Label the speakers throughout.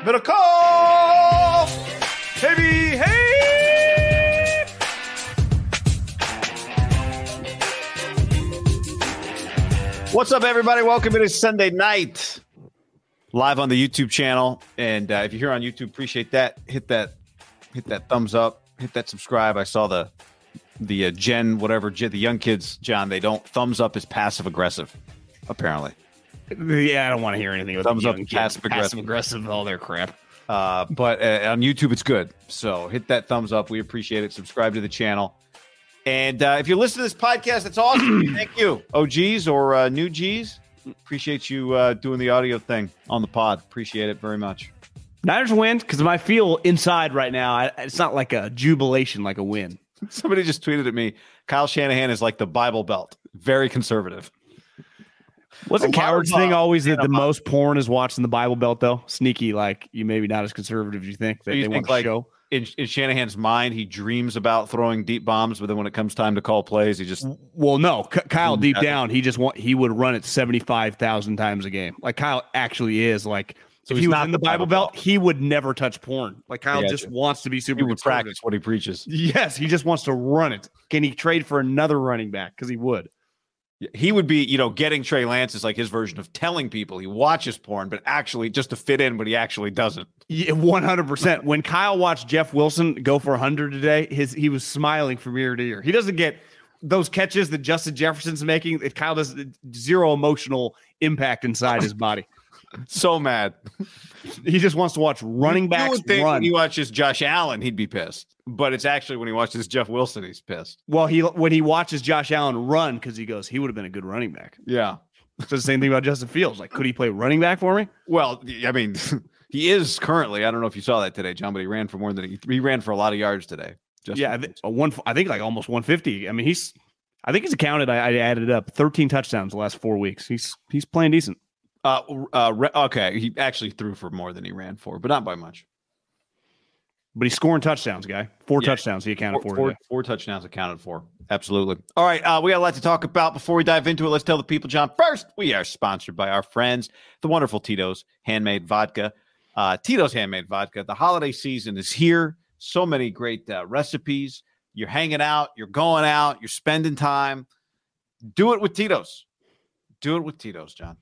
Speaker 1: Middlekauff! Baby, hey! What's up, everybody? Welcome to Sunday night. Live on the YouTube channel. And uh, if you're here on YouTube, appreciate that. Hit that hit that thumbs up, hit that subscribe. I saw the the uh, Gen whatever the young kids, John, they don't thumbs up is passive aggressive, apparently.
Speaker 2: Yeah, I don't want to hear anything
Speaker 1: Thumbs up, passive aggressive.
Speaker 2: aggressive, all their crap.
Speaker 1: Uh, but uh, on YouTube, it's good. So hit that thumbs up. We appreciate it. Subscribe to the channel. And uh, if you listen to this podcast, that's awesome. Thank you, OGs or uh, new Gs. Appreciate you uh, doing the audio thing on the pod. Appreciate it very much.
Speaker 2: Niners win because I feel inside right now. I, it's not like a jubilation, like a win.
Speaker 1: Somebody just tweeted at me. Kyle Shanahan is like the Bible Belt, very conservative.
Speaker 2: Wasn't
Speaker 1: A Cowherd's
Speaker 2: thing always that the
Speaker 1: a
Speaker 2: most porn is watching the Bible Belt though? Sneaky, like you maybe not as conservative as you think that
Speaker 1: You
Speaker 2: they
Speaker 1: think,
Speaker 2: want to
Speaker 1: like,
Speaker 2: show.
Speaker 1: In, in Shanahan's mind, he dreams about throwing deep bombs, but then when it comes time to call plays, he just
Speaker 2: Well, no, K- Kyle
Speaker 1: Mm,
Speaker 2: deep
Speaker 1: that's-
Speaker 2: down, he just want he would run it seventy five thousand times a game. Like Kyle actually is like.
Speaker 1: So
Speaker 2: if
Speaker 1: he's
Speaker 2: he was
Speaker 1: not
Speaker 2: in
Speaker 1: the
Speaker 2: the Bible
Speaker 1: Bible
Speaker 2: Belt, he would never touch porn. Like Kyle just
Speaker 1: gotcha.
Speaker 2: wants to be super
Speaker 1: he would practice what he preaches.
Speaker 2: Yes, he just wants to run it. Can he trade for another running back? Because he would.
Speaker 1: He would be, you know, getting Trey Lance is like his version of telling people he watches porn, but actually just to fit in, but he actually doesn't.
Speaker 2: Hundred percent. When Kyle watched Jeff Wilson go for hundred today, his he was smiling from ear to ear. He doesn't get those catches that Justin Jefferson's making. Kyle does zero emotional impact inside his body,
Speaker 1: So mad.
Speaker 2: he just wants to watch running
Speaker 1: You
Speaker 2: backs
Speaker 1: would think
Speaker 2: run.
Speaker 1: when he watches Josh Allen, he'd be pissed. But it's actually when he watches Jeff Wilson, he's pissed.
Speaker 2: well, he when he watches Josh Allen run because he goes, he would have been a good running back.
Speaker 1: Yeah.
Speaker 2: So the same thing about Justin Fields. Like, could he play running back for me?
Speaker 1: Well, I mean, he is currently. I don't know if you saw that today, John, but he ran for more than he, he ran for a lot of yards today. Justin
Speaker 2: yeah,
Speaker 1: Fields.
Speaker 2: a one. I think like almost 150. I mean, he's. I think he's accounted. I, I added up. 13 touchdowns the last four weeks. He's he's playing decent.
Speaker 1: Uh, uh, okay, he actually threw for more than he ran for, but not by much.
Speaker 2: But he's scoring touchdowns, guy. Four
Speaker 1: Yeah.
Speaker 2: touchdowns he accounted
Speaker 1: Four,
Speaker 2: for.
Speaker 1: four, four touchdowns accounted for. Absolutely. All right. Uh, we got a lot to talk about. Before we dive into it, let's tell the people, John. First, we are sponsored by our friends, the wonderful Tito's Handmade Vodka. Uh, Tito's Handmade Vodka. The holiday season is here. So many great uh, recipes. You're hanging out, you're going out, you're spending time. Do it with Tito's. Do it with Tito's, John.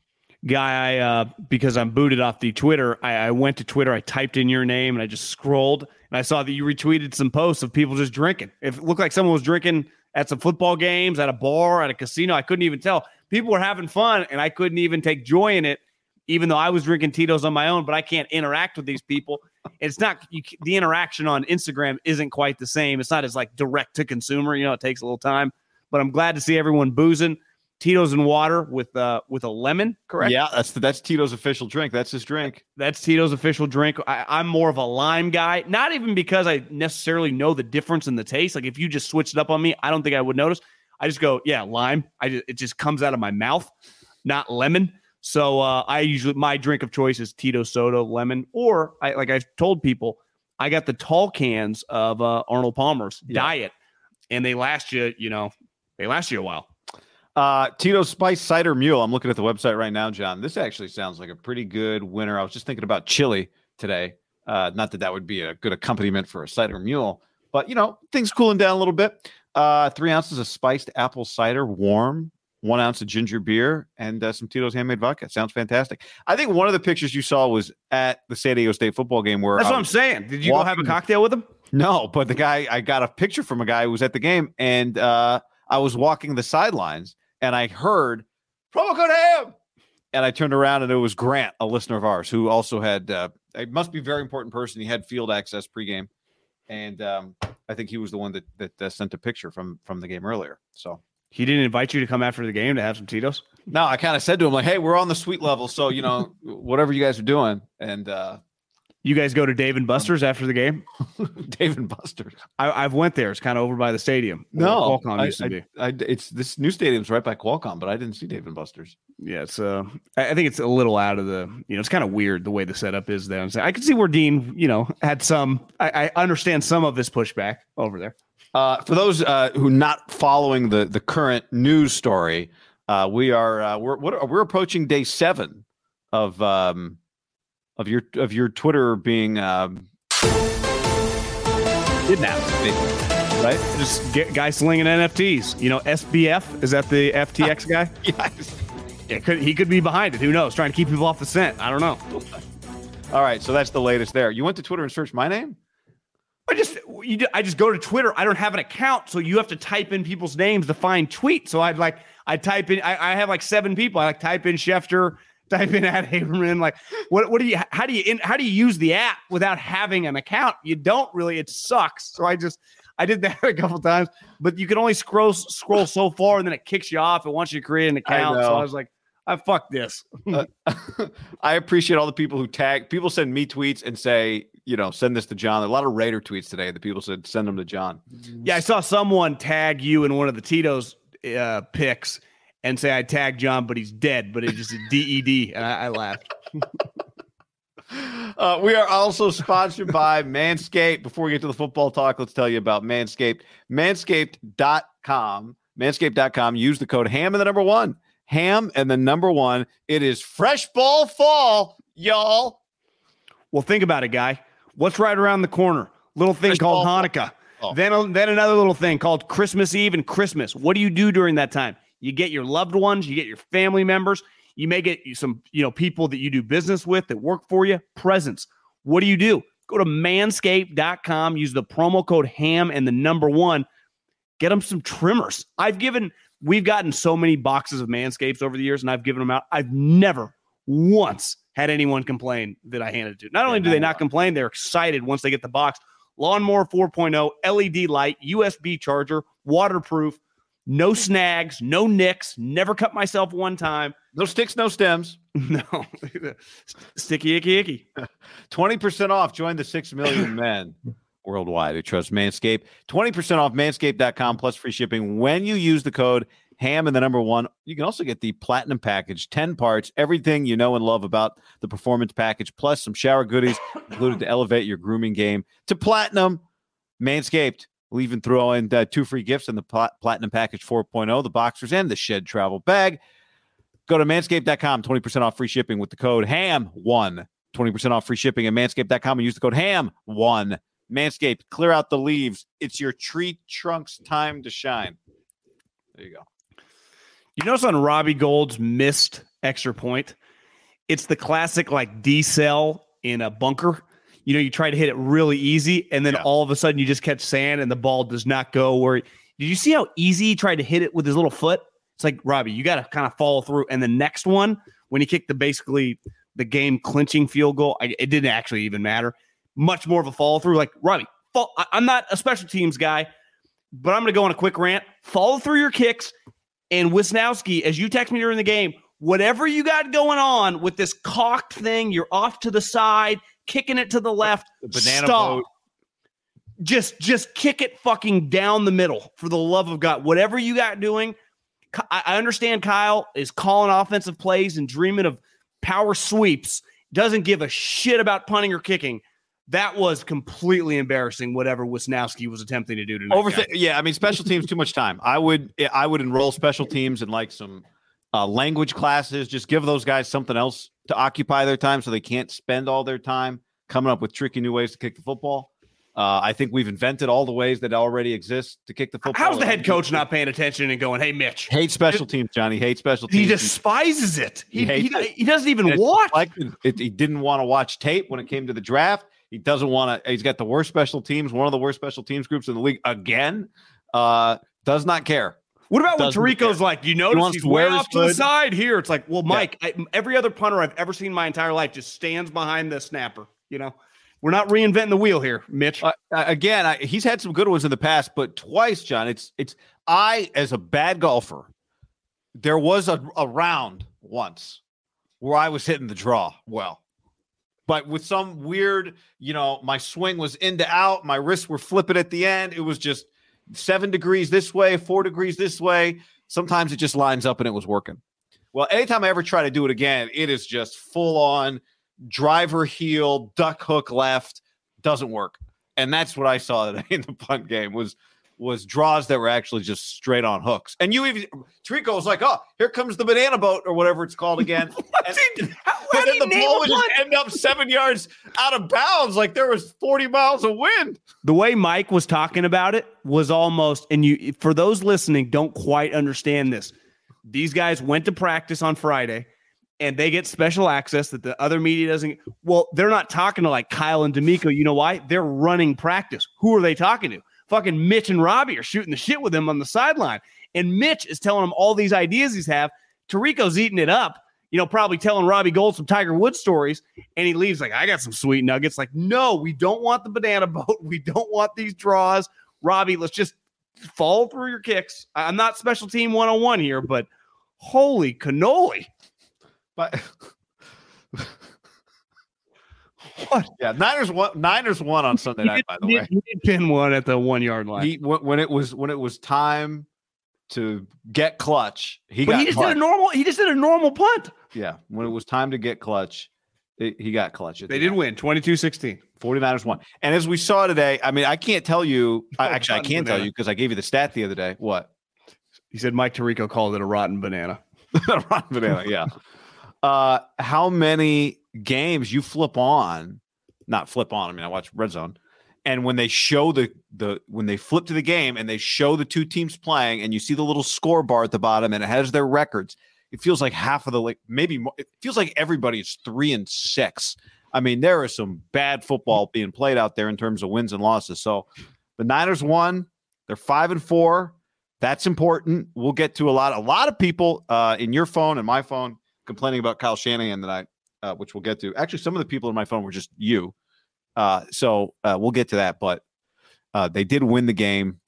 Speaker 2: Guy, I uh, because I'm booted off the Twitter. I, I went to Twitter. I typed in your name and I just scrolled and I saw that you retweeted some posts of people just drinking. It looked like someone was drinking at some football games, at a bar, at a casino, I couldn't even tell. People were having fun and I couldn't even take joy in it, even though I was drinking Tito's on my own. But I can't interact with these people. It's not you, the interaction on Instagram isn't quite the same. It's not as like direct to consumer. You know, it takes a little time. But I'm glad to see everyone boozing. Tito's and water with uh with a lemon, correct?
Speaker 1: Yeah, that's that's Tito's official drink. That's his drink.
Speaker 2: That's Tito's official drink. I, I'm more of a lime guy, not even because I necessarily know the difference in the taste. Like if you just switched it up on me, I don't think I would notice. I just go, yeah, lime. I just, it just comes out of my mouth, not lemon. So uh, I usually my drink of choice is Tito soda, lemon, or I like I've told people, I got the tall cans of uh, Arnold Palmer's
Speaker 1: Yeah.
Speaker 2: diet, and they last you, you know, they last you a while.
Speaker 1: Uh, Tito's Spice Cider Mule. I'm looking at the website right now, John. This actually sounds like a pretty good winner. I was just thinking about chili today. Uh, not that that would be a good accompaniment for a cider mule, but you know, things cooling down a little bit. Uh, three ounces of spiced apple cider, warm, one ounce of ginger beer, and uh, some Tito's handmade vodka. Sounds fantastic. I think one of the pictures you saw was at the San Diego State football game where
Speaker 2: That's
Speaker 1: I
Speaker 2: what I'm saying. Did you go have a cocktail with him?
Speaker 1: No, but the guy I got a picture from a guy who was at the game, and uh, I was walking the sidelines, and I heard promo code ham, and I turned around, and it was Grant, a listener of ours, who also had uh, it must be a very important person. He had field access pregame, and um, I think he was the one that that uh, sent a picture from from the game earlier. So.
Speaker 2: He didn't invite you to come after the game to have some Tito's.
Speaker 1: No, I kind of said to him like, "Hey, we're on the suite level, so you know whatever you guys are doing." And uh,
Speaker 2: You guys go to Dave and Buster's after the game.
Speaker 1: Dave and Buster's.
Speaker 2: I, I've went there. It's kind of over by the stadium.
Speaker 1: No,
Speaker 2: Qualcomm
Speaker 1: I,
Speaker 2: used to be.
Speaker 1: I- it's this new stadium's right by Qualcomm, but I didn't see Dave and Buster's.
Speaker 2: Yeah, it's uh, I I think it's a little out of the, you know, it's kind of weird the way the setup is there. So I can see where Dean, you know, had some. I, I understand some of his pushback over there.
Speaker 1: Uh, for those uh, who not following the the current news story, uh, we are uh, we're what, we're approaching day seven of um, of your of your Twitter being um,
Speaker 2: Kidnapped,
Speaker 1: right.
Speaker 2: just get guy slinging NFTs. You know, SBF is that the FTX guy?
Speaker 1: Yes.
Speaker 2: It could he could be behind it. Who knows? Trying to keep people off the scent. I don't know.
Speaker 1: All right, so that's the latest there. You went to Twitter and searched my name.
Speaker 2: I just you, I just go to Twitter. I don't have an account, so you have to type in people's names to find tweets. So I'd like I type in. I, I have like seven people. I like type in Schefter, type in at Haberman. Like what what do you how do you in, how do you use the app without having an account? You don't really. It sucks. So I just I did that a couple times, but you can only scroll scroll so far, and then it kicks you off. It wants you to create an account. So. I was like, I fuck this.
Speaker 1: I appreciate all the people who tag. People send me tweets and say, you know, send this to John. There a lot of Raider tweets today. The people said send them to John.
Speaker 2: Yeah, I saw someone tag you in one of the Tito's uh, pics and say I tagged John, but he's dead. But it just a DED, and I, I laughed.
Speaker 1: Uh, we are also sponsored by Manscaped. Before we get to the football talk, let's tell you about Manscaped. Manscaped.com. Manscaped.com. Use the code HAM and the number one. Ham and the number one. It is fresh ball fall, y'all.
Speaker 2: Well, think about it, guy. What's right around the corner? Little thing
Speaker 1: Fresh
Speaker 2: called. Hanukkah.
Speaker 1: Oh.
Speaker 2: Then, then another little thing called Christmas Eve and Christmas. What do you do during that time? You get your loved ones, you get your family members, you may get some, you know, people that you do business with that work for you, presents. What do you do? Go to manscaped.com, use the promo code HAM and the number one. Get them some trimmers. I've given, we've gotten so many boxes of Manscapes over the years, and I've given them out. I've never once had anyone complain that I handed it to. Not only do they not complain, they're excited once they get the box. Lawnmower 4.0, LED light, USB charger, waterproof, no snags, no nicks, never cut myself one time.
Speaker 1: No sticks, no stems.
Speaker 2: No, sticky, icky, icky.
Speaker 1: 20% off. Join the 6 million men worldwide who trust Manscaped. 20% off manscaped.com plus free shipping when you use the code HAM and the number one. You can also get the platinum package, 10 parts, everything you know and love about the performance package, plus some shower goodies included to elevate your grooming game to platinum. Manscaped will even throw in uh, two free gifts in the plat- platinum package 4.0, the boxers and the shed travel bag. Go to manscaped.com, 20% off free shipping with the code HAM1. 20% off free shipping at manscaped.com and use the code HAM1. Manscaped, clear out the leaves. It's your tree trunk's time to shine. There you go.
Speaker 2: You notice on Robbie Gould's missed extra point, it's the classic like D cell in a bunker. You know, you try to hit it really easy, and then
Speaker 1: Yeah.
Speaker 2: all of a sudden you just catch sand and the ball does not go where. Did you see how easy he tried to hit it with his little foot? It's like Robbie, you got to kind of follow through. And the next one, when he kicked the basically the game clinching field goal, I, it didn't actually even matter. Much more of a follow through. Like Robbie, fall, I, I'm not a special teams guy, but I'm going to go on a quick rant. Follow through your kicks. And Wishnowsky, as you text me during the game, whatever you got going on with this cocked thing, you're off to the side, kicking it to the left.
Speaker 1: The banana
Speaker 2: stop.
Speaker 1: boat.
Speaker 2: Just, just kick it fucking down the middle for the love of God. Whatever you got doing, I understand Kyle is calling offensive plays and dreaming of power sweeps. Doesn't give a shit about punting or kicking. That was completely embarrassing. Whatever Wishnowsky was attempting to do tonight.
Speaker 1: Overthink. Yeah, I mean, special teams too much time. I would, I would enroll special teams in like some uh, language classes. Just give those guys something else to occupy their time, so they can't spend all their time coming up with tricky new ways to kick the football. Uh, I think we've invented all the ways that already exist to kick the football.
Speaker 2: How's the head coach not paying attention and going, "Hey, Mitch,
Speaker 1: hate special teams, Johnny? Hate special teams.
Speaker 2: He despises it. He
Speaker 1: He
Speaker 2: he,
Speaker 1: it.
Speaker 2: he doesn't even
Speaker 1: And
Speaker 2: watch."
Speaker 1: It, he didn't want to watch tape when it came to the draft. He doesn't want to. He's got the worst special teams, one of the worst special teams groups in the league again. Uh, does not care.
Speaker 2: What about when
Speaker 1: Tirico's
Speaker 2: like, you notice
Speaker 1: wants
Speaker 2: he's way off to the side here? It's like, well, Mike, I, every other punter I've ever seen in my entire life just stands behind the snapper. You know, we're not reinventing the wheel here, Mitch.
Speaker 1: Uh, again, I, he's had some good ones in the past, but twice, John. It's it's I as a bad golfer. There was a, a round once where I was hitting the draw well, but with some weird, you know, my swing was into out, my wrists were flipping at the end. It was just seven degrees this way, four degrees this way. Sometimes it just lines up and it was working. Well, anytime I ever try to do it again, it is just full on driver heel, duck hook left. Doesn't work. And that's what I saw today in the punt game was was draws that were actually just straight on hooks. And you even Tirico was like, "Oh, here comes the banana boat or whatever it's called again." and,
Speaker 2: how, how
Speaker 1: and then
Speaker 2: you
Speaker 1: the ball would just end up seven yards out of bounds, like there was forty miles of wind.
Speaker 2: the way Mike was talking about it was almost, and you, for those listening, don't quite understand this. These guys went to practice on Friday and they get special access that the other media doesn't. Well, they're not talking to like Kyle and DeMeco. You know why? They're running practice. Who are they talking to? Fucking Mitch and Robbie are shooting the shit with him on the sideline. And Mitch is telling him all these ideas he's have. Tirico's eating it up, you know, probably telling Robbie Gould some Tiger Woods stories. And he leaves like, I got some sweet nuggets. Like, no, we don't want the banana boat. We don't want these draws. Robbie, let's just fall through your kicks. I'm not special team 101 here, but holy cannoli.
Speaker 1: But
Speaker 2: What?
Speaker 1: yeah, Niners won. Niners won on Sunday
Speaker 2: He
Speaker 1: night.
Speaker 2: did,
Speaker 1: By the
Speaker 2: he
Speaker 1: way,
Speaker 2: did- he did pin one at the one yard line.
Speaker 1: he when when it was when it was time to get clutch, he
Speaker 2: but
Speaker 1: got
Speaker 2: he just
Speaker 1: clutch.
Speaker 2: did a normal. He just did a normal punt.
Speaker 1: yeah, when it was time to get clutch, it- he got clutch.
Speaker 2: They
Speaker 1: the
Speaker 2: did
Speaker 1: end.
Speaker 2: win 22-16.
Speaker 1: 49ers won. And as we saw today, I mean, I can't tell you. I, actually, I
Speaker 2: rotten
Speaker 1: can tell you because I gave you the stat the other day. What?
Speaker 2: He said Mike Tirico called it a rotten banana.
Speaker 1: Ron Banana, yeah. Uh, how many games you flip on? Not flip on. I mean, I watch Red Zone, and when they show the the when they flip to the game and they show the two teams playing, and you see the little score bar at the bottom, and it has their records. It feels like half of the like maybe more, it feels like everybody is three and six. I mean, there is some bad football being played out there in terms of wins and losses. So the Niners won. They're five and four. That's important. We'll get to a lot. A lot of people uh, in your phone and my phone complaining about Kyle Shanahan tonight, uh, which we'll get to. Actually, some of the people in my phone were just you. Uh, so uh, we'll get to that. But uh, they did win the game.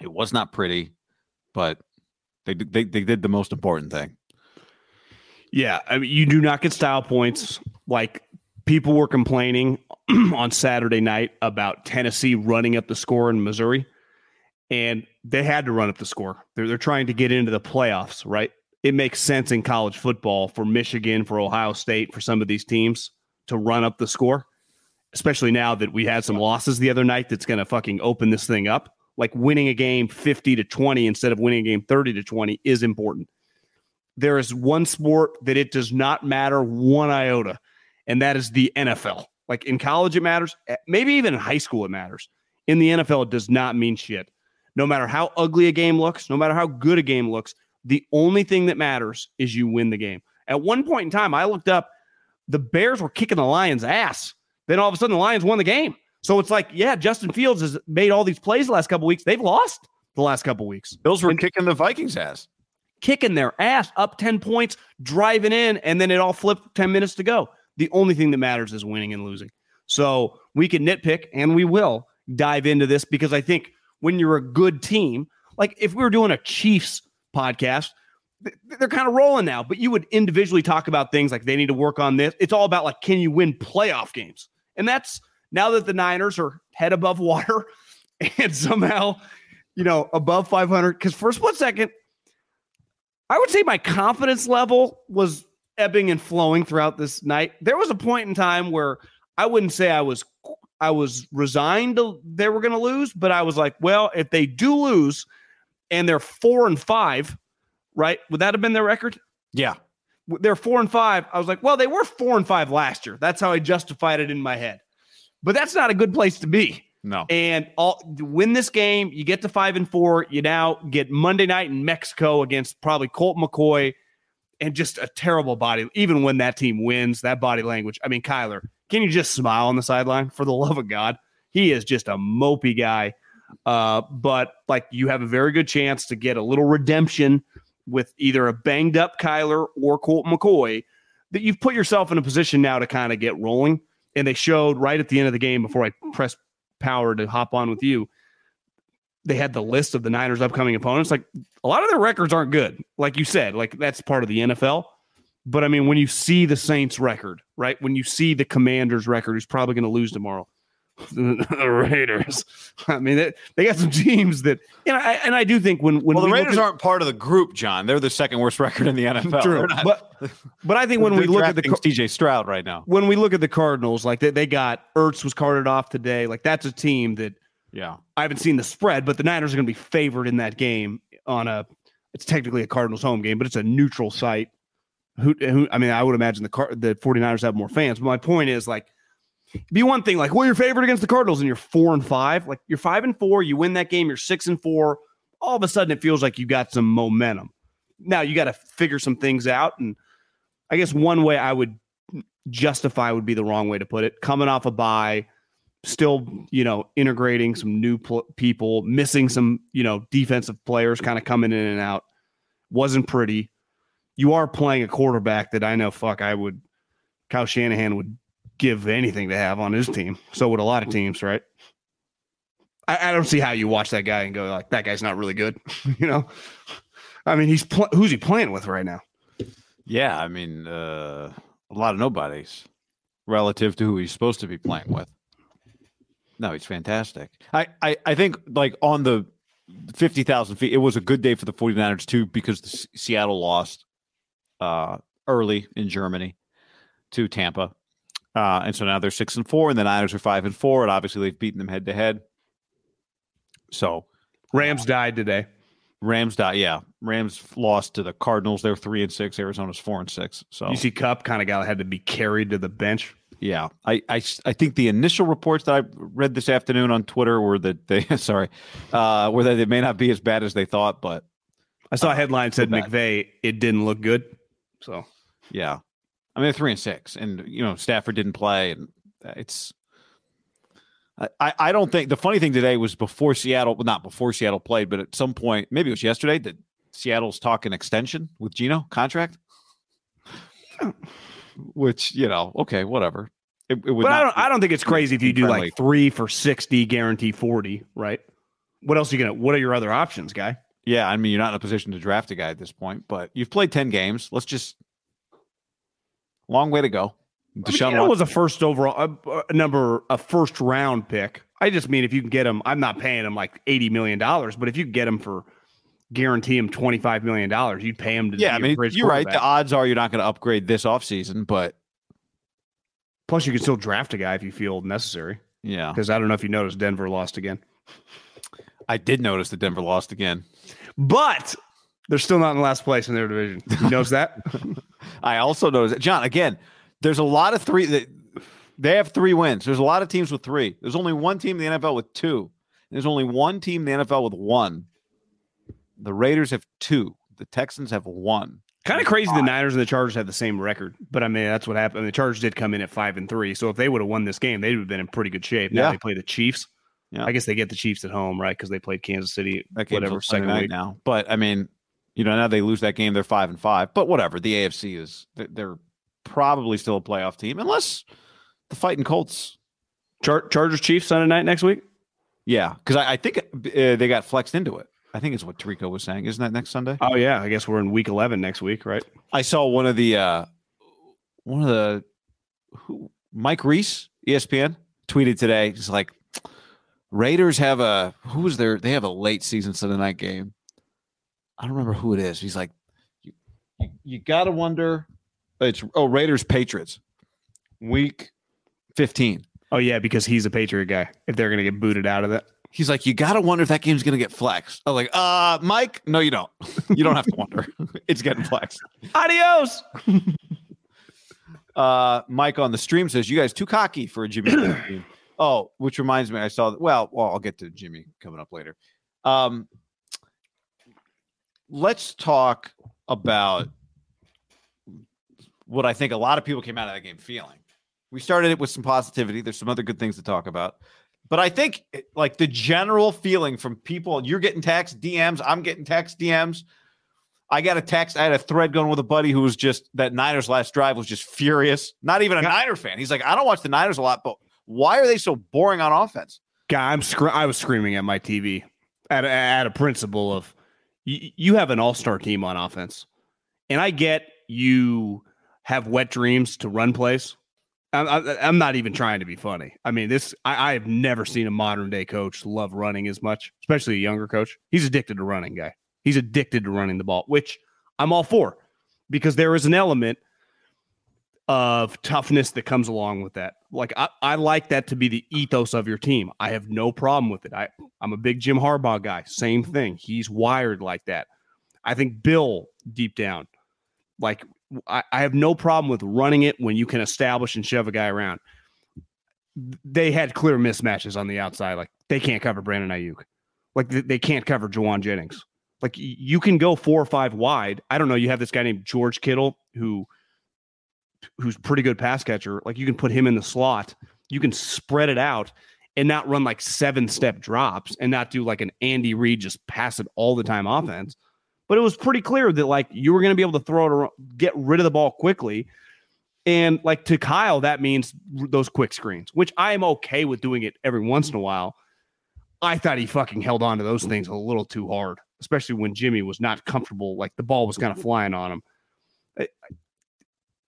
Speaker 1: It was not pretty, but they they they did the most important thing.
Speaker 2: Yeah, I mean, you do not get style points. Like people were complaining on Saturday night about Tennessee running up the score in Missouri, and they had to run up the score. They're they're trying to get into the playoffs, right? It makes sense in college football for Michigan, for Ohio State, for some of these teams to run up the score, especially now that we had some losses the other night. That's going to fucking open this thing up. Like winning a game fifty to twenty instead of winning a game thirty to twenty is important there is one sport that it does not matter one iota, and that is the NFL. Like in college, it matters. Eh, Maybe even in high school, it matters. In the NFL, it does not mean shit. No matter how ugly a game looks, no matter how good a game looks, the only thing that matters is you win the game. At one point in time, I looked up, the Bears were kicking the Lions' ass. Then all of a sudden, the Lions won the game. So it's like, yeah, Justin Fields has made all these plays the last couple weeks. They've lost the last couple weeks
Speaker 1: Bills were
Speaker 2: And-
Speaker 1: kicking the Vikings' ass.
Speaker 2: kicking their ass up 10 points, driving in, and then it all flipped 10 minutes to go. The only thing that matters is winning and losing. So we can nitpick and we will dive into this because I think when you're a good team, like if we were doing a Chiefs podcast, they're kind of rolling now, but you would individually talk about things like they need to work on this. It's all about like, can you win playoff games? And that's now that the Niners are head above water and somehow, you know, above 500. Because for a split second, I would say my confidence level was ebbing and flowing throughout this night. There was a point in time where I wouldn't say I was I was resigned to they were going to lose, but I was like, well, if they do lose and they're 4 and 5, right? Would that have been their record?
Speaker 1: Yeah.
Speaker 2: They're 4 and 5. I was like, well, they were 4 and 5 last year. That's how I justified it in my head. But that's not a good place to be.
Speaker 1: No.
Speaker 2: And all win this game, you get to five and four. You now get Monday night in Mexico against probably Colt McCoy and just a terrible body. Even when that team wins, that body language. I mean, Kyler, can you just smile on the sideline for the love of God? He is just a mopey guy. Uh, but like you have a very good chance to get a little redemption with either a banged up Kyler or Colt McCoy that you've put yourself in a position now to kind of get rolling. And they showed right at the end of the game before I pressed power to hop on with you. They had the list of the Niners' upcoming opponents. Like a lot of their records aren't good. Like you said, like that's part of the NFL. But I mean, when you see the Saints record, right? When you see the Commanders record, who's probably going to lose tomorrow, the Raiders. I mean, they, they got some teams that, you know, I, and I do think when when
Speaker 1: well, the
Speaker 2: we
Speaker 1: Raiders
Speaker 2: at,
Speaker 1: aren't part of the group, John. They're the second worst record in the NFL.
Speaker 2: true,
Speaker 1: not-
Speaker 2: but but I think when we look at the
Speaker 1: CJ Stroud right now.
Speaker 2: when we look at the Cardinals, like they, they got Ertz was carted off today. Like that's a team that
Speaker 1: Yeah.
Speaker 2: I haven't seen the spread, but the Niners are going to be favored in that game on a. It's technically a Cardinals home game, but it's a neutral site. Who, who I mean, I would imagine the Car- the 49ers have more fans. But my point is, like, be one thing, like, well, you're favored against the Cardinals and you're four and five. Like, you're five and four. You win that game. You're six and four. All of a sudden, it feels like you got some momentum. Now you got to figure some things out, and I guess one way I would justify would be the wrong way to put it. Coming off a bye, still, you know, integrating some new pl- people, missing some, you know, defensive players kind of coming in and out. Wasn't pretty. You are playing a quarterback that I know, fuck, I would, Kyle Shanahan would give anything to have on his team. So would a lot of teams, right? I, I don't see how you watch that guy and go like, that guy's not really good. you know, I mean, he's pl- who's he playing with right now?
Speaker 1: Yeah. I mean, uh, a lot of nobodies relative to who he's supposed to be playing with. No, he's fantastic. I, I, I think, like, on the 50,000 feet, it was a good day for the 49ers, too, because the S- Seattle lost uh, early in Germany to Tampa. Uh, and so now they're six and four, and the Niners are five and four, and obviously they've beaten them head to head. So
Speaker 2: Rams died today.
Speaker 1: Rams died, Yeah, Rams lost to the Cardinals. They're three and six. Arizona's four and six. So
Speaker 2: You see, Kupp kind of got had to be carried to the bench.
Speaker 1: yeah, I I think the initial reports that I read this afternoon on Twitter were that they sorry, uh, were that they may not be as bad as they thought, but
Speaker 2: I saw a headline said. McVay. It didn't look good. So
Speaker 1: yeah, I mean three and six, and you know Stafford didn't play, and uh, it's. I- I, don't think the funny thing today was before Seattle, well, not before Seattle played, but at some point, maybe it was yesterday, that Seattle's talking extension with Geno contract. Which you know, okay, whatever. It, it would
Speaker 2: but I don't. I don't think it's crazy if you do
Speaker 1: friendly.
Speaker 2: like three for sixty, guarantee forty. Right. What else are you gonna? What are your other options, guy?
Speaker 1: Yeah, I mean, you're not in a position to draft a guy at this point, but you've played 10 games. Let's just long way to go. Deshaun
Speaker 2: Deshaun
Speaker 1: Watson,
Speaker 2: was a first overall a, a number, a first round pick. I just mean if you can get him, I'm not paying him like eighty million dollars, but if you get him for guarantee him twenty five million dollars, you'd pay him to.
Speaker 1: yeah, I mean, you're right. The odds are you're not going to upgrade this offseason, but
Speaker 2: Plus, you can still draft a guy if you feel necessary.
Speaker 1: yeah,
Speaker 2: Because I don't know if you noticed, Denver lost again,
Speaker 1: I did notice that Denver lost again.
Speaker 2: but they're still not in last place in their division. You notice that?
Speaker 1: I also noticed that, John, again, there's a lot of three that they have three wins. There's a lot of teams with three. There's only one team in the NFL with two. There's only one team in the NFL with one. The Raiders have two. The Texans have one.
Speaker 2: Kind of crazy. The Niners and the Chargers have the same record, but I mean that's what happened. the Chargers did come in at five and three, so if they would have won this game, they'd have been in pretty good shape. Now
Speaker 1: Yeah.
Speaker 2: they play the Chiefs.
Speaker 1: Yeah.
Speaker 2: I guess they get the Chiefs at home, right? Because they played Kansas City, whatever second
Speaker 1: night
Speaker 2: week.
Speaker 1: now. But I mean, you know, now they lose that game, they're five and five. But whatever. The AFC is they're- probably still a playoff team, unless the fighting Colts.
Speaker 2: Char- Chargers Chiefs Sunday night next week.
Speaker 1: Yeah, because I, I think uh, they got flexed into it. I think it's what Tirico was saying. Isn't that next Sunday?
Speaker 2: Oh yeah, I guess we're in week eleven next week, right?
Speaker 1: I saw one of the uh one of the who Mike Reiss, ESPN, tweeted today. He's like, Raiders have a who's was there? They have a late season Sunday night game. I don't remember who it is. He's like, you, you, you gotta wonder. It's oh Raiders Patriots, week fifteen.
Speaker 2: Oh yeah, because he's a Patriot guy. If they're gonna get booted out of that,
Speaker 1: He's like, you gotta wonder if that game's gonna get flexed. I'm like, uh, Mike, no, you don't. You don't have to wonder. it's getting flexed.
Speaker 2: adios.
Speaker 1: Uh, Mike on the stream says, "You guys too cocky for a Jimmy Oh, which reminds me, I saw. Well, well, I'll get to Jimmy coming up later. Um, let's talk about what I think a lot of people came out of that game feeling. We started it with some positivity. There's some other good things to talk about. But I think like the general feeling from people, you're getting text DMs, I'm getting text DMs. I got a text. I had a thread going with a buddy who was just that Niners last drive was just furious. Not even a Niner fan. He's like, I don't watch the Niners a lot, but why are they so boring on offense?
Speaker 2: Guy, I'm scr- I was screaming at my TV at a, at a principle of you, you have an all star team on offense, and I get you have wet dreams to run plays. I'm, I'm not even trying to be funny. I mean, this I, I have never seen a modern day coach love running as much, especially a younger coach. He's addicted to running, guy. He's addicted to running the ball, which I'm all for because there is an element of toughness that comes along with that. Like I, I like that to be the ethos of your team. I have no problem with it. I, I'm a big Jim Harbaugh guy. Same thing. He's wired like that. I think Bill deep down, like I, I have no problem with running it when you can establish and shove a guy around. They had clear mismatches on the outside. Like they can't cover Brandon Aiyuk. Like they, can't cover Jauan Jennings. Like you can go four or five wide. I don't know. You have this guy named George Kittle who who's pretty good pass catcher, like you can put him in the slot, you can spread it out and not run like seven step drops and not do like an Andy Reid just pass it all the time offense. But it was pretty clear that like you were going to be able to throw it around, get rid of the ball quickly. And like to Kyle, that means those quick screens, which I am okay with doing it every once in a while. I thought he fucking held on to those things a little too hard, especially when Jimmy was not comfortable. Like the ball was kind of flying on him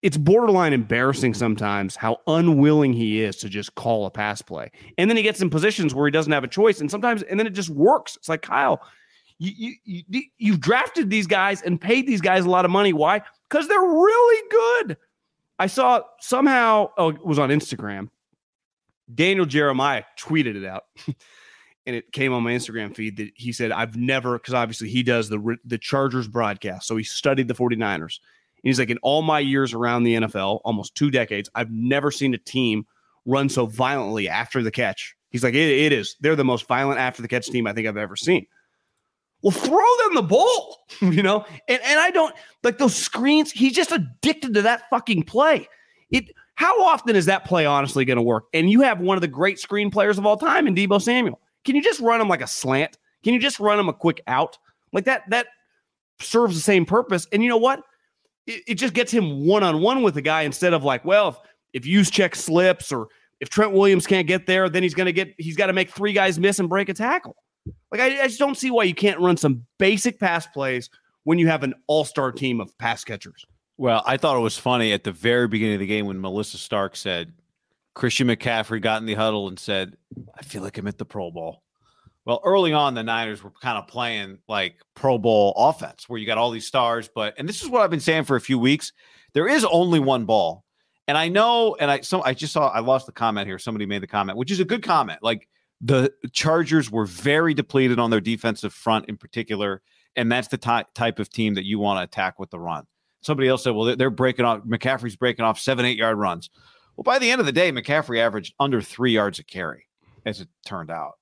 Speaker 2: it's borderline embarrassing sometimes how unwilling he is to just call a pass play. And then he gets in positions where he doesn't have a choice. And sometimes, and then it just works. It's like, Kyle, you, you, you, you've drafted these guys and paid these guys a lot of money. Why? Because they're really good. I saw somehow, oh, it was on Instagram. Daniel Jeremiah tweeted it out. and it came on my Instagram feed that he said, I've never, because obviously he does the, the Chargers broadcast. So he studied the 49ers he's like, in all my years around the NFL, almost two decades, I've never seen a team run so violently after the catch. He's like, it, it is. They're the most violent after the catch team I think I've ever seen. Well, throw them the ball, you know? And and I don't like those screens. He's just addicted to that fucking play. It how often is that play honestly going to work? And you have one of the great screen players of all time in Deebo Samuel. Can you just run him like a slant? Can you just run him a quick out? Like that that serves the same purpose. And you know what? It, it just gets him one on one with the guy instead of like, well, if, if check slips or if Trent Williams can't get there, then he's going to get, he's got to make three guys miss and break a tackle. Like, I, I just don't see why you can't run some basic pass plays when you have an all star team of pass catchers.
Speaker 1: Well, I thought it was funny at the very beginning of the game when Melissa Stark said, Christian McCaffrey got in the huddle and said, I feel like I'm at the Pro Bowl. Well, early on, the Niners were kind of playing like Pro Bowl offense where you got all these stars. But, and this is what I've been saying for a few weeks there is only one ball. And I know, and I, so I just saw, I lost the comment here. Somebody made the comment, which is a good comment. Like the Chargers were very depleted on their defensive front in particular. And that's the ty- type of team that you want to attack with the run. Somebody else said, well, they're breaking off, McCaffrey's breaking off seven, eight yard runs. Well, by the end of the day, McCaffrey averaged under three yards a carry, as it turned out.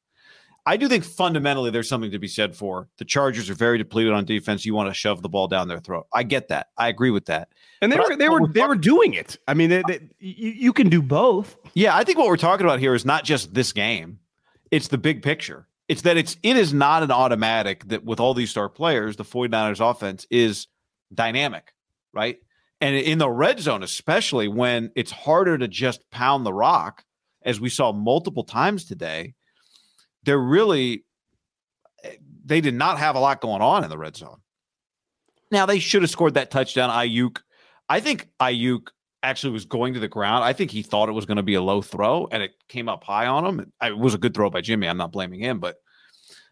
Speaker 1: I do think fundamentally there's something to be said for the Chargers are very depleted on defense. You want to shove the ball down their throat. I get that. I agree with that.
Speaker 2: And they but were they were they were doing it. I mean, they, they, you, you can do both.
Speaker 1: Yeah, I think what we're talking about here is not just this game; it's the big picture. It's that it's it is not an automatic that with all these star players, the 49ers offense is dynamic, right? And in the red zone, especially when it's harder to just pound the rock, as we saw multiple times today they're really they did not have a lot going on in the red zone. Now they should have scored that touchdown. Aiyuk, I think Aiyuk actually was going to the ground. I think he thought it was going to be a low throw, and it came up high on him. It was a good throw by Jimmy. I'm not blaming him, but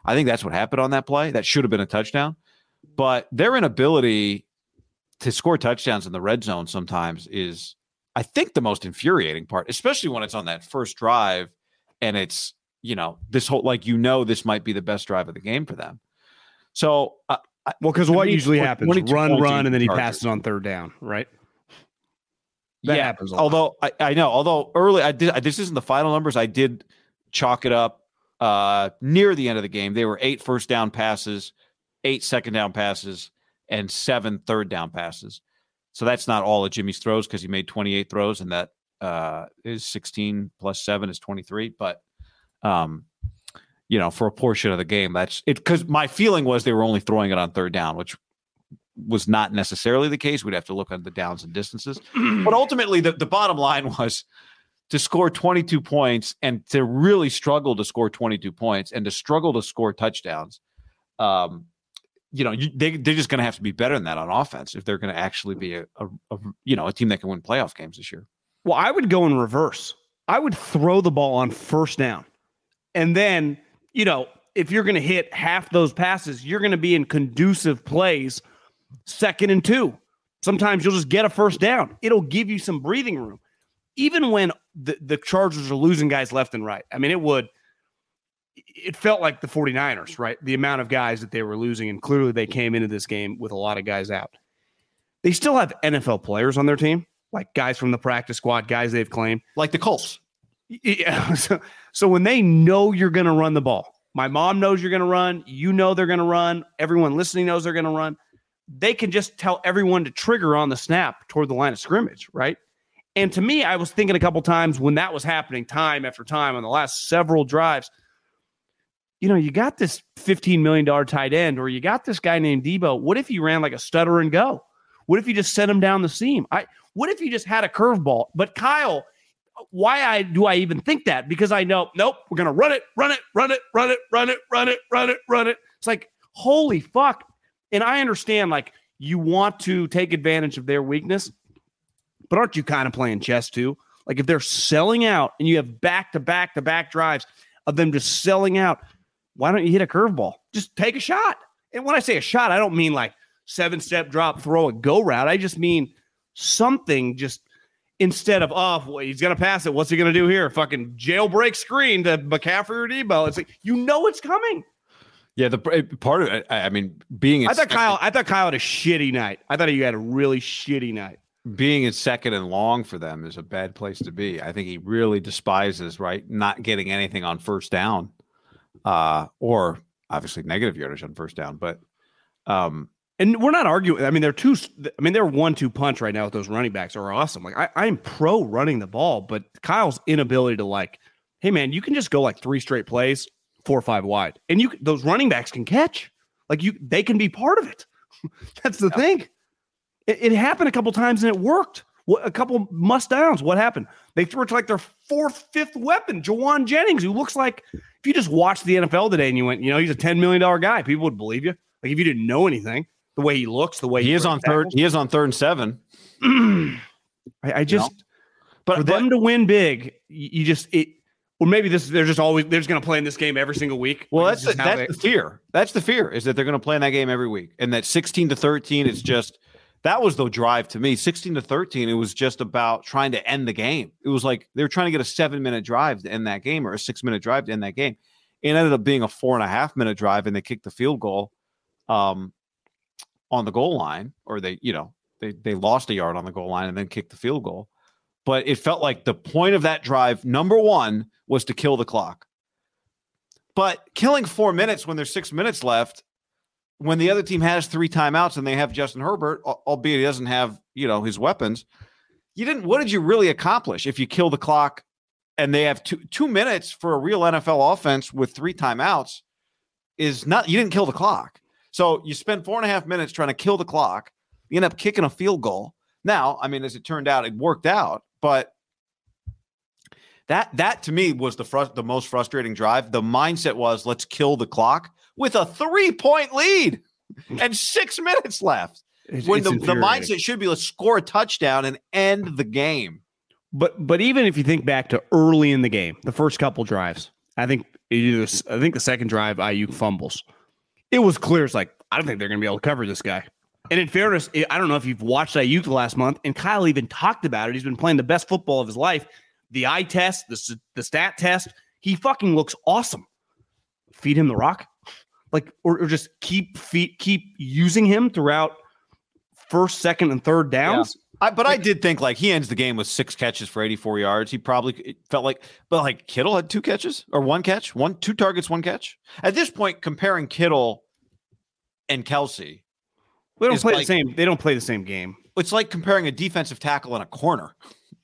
Speaker 1: I think that's what happened on that play. That should have been a touchdown. But their inability to score touchdowns in the red zone sometimes is, I think, the most infuriating part, especially when it's on that first drive and it's you know, this whole like you know this might be the best drive of the game for them. So, uh,
Speaker 2: well, because what usually happens, run, run, and then he passes on third down, right? That
Speaker 1: yeah.
Speaker 2: happens.
Speaker 1: Although I, I know, although early, I did. This isn't the final numbers. I did chalk it up uh, near the end of the game. They were eight first down passes, eight second down passes, and seven third down passes. So that's not all of Jimmy's throws because he made 28 throws, and that uh, is 16 plus seven is 23. But um, you know, for a portion of the game, that's it. Because my feeling was they were only throwing it on third down, which was not necessarily the case. We'd have to look at the downs and distances. but ultimately, the, the bottom line was to score 22 points and to really struggle to score 22 points and to struggle to score touchdowns. Um, you know, you, they, they're just going to have to be better than that on offense if they're going to actually be a, a, a, you know, a team that can win playoff games this year.
Speaker 2: Well, I would go in reverse. I would throw the ball on first down. And then, you know, if you're going to hit half those passes, you're going to be in conducive plays second and two. Sometimes you'll just get a first down. It'll give you some breathing room. Even when the, the Chargers are losing guys left and right. I mean, it would, it felt like the 49ers, right? The amount of guys that they were losing. And clearly they came into this game with a lot of guys out. They still have NFL players on their team, like guys from the practice squad, guys they've claimed.
Speaker 1: Like the Colts.
Speaker 2: Yeah. So, so when they know you're going to run the ball, my mom knows you're going to run, you know they're going to run, everyone listening knows they're going to run. They can just tell everyone to trigger on the snap toward the line of scrimmage, right? And to me, I was thinking a couple times when that was happening, time after time on the last several drives. You know, you got this $15 million tight end, or you got this guy named Deebo. What if you ran like a stutter and go? What if you just sent him down the seam? I what if you just had a curveball? But Kyle, why I do I even think that? Because I know, nope, we're gonna run it, run it, run it, run it, run it, run it, run it, run it. It's like, holy fuck. And I understand, like, you want to take advantage of their weakness, but aren't you kind of playing chess too? Like, if they're selling out and you have back to back to back drives of them just selling out, why don't you hit a curveball? Just take a shot. And when I say a shot, I don't mean like seven step drop, throw a go route. I just mean something just instead of oh well, he's gonna pass it. What's he gonna do here? Fucking jailbreak screen to McCaffrey or Deebo. It's like you know it's coming.
Speaker 1: Yeah, the part of it. I mean, being
Speaker 2: I thought Kyle. I thought Kyle had a shitty night. I thought he had a really shitty night.
Speaker 1: Being in second and long for them is a bad place to be. I think he really despises right not getting anything on first down, uh, or obviously negative yardage on first down. But um,
Speaker 2: and we're not arguing. I mean, they're two. I mean, they're one two punch right now with those running backs are awesome. Like I, I'm pro running the ball, but Kyle's inability to like, hey man, you can just go like three straight plays, four or five wide, and you those running backs can catch. Like you, they can be part of it. That's the yeah. thing. It, it, happened a couple times and it worked. What, a couple must downs. What happened? They threw it to like their fourth, fifth weapon, Jauan Jennings, who looks like if you just watched the NFL today and you went, you know, he's a ten million dollar guy, people would believe you. Like if you didn't know anything the way he looks, the way
Speaker 1: he, he is on third. He is on third and seven.
Speaker 2: I, I, just, you know? but for but, them to win big, you just it. Or maybe this they're just always they're just going to play in this game every single week.
Speaker 1: Well, like, that's the, that's they, the fear. That's the fear is that they're going to play in that game every week, and that sixteen to thirteen is just that was the drive to me. Sixteen to thirteen, it was just about trying to end the game. It was like they were trying to get a seven minute drive to end that game, or a six minute drive to end that game. It ended up being a four and a half minute drive, and they kicked the field goal. Um, on the goal line, or they, you know, they they lost a yard on the goal line and then kicked the field goal. But it felt like the point of that drive, number one, was to kill the clock. But killing four minutes when there's six minutes left, when the other team has three timeouts and they have Justin Herbert, albeit he doesn't have, you know, his weapons, you didn't. What did you really accomplish if you kill the clock and they have two two minutes for a real NFL offense with three timeouts? Is not you didn't kill the clock. So you spend four and a half minutes trying to kill the clock. You end up kicking a field goal. Now, I mean, as it turned out, it worked out, but that that to me was the frust- the most frustrating drive. The mindset was let's kill the clock with a three point lead and six minutes left. It's, when it's the, the mindset should be let's score a touchdown and end the game.
Speaker 2: But but even if you think back to early in the game, the first couple drives, I think I think the second drive Aiyuk fumbles it was clear. It's like, I don't think they're going to be able to cover this guy. And in fairness, I don't know if you've watched Aiyuk the last month, and Kyle even talked about it. He's been playing the best football of his life. The eye test, the, the stat test, he fucking looks awesome. Feed him the rock, like, or, or just keep feet, keep using him throughout first, second, and third downs.
Speaker 1: Yeah. I, but I did think like he ends the game with six catches for 84 yards. He probably felt like, but like Kittle had two catches or one catch, one, two targets, one catch. At this point, comparing Kittle and Kelce.
Speaker 2: They don't play
Speaker 1: like-
Speaker 2: the same. They don't play the same game.
Speaker 1: it's like comparing a defensive tackle and a corner.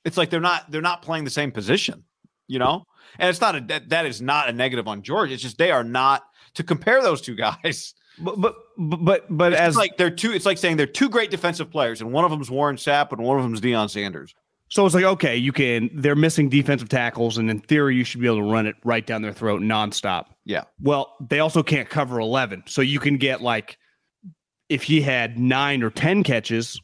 Speaker 1: It's like they're not they're not playing the same position, you know. And it's not a that, that is not a negative on George. It's just they are not to compare those two guys.
Speaker 2: But but but but
Speaker 1: It's
Speaker 2: as
Speaker 1: like they're two. It's like saying they're two great defensive players, and one of them's Warren Sapp and one of them's Deion Sanders.
Speaker 2: So it's like, okay, you can, they're missing defensive tackles, and in theory, you should be able to run it right down their throat nonstop.
Speaker 1: Yeah.
Speaker 2: Well, they also can't cover 11. So you can get like, if he had nine or 10 catches,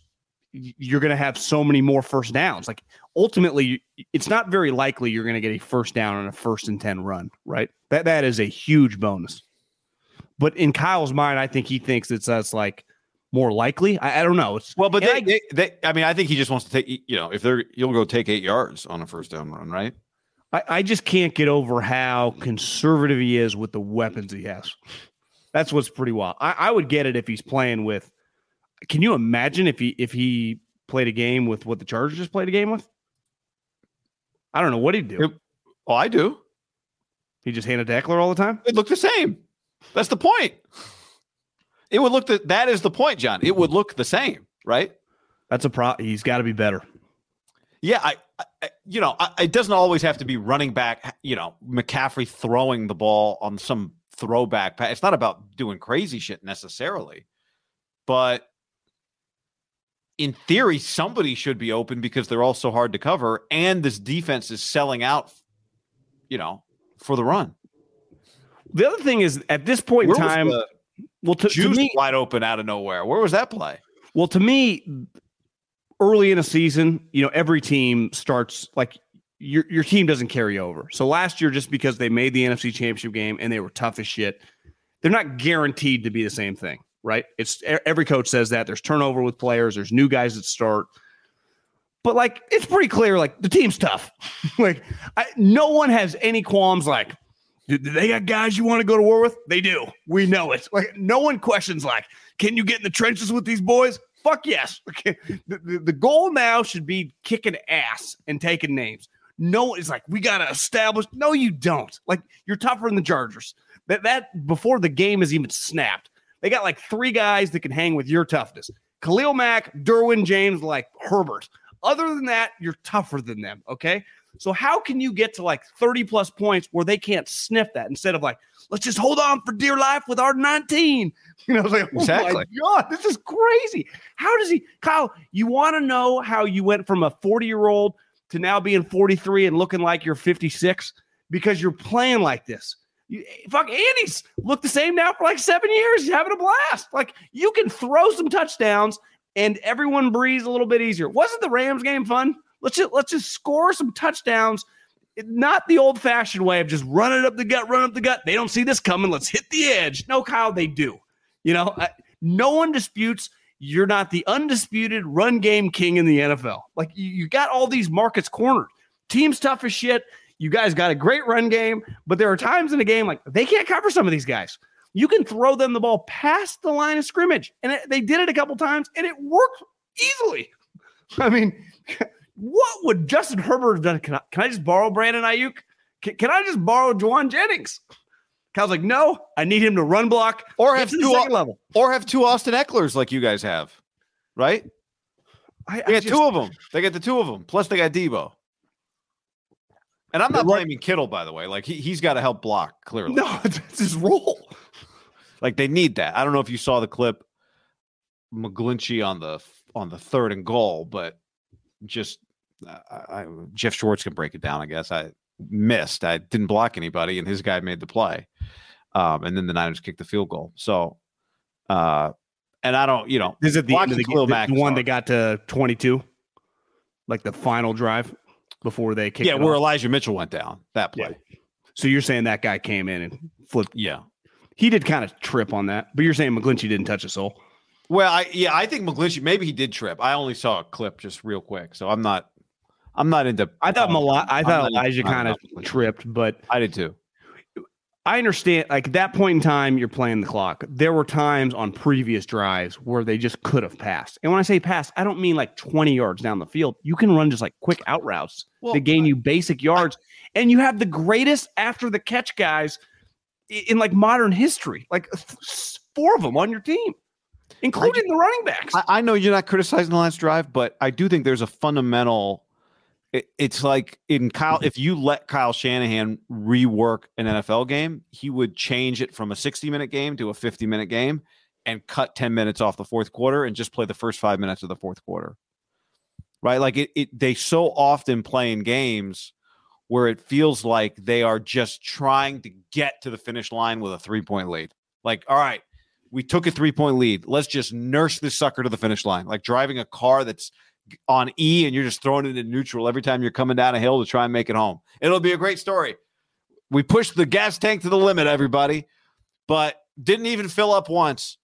Speaker 2: you're going to have so many more first downs. Like, ultimately, it's not very likely you're going to get a first down on a first and 10 run, right? That That is a huge bonus. But in Kyle's mind, I think he thinks it's us like more likely. I, I don't know. It's
Speaker 1: Well, but they,
Speaker 2: I-
Speaker 1: they, they, I mean, I think he just wants to take. You know, if they're, you'll go take eight yards on a first down run, right?
Speaker 2: I, I just can't get over how conservative he is with the weapons he has. That's what's pretty wild. I, I would get it if he's playing with. Can you imagine if he if he played a game with what the Chargers just played a game with? I don't know what he'd do.
Speaker 1: Yep. Oh, I do.
Speaker 2: He just handed Ekeler all the time.
Speaker 1: It looked the same. That's the point. It would look that that is the point, John. It would look the same, right?
Speaker 2: That's a pro. He's got to be better.
Speaker 1: Yeah, I, I you know, I, it doesn't always have to be running back. You know, McCaffrey throwing the ball on some throwback. pass. It's not about doing crazy shit necessarily, but in theory, somebody should be open because they're all so hard to cover, and this defense is selling out. You know, for the run.
Speaker 2: The other thing is, at this point in
Speaker 1: Where was
Speaker 2: time,
Speaker 1: the
Speaker 2: well, to, to me,
Speaker 1: wide open out of nowhere? Where was that play?
Speaker 2: Well, to me, early in a season, you know, every team starts like your your team doesn't carry over. So last year, just because they made the NFC Championship game and they were tough as shit, they're not guaranteed to be the same thing, right? It's every coach says that there's turnover with players, there's new guys that start. But like it's pretty clear, like the team's tough. like I, no one has any qualms. Like, do, they got guys you want to go to war with? They do. We know it. Like no one questions. Like, can you get in the trenches with these boys? Fuck yes. Okay. The, the, the goal now should be kicking ass and taking names. No, it's like we gotta establish. No, you don't. Like you're tougher than the Chargers. That that before the game is even snapped. They got like three guys that can hang with your toughness. Khalil Mack, Derwin James, like Herbert. Other than that, you're tougher than them. Okay. So how can you get to like 30 plus points where they can't sniff that instead of like, let's just hold on for dear life with our 19? You know, like,
Speaker 1: Exactly.
Speaker 2: oh my God, this is crazy. How does he, Kyle, you want to know how you went from a 40 year old to now being 43 and looking like you're 56 because you're playing like this. You, eh, fuck, Andy's looked the same now for like seven years. He's having a blast. Like you can throw some touchdowns and everyone breathes a little bit easier. Wasn't the Rams game fun? Let's just let's just score some touchdowns. Not the old fashioned way of just running up the gut, run up the gut. They don't see this coming. Let's hit the edge. No, Kyle, they do. You know, I, no one disputes you're not the undisputed run game king in the NFL. Like you, you got all these markets cornered. Team's tough as shit. You guys got a great run game, but there are times in the game like they can't cover some of these guys. You can throw them the ball past the line of scrimmage, and it, they did it a couple times, and it worked easily. I mean, what would Justin Herbert have done? Can I, can I just borrow Brandon Aiyuk? Can, can I just borrow Jauan Jennings? Kyle's like, no, I need him to run block
Speaker 1: Or have
Speaker 2: the level.
Speaker 1: or have two Austin Ekelers like you guys have, right?
Speaker 2: I,
Speaker 1: They
Speaker 2: I
Speaker 1: got
Speaker 2: just-
Speaker 1: two of them. They got the two of them. Plus, they got Deebo. And I'm not blaming Kittle, by the way. Like he he's got to help block clearly.
Speaker 2: No, it's his role.
Speaker 1: Like they need that. I don't know if you saw the clip, McGlinchey on the on the third and goal, but just I, I, Geoff Schwartz can break it down. I guess I missed. I didn't block anybody, and his guy made the play. Um, and then the Niners kicked the field goal. So, uh, and I don't, you know,
Speaker 2: Is it the, end of the, the,
Speaker 1: Mack
Speaker 2: the one that got to 22? Like the final drive before they kicked
Speaker 1: yeah, where
Speaker 2: off?
Speaker 1: Elijah Mitchell went down that play.
Speaker 2: So you're saying that guy came in and flipped.
Speaker 1: Yeah.
Speaker 2: He did kind of trip on that, but you're saying McGlinchey didn't touch a soul.
Speaker 1: Well, I yeah, I think McGlinchey maybe he did trip. I only saw a clip just real quick, so I'm not, I'm not into.
Speaker 2: I thought I thought Elijah kind of tripped, but
Speaker 1: I did too.
Speaker 2: I understand. Like at that point in time, you're playing the clock. There were times on previous drives where they just could have passed. And when I say pass, I don't mean like 20 yards down the field. You can run just like quick out routes well, that gain you basic yards. I, and you have the greatest after the catch guys in, in like modern history, like four of them on your team, including I, the running backs.
Speaker 1: I, I know you're not criticizing the last drive, but I do think there's a fundamental it, it's like in Kyle, if you let Kyle Shanahan rework an NFL game, he would change it from a 60 minute game to a 50 minute game and cut 10 minutes off the fourth quarter and just play the first five minutes of the fourth quarter. Right. Like it, it they so often play in games where it feels like they are just trying to get to the finish line with a three point lead. Like, all right, we took a three point lead. Let's just nurse this sucker to the finish line. Like driving a car that's on E and you're just throwing it in neutral every time you're coming down a hill to try and make it home. It'll be a great story. We pushed the gas tank to the limit, everybody, but didn't even fill up once.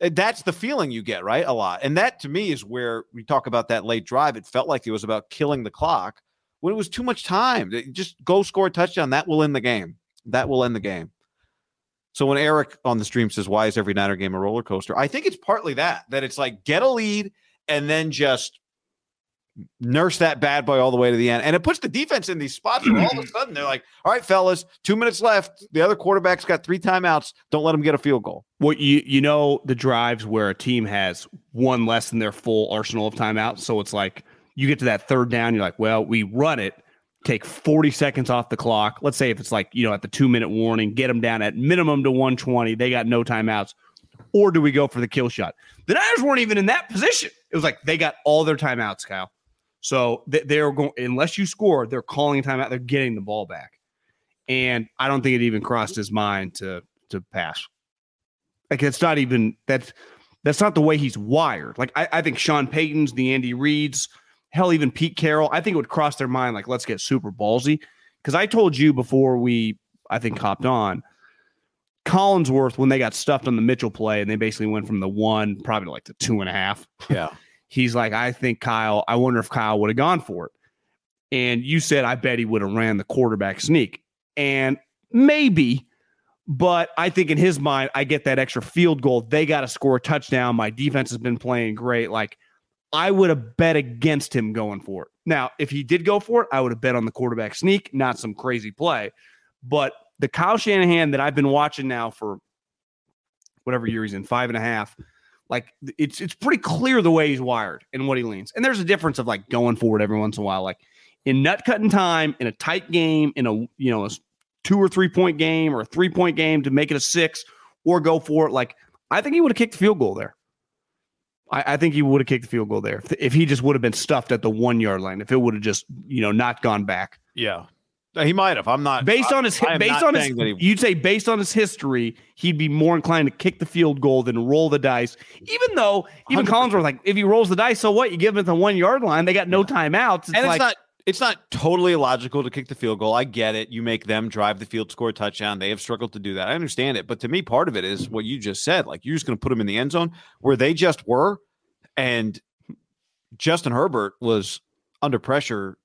Speaker 1: Uh, that's the feeling you get, right? A lot. And that to me is where we talk about that late drive. It felt like it was about killing the clock when it was too much time. Just go score a touchdown. That will end the game. That will end the game. So when Eric on the stream says, Why is every Niner game a roller coaster? I think it's partly that, that it's like get a lead and then just nurse that bad boy all the way to the end. And it puts the defense in these spots where all of a sudden they're like, all right, fellas, two minutes left. The other quarterback's got three timeouts. Don't let him get a field goal.
Speaker 2: Well, you you know the drives where a team has one less than their full arsenal of timeouts. So it's like you get to that third down, you're like, well, we run it, take 40 seconds off the clock. Let's say if it's like, you know, at the two minute warning, get them down at minimum to 120. They got no timeouts. Or do we go for the kill shot? The Niners weren't even in that position. It was like they got all their timeouts, Kyle. So they're going unless you score, they're calling a timeout. They're getting the ball back, and I don't think it even crossed his mind to to pass. Like it's not even that's that's not the way he's wired. Like I, I think Sean Payton's, the Andy Reid's, hell, even Pete Carroll. I think it would cross their mind like let's get super ballsy. Because I told you before we I think hopped on. Collinsworth, when they got stuffed on the Mitchell play, and they basically went from the one probably to like the two and a half.
Speaker 1: Yeah
Speaker 2: he's like, I think Kyle, I wonder if Kyle would have gone for it. And you said, I bet he would have ran the quarterback sneak. And maybe, but I think in his mind, I get that extra field goal. They got to score a touchdown. My defense has been playing great. Like, I would have bet against him going for it. Now, if he did go for it, I would have bet on the quarterback sneak, not some crazy play. But the Kyle Shanahan that I've been watching now for whatever year he's in, five and a half, like it's it's pretty clear the way he's wired and what he leans. And there's a difference of like going forward every once in a while, like in nut cutting time, in a tight game, in a you know a two or three point game or a three point game to make it a six or go for it. Like I think he would have kicked the field goal there. I, I think he would have kicked the field goal there if, if he just would have been stuffed at the one yard line. If it would have just you know not gone back.
Speaker 1: Yeah, he might have. I'm not
Speaker 2: based on his I, based on his. He, you'd say based on his history, he'd be more inclined to kick the field goal than roll the dice. Even though even 100%. Collins was like, if he rolls the dice, so what? You give him the one yard line. They got no timeouts.
Speaker 1: It's and like, it's not. It's not totally illogical to kick the field goal. I get it. You make them drive the field, score a touchdown. They have struggled to do that. I understand it. But to me, part of it is what you just said. Like you're just going to put them in the end zone where they just were, and Justin Herbert was under pressure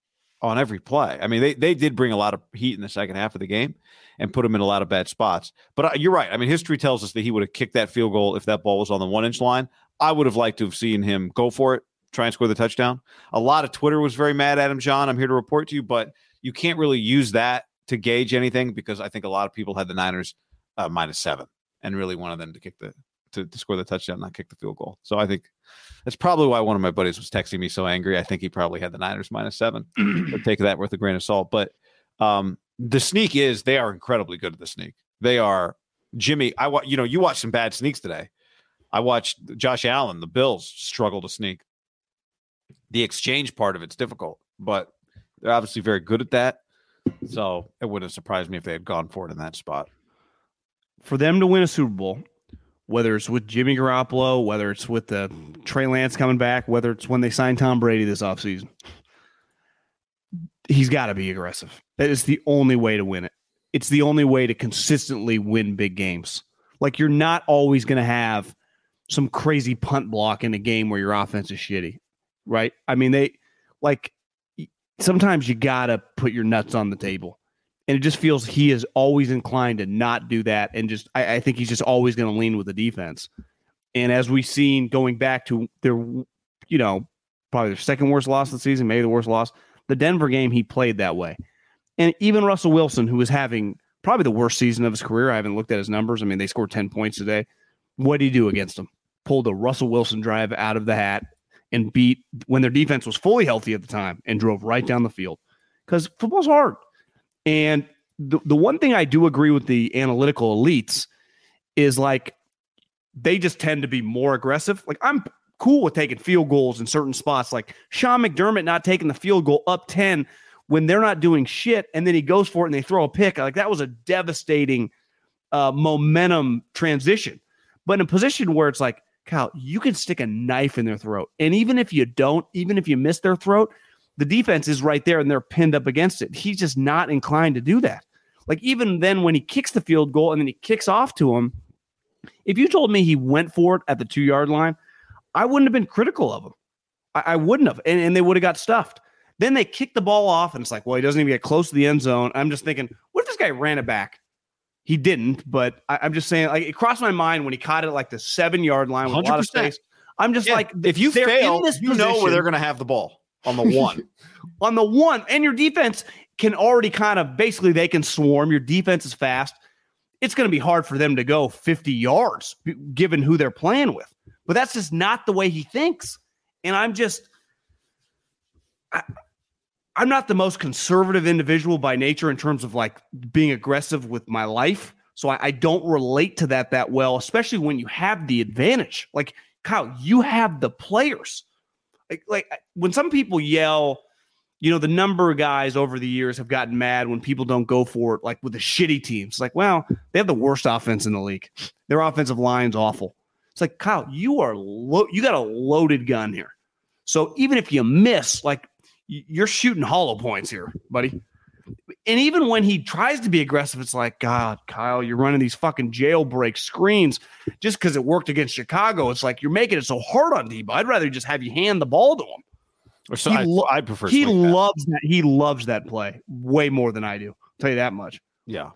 Speaker 1: on every play. I mean, they they did bring a lot of heat in the second half of the game and put him in a lot of bad spots. But uh, you're right. I mean, history tells us that he would have kicked that field goal if that ball was on the one inch line. I would have liked to have seen him go for it, try and score the touchdown. A lot of Twitter was very mad at him, John. I'm here to report to you, but you can't really use that to gauge anything because I think a lot of people had the Niners uh, minus seven and really wanted them to kick the to, to score the touchdown, not kick the field goal. So I think that's probably why one of my buddies was texting me so angry. I think he probably had the Niners minus seven. but take that with a grain of salt. But um, the sneak is they are incredibly good at the sneak. They are Jimmy. I want you know you watched some bad sneaks today. I watched Josh Allen. The Bills struggle to sneak. The exchange part of it's difficult, but they're obviously very good at that. So it wouldn't have surprised me if they had gone for it in that spot.
Speaker 2: For them to win a Super Bowl, whether it's with Jimmy Garoppolo, whether it's with the Trey Lance coming back, whether it's when they sign Tom Brady this offseason. He's got to be aggressive. That is the only way to win it. It's the only way to consistently win big games. Like you're not always going to have some crazy punt block in a game where your offense is shitty, right? I mean, they like sometimes you got to put your nuts on the table. And it just feels he is always inclined to not do that. And just, I, I think he's just always going to lean with the defense. And as we've seen going back to their, you know, probably their second worst loss of the season, maybe the worst loss, the Denver game, he played that way. And even Russell Wilson, who was having probably the worst season of his career, I haven't looked at his numbers. I mean, they scored 10 points today. What did he do against them? Pulled a Russell Wilson drive out of the hat and beat when their defense was fully healthy at the time and drove right down the field because football's hard. And the, the one thing I do agree with the analytical elites is like they just tend to be more aggressive. Like I'm cool with taking field goals in certain spots, like Sean McDermott not taking the field goal up 10 when they're not doing shit, and then he goes for it and they throw a pick. Like that was a devastating uh, momentum transition. But in a position where it's like, Kyle, you can stick a knife in their throat. And even if you don't, even if you miss their throat, the defense is right there and they're pinned up against it. He's just not inclined to do that. Like even then when he kicks the field goal and then he kicks off to him, if you told me he went for it at the two yard line, I wouldn't have been critical of him. I, I wouldn't have, and, and they would have got stuffed. Then they kick the ball off, and it's like, well, he doesn't even get close to the end zone. I'm just thinking, what if this guy ran it back? He didn't, but I, am just saying, like, it crossed my mind when he caught it at like the seven yard line with 100%. a lot of space. I'm just yeah. like,
Speaker 1: if you fail, you position, know where they're going to have the ball on the one.
Speaker 2: on the one, and your defense can already kind of basically they can swarm. Your defense is fast. It's going to be hard for them to go 50 yards given who they're playing with. But that's just not the way he thinks. And I'm just, I, I'm not the most conservative individual by nature in terms of like being aggressive with my life. So I, I, don't relate to that that well, especially when you have the advantage. Like Kyle, you have the players. Like, like when some people yell, you know, the number of guys over the years have gotten mad when people don't go for it, like with the shitty teams. Like, well, they have the worst offense in the league. Their offensive line's awful. It's like Kyle, you are lo- you got a loaded gun here. So even if you miss, like you're shooting hollow points here, buddy. And even when he tries to be aggressive, it's like, God, Kyle, you're running these fucking jailbreak screens just because it worked against Chicago. It's like you're making it so hard on Deebo. I'd rather just have you hand the ball to him.
Speaker 1: Or so I, lo- I, prefer.
Speaker 2: He loves that. that. He loves that play way more than I do. I'll tell you that much.
Speaker 1: Yeah.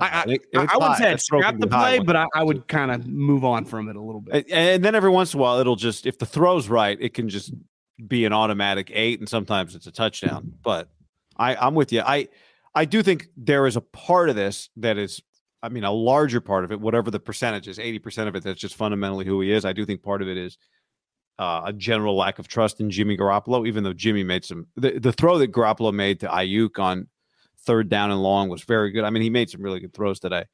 Speaker 2: I, I, I, I wouldn't say I'd scrap the play, but I, I would kind of move on from it a little bit.
Speaker 1: And then every once in a while, it'll just if the throw's right, it can just be an automatic eight, and sometimes it's a touchdown. But I, I'm with you. I I do think there is a part of this that is, I mean, a larger part of it, whatever the percentage is, 80% of it, that's just fundamentally who he is. I do think part of it is uh, a general lack of trust in Jimmy Garoppolo, even though Jimmy made some, the, the throw that Garoppolo made to Aiyuk on third down and long was very good. I mean, he made some really good throws today.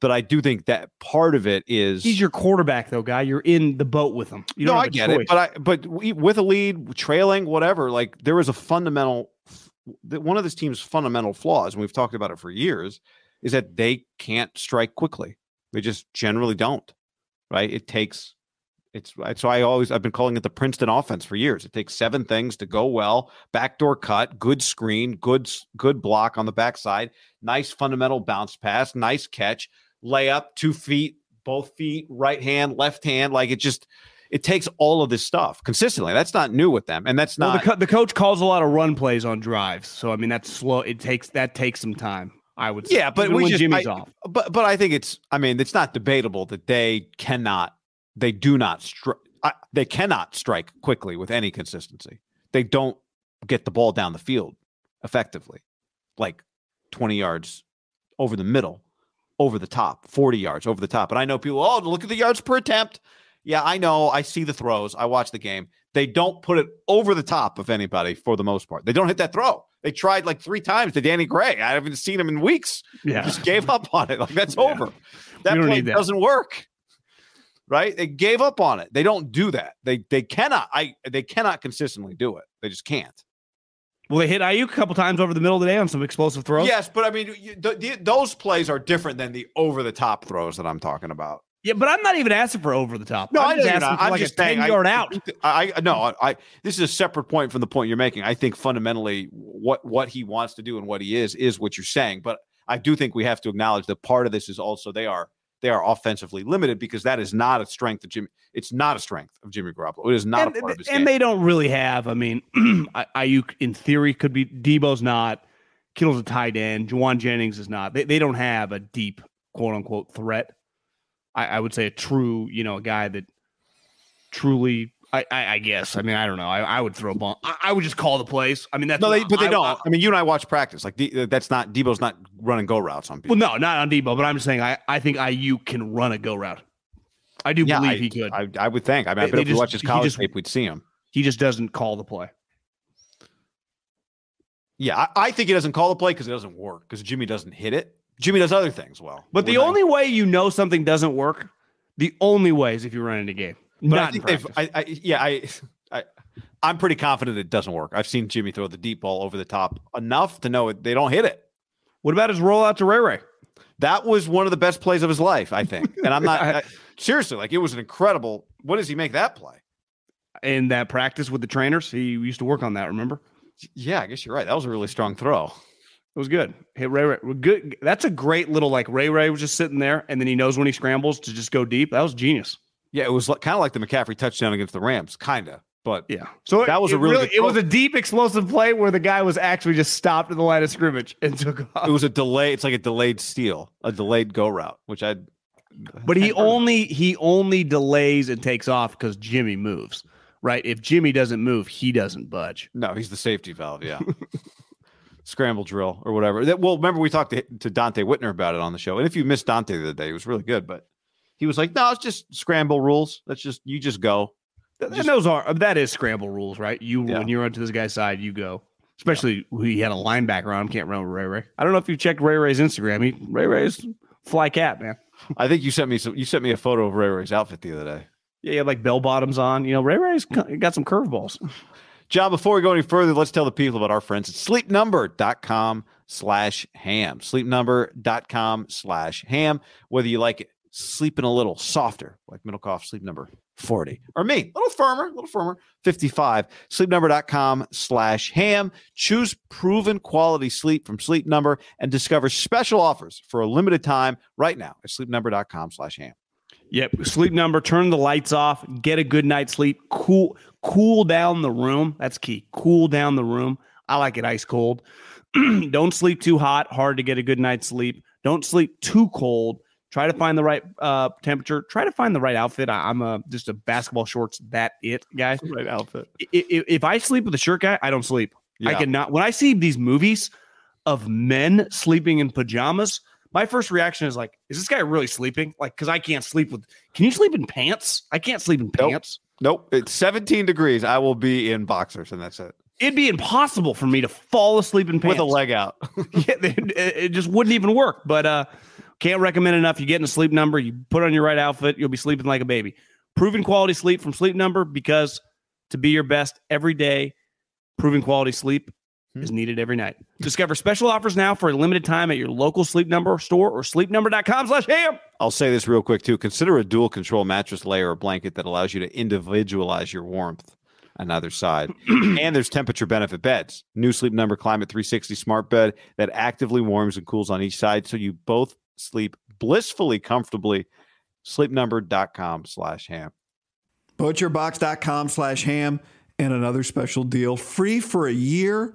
Speaker 1: But I do think that part of it is
Speaker 2: he's your quarterback, though, guy. You're in the boat with him. You
Speaker 1: no, I get choice. it, but I but we, with a lead, trailing, whatever, like there is a fundamental one of this team's fundamental flaws, and we've talked about it for years, is that they can't strike quickly. They just generally don't. Right? It takes it's so I always I've been calling it the Princeton offense for years. It takes seven things to go well: backdoor cut, good screen, good good block on the backside, nice fundamental bounce pass, nice catch, layup, two feet, both feet, right hand, left hand. Like it just it takes all of this stuff consistently. That's not new with them, and that's not.
Speaker 2: Well, the, co- the coach calls a lot of run plays on drives, so I mean that's slow. It takes that takes some time. I would say.
Speaker 1: Yeah, but when just, Jimmy's I, off. But but I think it's. I mean, it's not debatable that they cannot. They do not strike. They cannot strike quickly with any consistency. They don't get the ball down the field effectively, like twenty yards over the middle, over the top, forty yards over the top. And I know people. Oh, look at the yards per attempt. Yeah, I know. I see the throws. I watch the game. They don't put it over the top of anybody for the most part. They don't hit that throw. They tried like three times to Danny Gray. I haven't seen him in weeks. Yeah. Just gave up on it. Like that's yeah. over. That play that. doesn't work. Right? They gave up on it. They don't do that. They they cannot. I they cannot consistently do it. They just can't.
Speaker 2: Well, they hit Aiyuk a couple times over the middle of the day on some explosive throws.
Speaker 1: Yes, but I mean, you, those plays are different than the over the top throws that I'm talking about.
Speaker 2: Yeah, but I'm not even asking for over the top.
Speaker 1: No,
Speaker 2: I'm
Speaker 1: just asking
Speaker 2: for I'm like just a ten saying, yard
Speaker 1: I,
Speaker 2: out.
Speaker 1: I, I no, I, I, this is a separate point from the point you're making. I think fundamentally what what he wants to do and what he is is what you're saying. But I do think we have to acknowledge that part of this is also they are they are offensively limited because that is not a strength of Jimmy. It's not a strength of Jimmy Garoppolo. It is not
Speaker 2: and,
Speaker 1: a part of his
Speaker 2: and
Speaker 1: game.
Speaker 2: they don't really have. I mean, Aiyuk in theory could be. Deebo's not. Kittle's a tight end. Jauan Jennings is not. They, they don't have a deep quote unquote threat. I, I would say a true, you know, a guy that truly I, I, I, guess. I mean, I don't know. I, I would throw a ball. I, I, would just call the plays. I mean, that's
Speaker 1: no, they, but they don't. I, mean, you and I watch practice. Like D, that's not Deebo's not running go routes on
Speaker 2: people. Well, no, not on Debo. But I'm just saying, I, I think Aiyuk can run a go route. I do yeah, believe he could.
Speaker 1: I, I would think. I mean, I bet if we watch his college just, tape, we'd see him.
Speaker 2: He just doesn't call the play.
Speaker 1: Yeah, I, I think he doesn't call the play because it doesn't work. Because Jimmy doesn't hit it. Jimmy does other things well.
Speaker 2: But the only way you know something doesn't work, the only way is if you run into game. But Not I think they've.
Speaker 1: I, I, yeah, I I'm pretty confident it doesn't work. I've seen Jimmy throw the deep ball over the top enough to know it, they don't hit it.
Speaker 2: What about his rollout to Ray Ray?
Speaker 1: That was one of the best plays of his life, I think. And I'm not I, seriously like it was an incredible. What does he make that play?
Speaker 2: In that practice with the trainers, he used to work on that. Remember?
Speaker 1: Yeah, I guess you're right. That was a really strong throw.
Speaker 2: It was good. Hit Ray Ray. Good. That's a great little like Ray Ray was just sitting there, and then he knows when he scrambles to just go deep. That was genius.
Speaker 1: Yeah, it was kind of like the McCaffrey touchdown against the Rams, kind of. But
Speaker 2: yeah, so that was a really, really it was a deep explosive play where the guy was actually just stopped in the line of scrimmage and took off.
Speaker 1: It was a delay. It's like a delayed steal, a delayed go route, which I.
Speaker 2: But he only he only delays and takes off because Jimmy moves. Right? If Jimmy doesn't move, he doesn't budge.
Speaker 1: No, he's the safety valve. Yeah. Scramble drill or whatever. That, well, remember we talked to, to Donte Whitner about it on the show, and if you missed Donte the other day, it was really good. But he was like, "No, it's just scramble rules. That's just you just go."
Speaker 2: Just, and those are that is scramble rules, right? You yeah. when you're onto this guy's side, you go. Especially yeah. he had a linebacker on him. Can't remember Ray Ray. I don't know if you checked Ray Ray's Instagram. He Ray Ray's fly cat man.
Speaker 1: I think you sent me some. You sent me a photo of Ray Ray's outfit the other day.
Speaker 2: Yeah, he had like bell bottoms on. You know, Ray Ray's got some curveballs.
Speaker 1: John, before we go any further, let's tell the people about our friends at sleepnumber.com slash ham. Sleepnumber.com slash ham. Whether you like it sleeping a little softer, like Middlekauff, sleep number 40. Or me, a little firmer, a little firmer, 55. Sleepnumber.com slash ham. Choose proven quality sleep from Sleep Number and discover special offers for a limited time right now at sleepnumber.com slash ham.
Speaker 2: Yep. Sleep Number, turn the lights off, get a good night's sleep, cool, cool down the room. That's key. Cool down the room. I like it ice cold. Don't sleep too hot, hard to get a good night's sleep. Don't sleep too cold Try to find the right uh, temperature. Try to find the right outfit. I, am a just a basketball shorts that it guy.
Speaker 1: Right outfit.
Speaker 2: If, if, I sleep with a shirt guy, I don't sleep. Yeah. I cannot. When I see these movies of men sleeping in pajamas, my first reaction is like, is this guy really sleeping? Like, because I can't sleep with. Can you sleep in pants? I can't sleep in pants.
Speaker 1: Nope. nope. It's 17 degrees. I will be in boxers, and that's it.
Speaker 2: It'd be impossible for me to fall asleep in pants
Speaker 1: with a leg out.
Speaker 2: yeah, it, it just wouldn't even work. But uh, can't recommend enough. You get in a sleep number, you put on your right outfit, you'll be sleeping like a baby. Proven quality sleep from Sleep Number because to be your best every day, proven quality sleep hmm. is needed every night. Discover special offers now for a limited time at your local Sleep Number store or sleepnumber.com slash ham.
Speaker 1: I'll say this real quick too. Consider a dual control mattress layer or blanket that allows you to individualize your warmth on either side. and there's temperature benefit beds. New Sleep Number Climate 360 smart bed that actively warms and cools on each side so you both sleep blissfully comfortably. Sleepnumber.com slash ham.
Speaker 3: Butcherbox.com slash ham. And another special deal free for a year.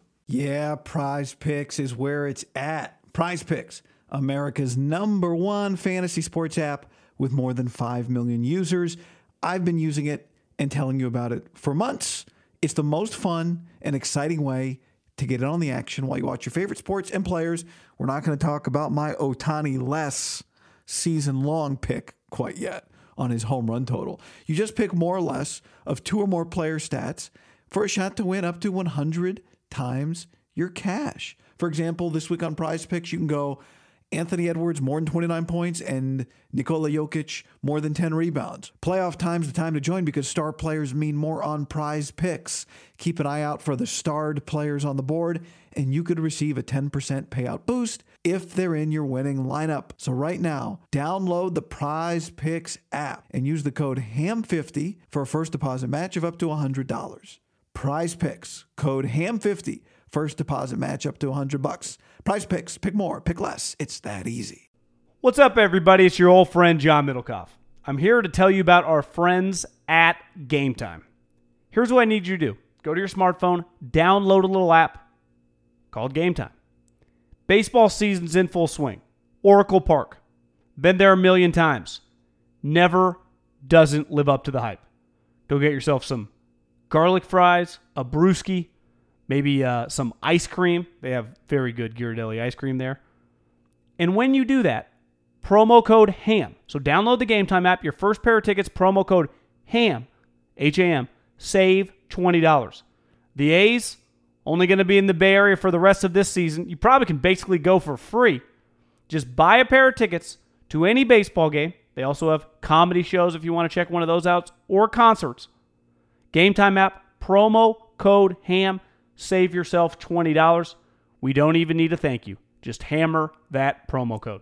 Speaker 3: Yeah, Prize Picks is where it's at. Prize Picks, America's number one fantasy sports app with more than 5 million users. I've been using it and telling you about it for months. It's the most fun and exciting way
Speaker 1: to get in on the action while you watch your favorite sports and players. We're not going to talk about my Ohtani less season long pick quite yet on his home run total. You just pick more or less of two or more player stats for a shot to win up to 100 times your cash. For example, this week on prize picks, you can go Anthony Edwards more than 29 points and Nikola Jokic more than 10 rebounds. Playoff time's the time to join because star players mean more on prize picks. Keep an eye out for the starred players on the board and you could receive a 10% payout boost if they're in your winning lineup. So right now, download the Prize Picks app and use the code HAM50 for a first deposit match of up to $100. Prize Picks, code HAM50 First deposit match up to 100 bucks. Prize picks, pick more, pick less. It's that easy.
Speaker 4: What's up, everybody? It's your old friend, John Middlekauff. I'm here to tell you about our friends at Game Time. Here's what I need you to do go to your smartphone, download a little app called Game Time. Baseball season's in full swing. Oracle Park. Been there a million times. Never doesn't live up to the hype. Go get yourself some garlic fries, a brewski, maybe uh, some ice cream. They have very good Ghirardelli ice cream there. And when you do that, promo code HAM. So download the Game Time app. Your first pair of tickets, promo code HAM, H A M, save $20. The A's, only going to be in the Bay Area for the rest of this season. You probably can basically go for free. Just buy a pair of tickets to any baseball game. They also have comedy shows if you want to check one of those out or concerts. Game Time app, promo code HAM save yourself $20. We don't even need a thank you. Just hammer that promo code.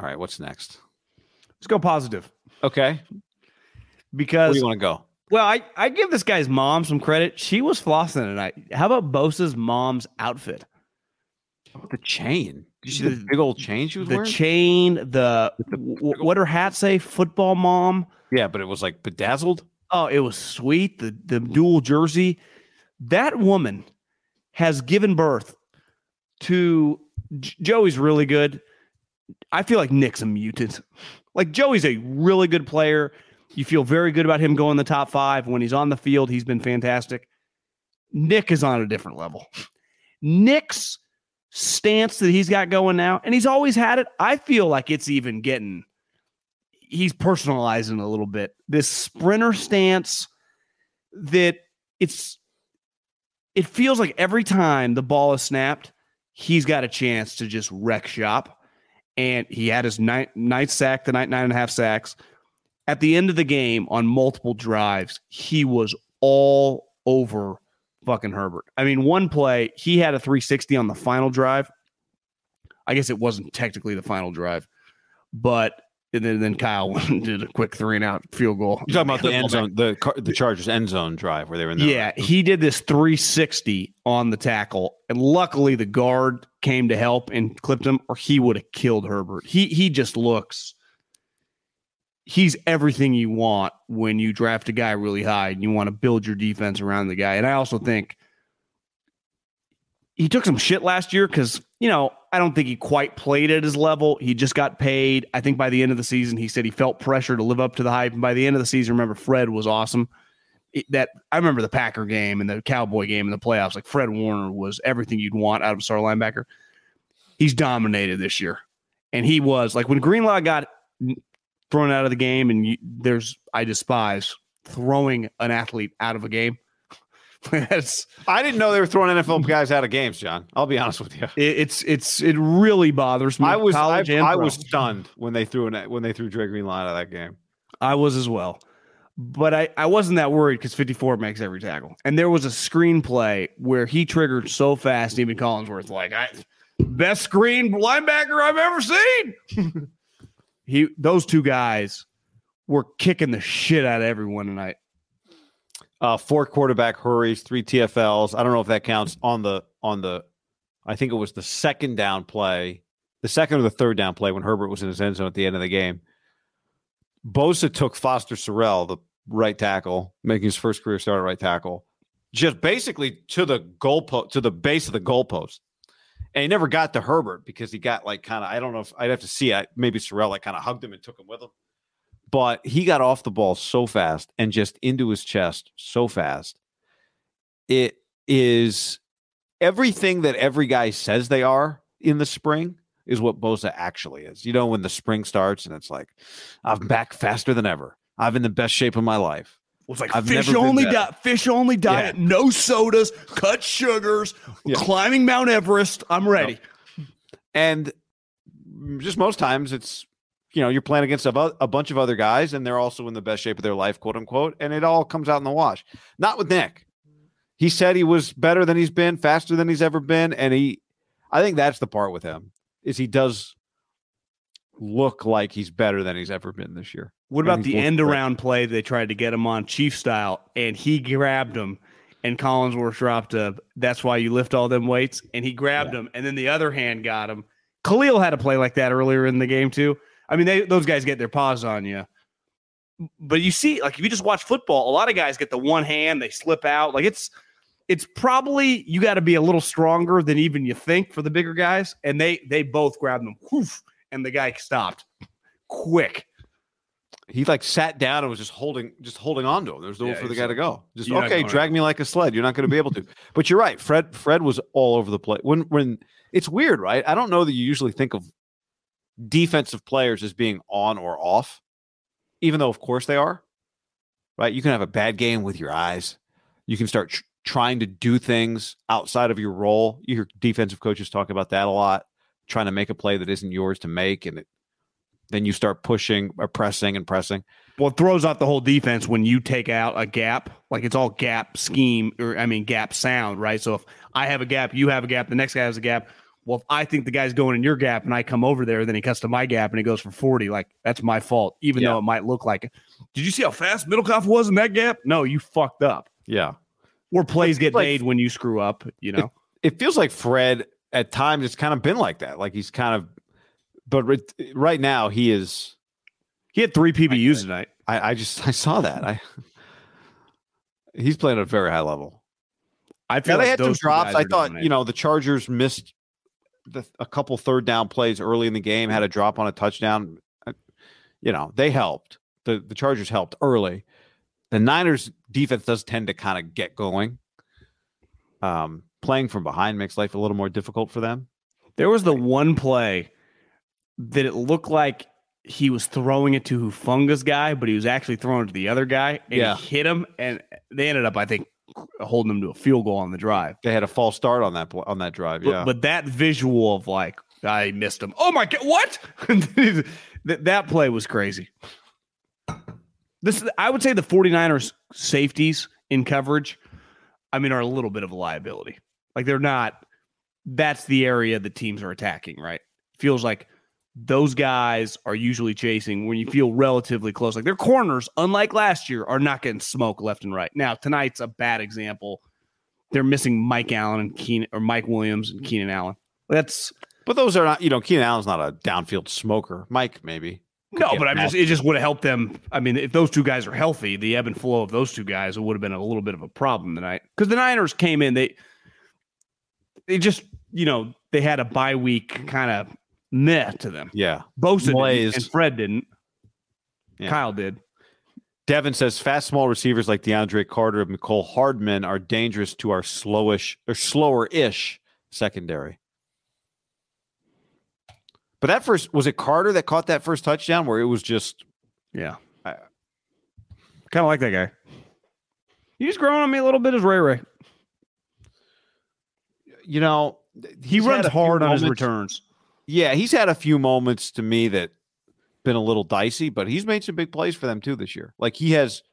Speaker 5: All right, what's next?
Speaker 2: Let's go positive
Speaker 5: Okay. Where
Speaker 2: because
Speaker 5: do you want to go?
Speaker 2: well, I, I give this guy's mom some credit. She was flossing tonight. How about Bosa's mom's outfit?
Speaker 5: The chain. Did you see the,
Speaker 2: The-
Speaker 5: big old chain she was
Speaker 2: The
Speaker 5: wearing?
Speaker 2: chain, the w- what her hat say? Football mom.
Speaker 5: yeah, but it was like bedazzled.
Speaker 2: Oh, it was sweet. The the dual jersey. That woman has given birth to Joey's really good. I feel like Nick's a mutant. Like Joey's a really good player. You feel very good about him going the top five. When he's on the field, he's been fantastic. Nick is on a different level. Nick's stance that he's got going now, and he's always had it. I feel like it's even getting he's personalizing a little bit. This sprinter stance that it's it feels like every time the ball is snapped, he's got a chance to just wreck shop. And he had his ninth, ninth sack tonight, nine and a half sacks. At the end of the game, on multiple drives, he was all over fucking Herbert. I mean, one play, he had a 360 on the final drive. I guess it wasn't technically the final drive, but and then, then Kyle did a quick three and out field goal.
Speaker 5: You're talking about the end zone, the the Chargers end zone drive where they were in the
Speaker 2: Yeah, he did this 360 on the tackle, and luckily the guard came to help and clipped him, or he would have killed Herbert. He he just looks. He's everything you want when you draft a guy really high and you want to build your defense around the guy. And I also think he took some shit last year because you know I don't think he quite played at his level. He just got paid. I think by the end of the season, he said he felt pressure to live up to the hype. And by the end of the season, remember Fred was awesome. It- that I remember the Packer game and the Cowboy game in the playoffs. Like Fred Warner was everything you'd want out of a star linebacker. He's dominated this year, and he was like when Greenlaw got thrown out of the game, and you, there's I despise throwing an athlete out of a game.
Speaker 1: I didn't know they were throwing NFL hmm. guys out of games, John. I'll be honest with you.
Speaker 2: it, it's it's it really bothers me.
Speaker 1: I was I, I was stunned when they threw an, when they threw Dre Greenlaw out of that game.
Speaker 2: I was as well. But I, I wasn't that worried because 54 makes every tackle. And there was a screenplay where he triggered so fast, even Collinsworth, like, I best screen linebacker I've ever seen. he those two guys were kicking the shit out of everyone tonight.
Speaker 1: Uh, four quarterback hurries, three TFLs. I don't know if that counts on the on the. I think it was the second down play, the second or the third down play when Herbert was in his end zone at the end of the game. Bosa took Foster Sarell, the right tackle, making his first career start at right tackle, just basically to the goalpost, to the base of the goalpost. And he never got to Herbert because he got like kind of, I don't know if I'd have to see it. Maybe Sorrell like kind of hugged him and took him with him. But he got off the ball so fast and just into his chest so fast. It is everything that every guy says they are in the spring is what Bosa actually is. You know, when the spring starts and it's like, I'm back faster than ever. I'm in the best shape of my life.
Speaker 2: It was like
Speaker 1: I've
Speaker 2: fish only diet, fish only diet, no sodas, cut sugars,
Speaker 1: Yeah.
Speaker 2: climbing Mount Everest. I'm ready.
Speaker 1: And just most times it's, you know, you're playing against a, a bunch of other guys and they're also in the best shape of their life, quote unquote. And it all comes out in the wash. Not with Nick. He said he was better than he's been, faster than he's ever been. And he, I think that's the part with him is he does look like he's better than he's ever been this year.
Speaker 2: What about the end around play they tried to get him on Chief style and he grabbed him and Collinsworth dropped a that's why you lift all them weights and he grabbed him and then the other hand got him. Khalil had a play like that earlier in the game too. I mean they those guys get their paws on you. But you see like if you just watch football, a lot of guys get the one hand, they slip out. Like it's it's probably you got to be a little stronger than even you think for the bigger guys and they they both grabbed them whoof, and the guy stopped quick.
Speaker 1: he like sat down and was just holding just holding on to him. There was nowhere
Speaker 2: Yeah,
Speaker 1: for the guy to go. Just okay, drag me like a sled. You're not going to be able to. But you're right. Fred Fred was all over the place. When when it's weird, right? I don't know that you usually think of defensive players as being on or off, even though of course they are. Right? You can have a bad game with your eyes. You can start tr- trying to do things outside of your role. You hear defensive coaches talk about that a lot, trying to make a play that isn't yours to make, and it, then you start pushing or pressing and pressing.
Speaker 2: Well, it throws out the whole defense when you take out a gap. Like it's all gap scheme, or I mean, gap sound, right? So if I have a gap, you have a gap, the next guy has a gap. Well, if I think the guy's going in your gap and I come over there, then he cuts to my gap and he goes for 40, like that's my fault, even
Speaker 1: Yeah.
Speaker 2: though it might look like it. Did you see how fast Middlekauff was in that gap? No, you fucked up.
Speaker 1: Yeah.
Speaker 2: Where plays get
Speaker 1: like-
Speaker 2: made when you screw up, you know?
Speaker 1: it feels like Fred at times it's kind of been like that. Like he's kind of, but right, right now he is.
Speaker 2: He had three PBUs tonight.
Speaker 1: I, I just I saw that. I he's playing at a very high level.
Speaker 2: I feel
Speaker 1: Yeah, they had some drops. I thought you know the Chargers missed the, a couple third down plays early in the game. Had a drop on a touchdown. Uh, You know they helped. The the Chargers helped early. The Niners defense does tend to kind of get going. Um, playing from behind makes life a little more difficult for them.
Speaker 2: There was the one play that it looked like he was throwing it to Hufanga's guy, but he was actually throwing it to the other guy, and
Speaker 1: Yeah.
Speaker 2: he hit him, and they ended up, I think, holding him to a field goal on the drive.
Speaker 1: They had a false start on that on that drive.
Speaker 2: But,
Speaker 1: Yeah,
Speaker 2: but that visual of like I missed him. Oh my god, what? that, that play was crazy. This I would say the 49ers safeties in coverage, I mean, are a little bit of a liability. Like they're not that's the area the teams are attacking, right? Feels like those guys are usually chasing when you feel relatively close. Like their corners, unlike last year, are not getting smoke left and right. Now, tonight's a bad example. They're missing Mike Allen and Keenan or Mike Williams and Keenan Allen. That's
Speaker 1: but those are not. You know, Keenan Allen's not a downfield smoker. Mike maybe.
Speaker 2: No, but I'm just it just would have helped them. I mean, if those two guys are healthy, the ebb and flow of those two guys it would have been a little bit of a problem tonight. Because the Niners came in, they they just you know they had a bye week kind of meh to them.
Speaker 1: Yeah.
Speaker 2: Bosa
Speaker 1: Malaise.
Speaker 2: and Fred didn't.
Speaker 1: Yeah.
Speaker 2: Kyle did.
Speaker 1: Devin says fast small receivers like DeAndre Carter and Mecole Hardman are dangerous to our slowish or slower ish secondary. But that first was it Carter that caught that first touchdown where it was just
Speaker 2: Yeah.
Speaker 1: I-
Speaker 2: kind of like that guy. He's growing on me a little bit as Ray Ray.
Speaker 1: You know,
Speaker 2: He runs
Speaker 1: had a few
Speaker 2: hard on his returns.
Speaker 1: Yeah, he's had a few moments to me that been a little dicey, but he's made some big plays for them too this year. Like he has,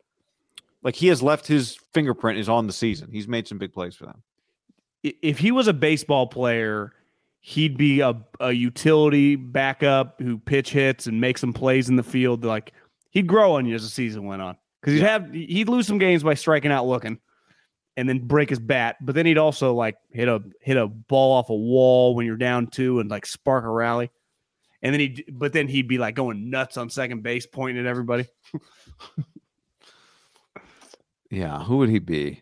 Speaker 1: like he has left his fingerprint is on the season. He's made some big plays for them.
Speaker 2: If he was a baseball player, he'd be a, a utility backup who pitch hits and makes some plays in the field. Like he'd grow on you as the season went on because he'd have he'd lose some games by striking out looking, and then break his bat. But then he'd also like hit a hit a ball off a wall when you're down two and like spark a rally. And then he, but then he'd be like going nuts on second base, pointing at everybody.
Speaker 1: Yeah, who would he be?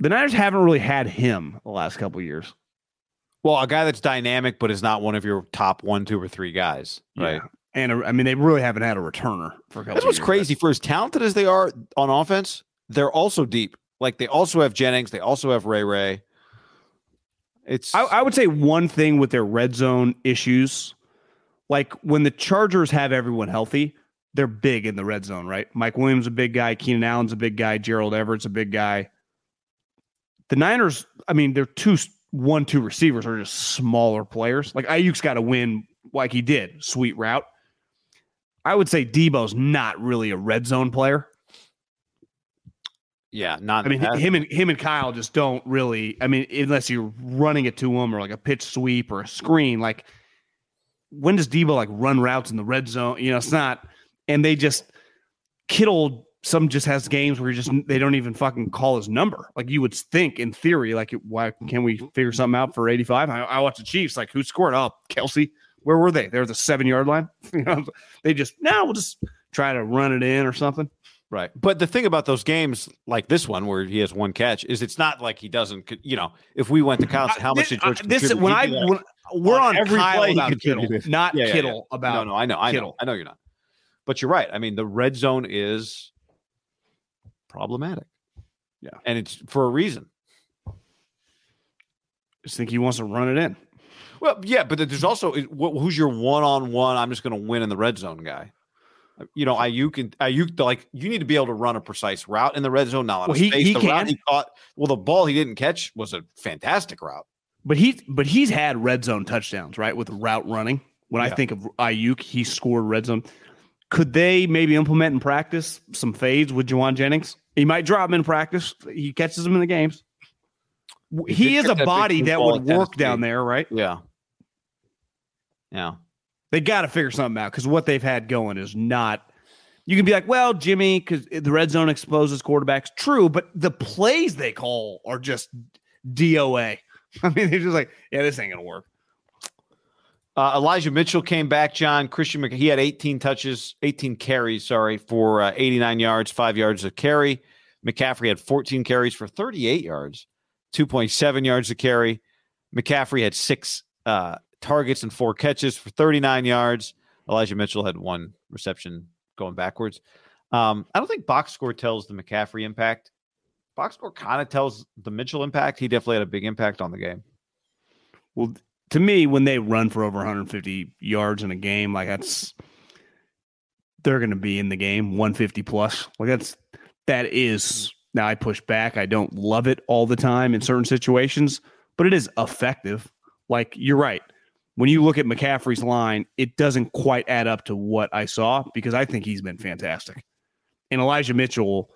Speaker 2: The Niners haven't really had him the last couple of years.
Speaker 1: Well, a guy that's dynamic, but is not one of your top one, two, or three guys, right?
Speaker 2: Yeah. And a, I mean, they really haven't had a returner for a couple.
Speaker 1: That's what's
Speaker 2: years.
Speaker 1: crazy. For as talented as they are on offense, they're also deep. Like they also have Jennings, they also have Ray Ray. It's
Speaker 2: I, I would say one thing with their red zone issues, like when the Chargers have everyone healthy, they're big in the red zone, right? Mike Williams a big guy, Keenan Allen's a big guy, Gerald Everett's a big guy. The Niners, I mean, they're two one two receivers are just smaller players. Like Aiyuk's got to win like he did, sweet route. I would say Deebo's not really a red zone player.
Speaker 1: Yeah, not
Speaker 2: I mean,
Speaker 1: that-
Speaker 2: him and him and Kyle just don't really. I mean, unless you're running it to him or like a pitch sweep or a screen. Like, when does Deebo like run routes in the red zone? You know, it's not. And they just Kittle. Some just has games where he just they don't even fucking call his number. Like you would think in theory, like why can't we figure something out for 85? I, I watch the Chiefs. Like who scored? Oh, Kelce. Where were they? They're the seven yard line. you know, they just now we'll just try to run it in or something.
Speaker 1: Right. But the thing about those games like this one where he has one catch is it's not like he doesn't, you know, if we went to count how much did George
Speaker 2: uh, this when I
Speaker 1: he'd be like,
Speaker 2: when, we're
Speaker 1: on
Speaker 2: on,
Speaker 1: every
Speaker 2: Kyle
Speaker 1: play
Speaker 2: about Kittle, not
Speaker 1: Yeah, yeah,
Speaker 2: Kittle
Speaker 1: yeah.
Speaker 2: about
Speaker 1: no, no, I know, I know, I know you're not. But you're right. I mean, the red zone is problematic.
Speaker 2: Yeah.
Speaker 1: And it's for a reason.
Speaker 2: just think he wants to run it in.
Speaker 1: Well, yeah, but there's also who's your one-on-one. I'm just going to win in the red zone guy. You know, Aiyuk and Aiyuk, like you need to be able to run a precise route in the red zone. Now,
Speaker 2: Well, he- he
Speaker 1: the route
Speaker 2: can.
Speaker 1: he caught. Well, the ball he didn't catch was a fantastic route.
Speaker 2: But he but he's had red zone touchdowns, right? With route running. When I think of Aiyuk, he scored red zone. Could they maybe implement in practice some fades with Jauan Jennings? He might drop him in practice. He catches them in the games.
Speaker 1: He
Speaker 2: He, is a body that would work down there, right?
Speaker 1: Yeah, yeah.
Speaker 2: They got to figure something out because what they've had going is not. You can be like, well, Jimmy, because the red zone exposes quarterbacks. True, but the plays they call are just DOA. I mean, they're just like, yeah, this ain't gonna work.
Speaker 1: Uh, Elijah Mitchell came back. John Christian, Mc- he had 18 touches, 18 carries, sorry, for uh, 89 yards, five yards a carry. McCaffrey had 14 carries for 38 yards, 2.7 yards a carry. McCaffrey had six uh, targets and four catches for 39 yards. Elijah Mitchell had one reception going backwards. Um, I don't think box score tells the McCaffrey impact. Box score kind of tells the Mitchell impact. He definitely had a big impact on the game.
Speaker 2: Well, to me, when they run for over 150 yards in a game, like that's they're going to be in the game 150 plus. Like that's that is now I push back. I don't love it all the time in certain situations, but it is effective. Like you're right. When you look at McCaffrey's line, it doesn't quite add up to what I saw because I think he's been fantastic. And Elijah Mitchell,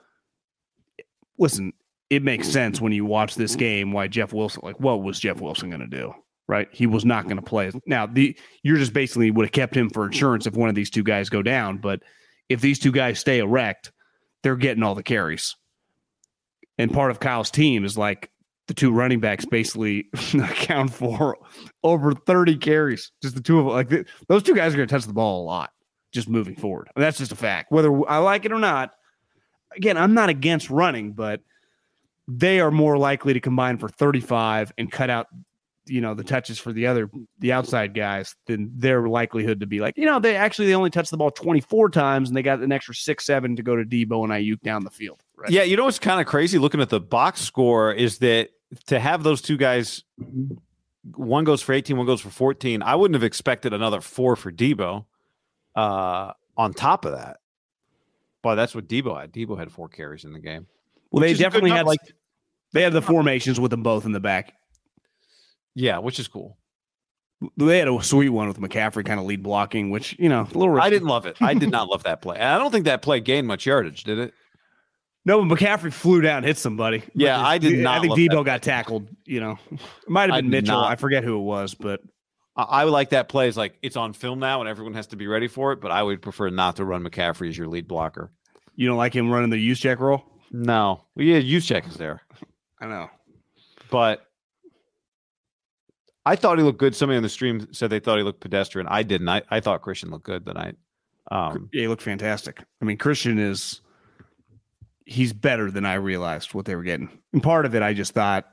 Speaker 2: listen, it makes sense when you watch this game why Jeff Wilson, like, what was Jeff Wilson going to do? Right? He was not going to play. Now, the you're just basically would have kept him for insurance if one of these two guys go down. But if these two guys stay erect, they're getting all the carries. And part of Kyle's team is like the two running backs basically account for over 30 carries. Just the two of them. Like th- those two guys are going to touch the ball a lot just moving forward. And that's just a fact. Whether I like it or not, again, I'm not against running, but they are more likely to combine for 35 and cut out you know the touches for the other the outside guys than their likelihood to be like you know they actually they only touched the ball 24 times and they got an extra six seven to go to Deebo and Aiyuk down the field right
Speaker 1: Yeah, you know what's kind of crazy looking at the box score is that to have those two guys, one goes for 18, one goes for 14. I wouldn't have expected another four for Deebo uh, on top of that. But that's what Deebo had. Deebo had four carries in the game.
Speaker 2: Well, they
Speaker 1: is a good
Speaker 2: definitely had like they had the formations with them both in the back.
Speaker 1: Yeah, which is cool.
Speaker 2: They had a sweet one with McCaffrey kind of lead blocking, which you know a little.
Speaker 1: I didn't love it. I did not love that play. And I don't think that play gained much yardage, did it?
Speaker 2: No, but McCaffrey flew down, hit somebody.
Speaker 1: Yeah, I did not. I
Speaker 2: think
Speaker 1: Deebo
Speaker 2: got tackled. You know, it might have been
Speaker 1: did
Speaker 2: Mitchell.
Speaker 1: not.
Speaker 2: I forget who it was, but
Speaker 1: I, I like that play. Is like it's on film now, and everyone has to be ready for it. But I would prefer not to run McCaffrey as your lead blocker.
Speaker 2: you don't like him running the use check roll.
Speaker 1: No, well, yeah, use check is there,
Speaker 2: I know.
Speaker 1: but I thought he looked good. Somebody on the stream said they thought he looked pedestrian. I didn't. I, I thought Christian looked good tonight. Um,
Speaker 2: Yeah, he looked fantastic. I mean, Christian is he's better than I realized what they were getting. And part of it, I just thought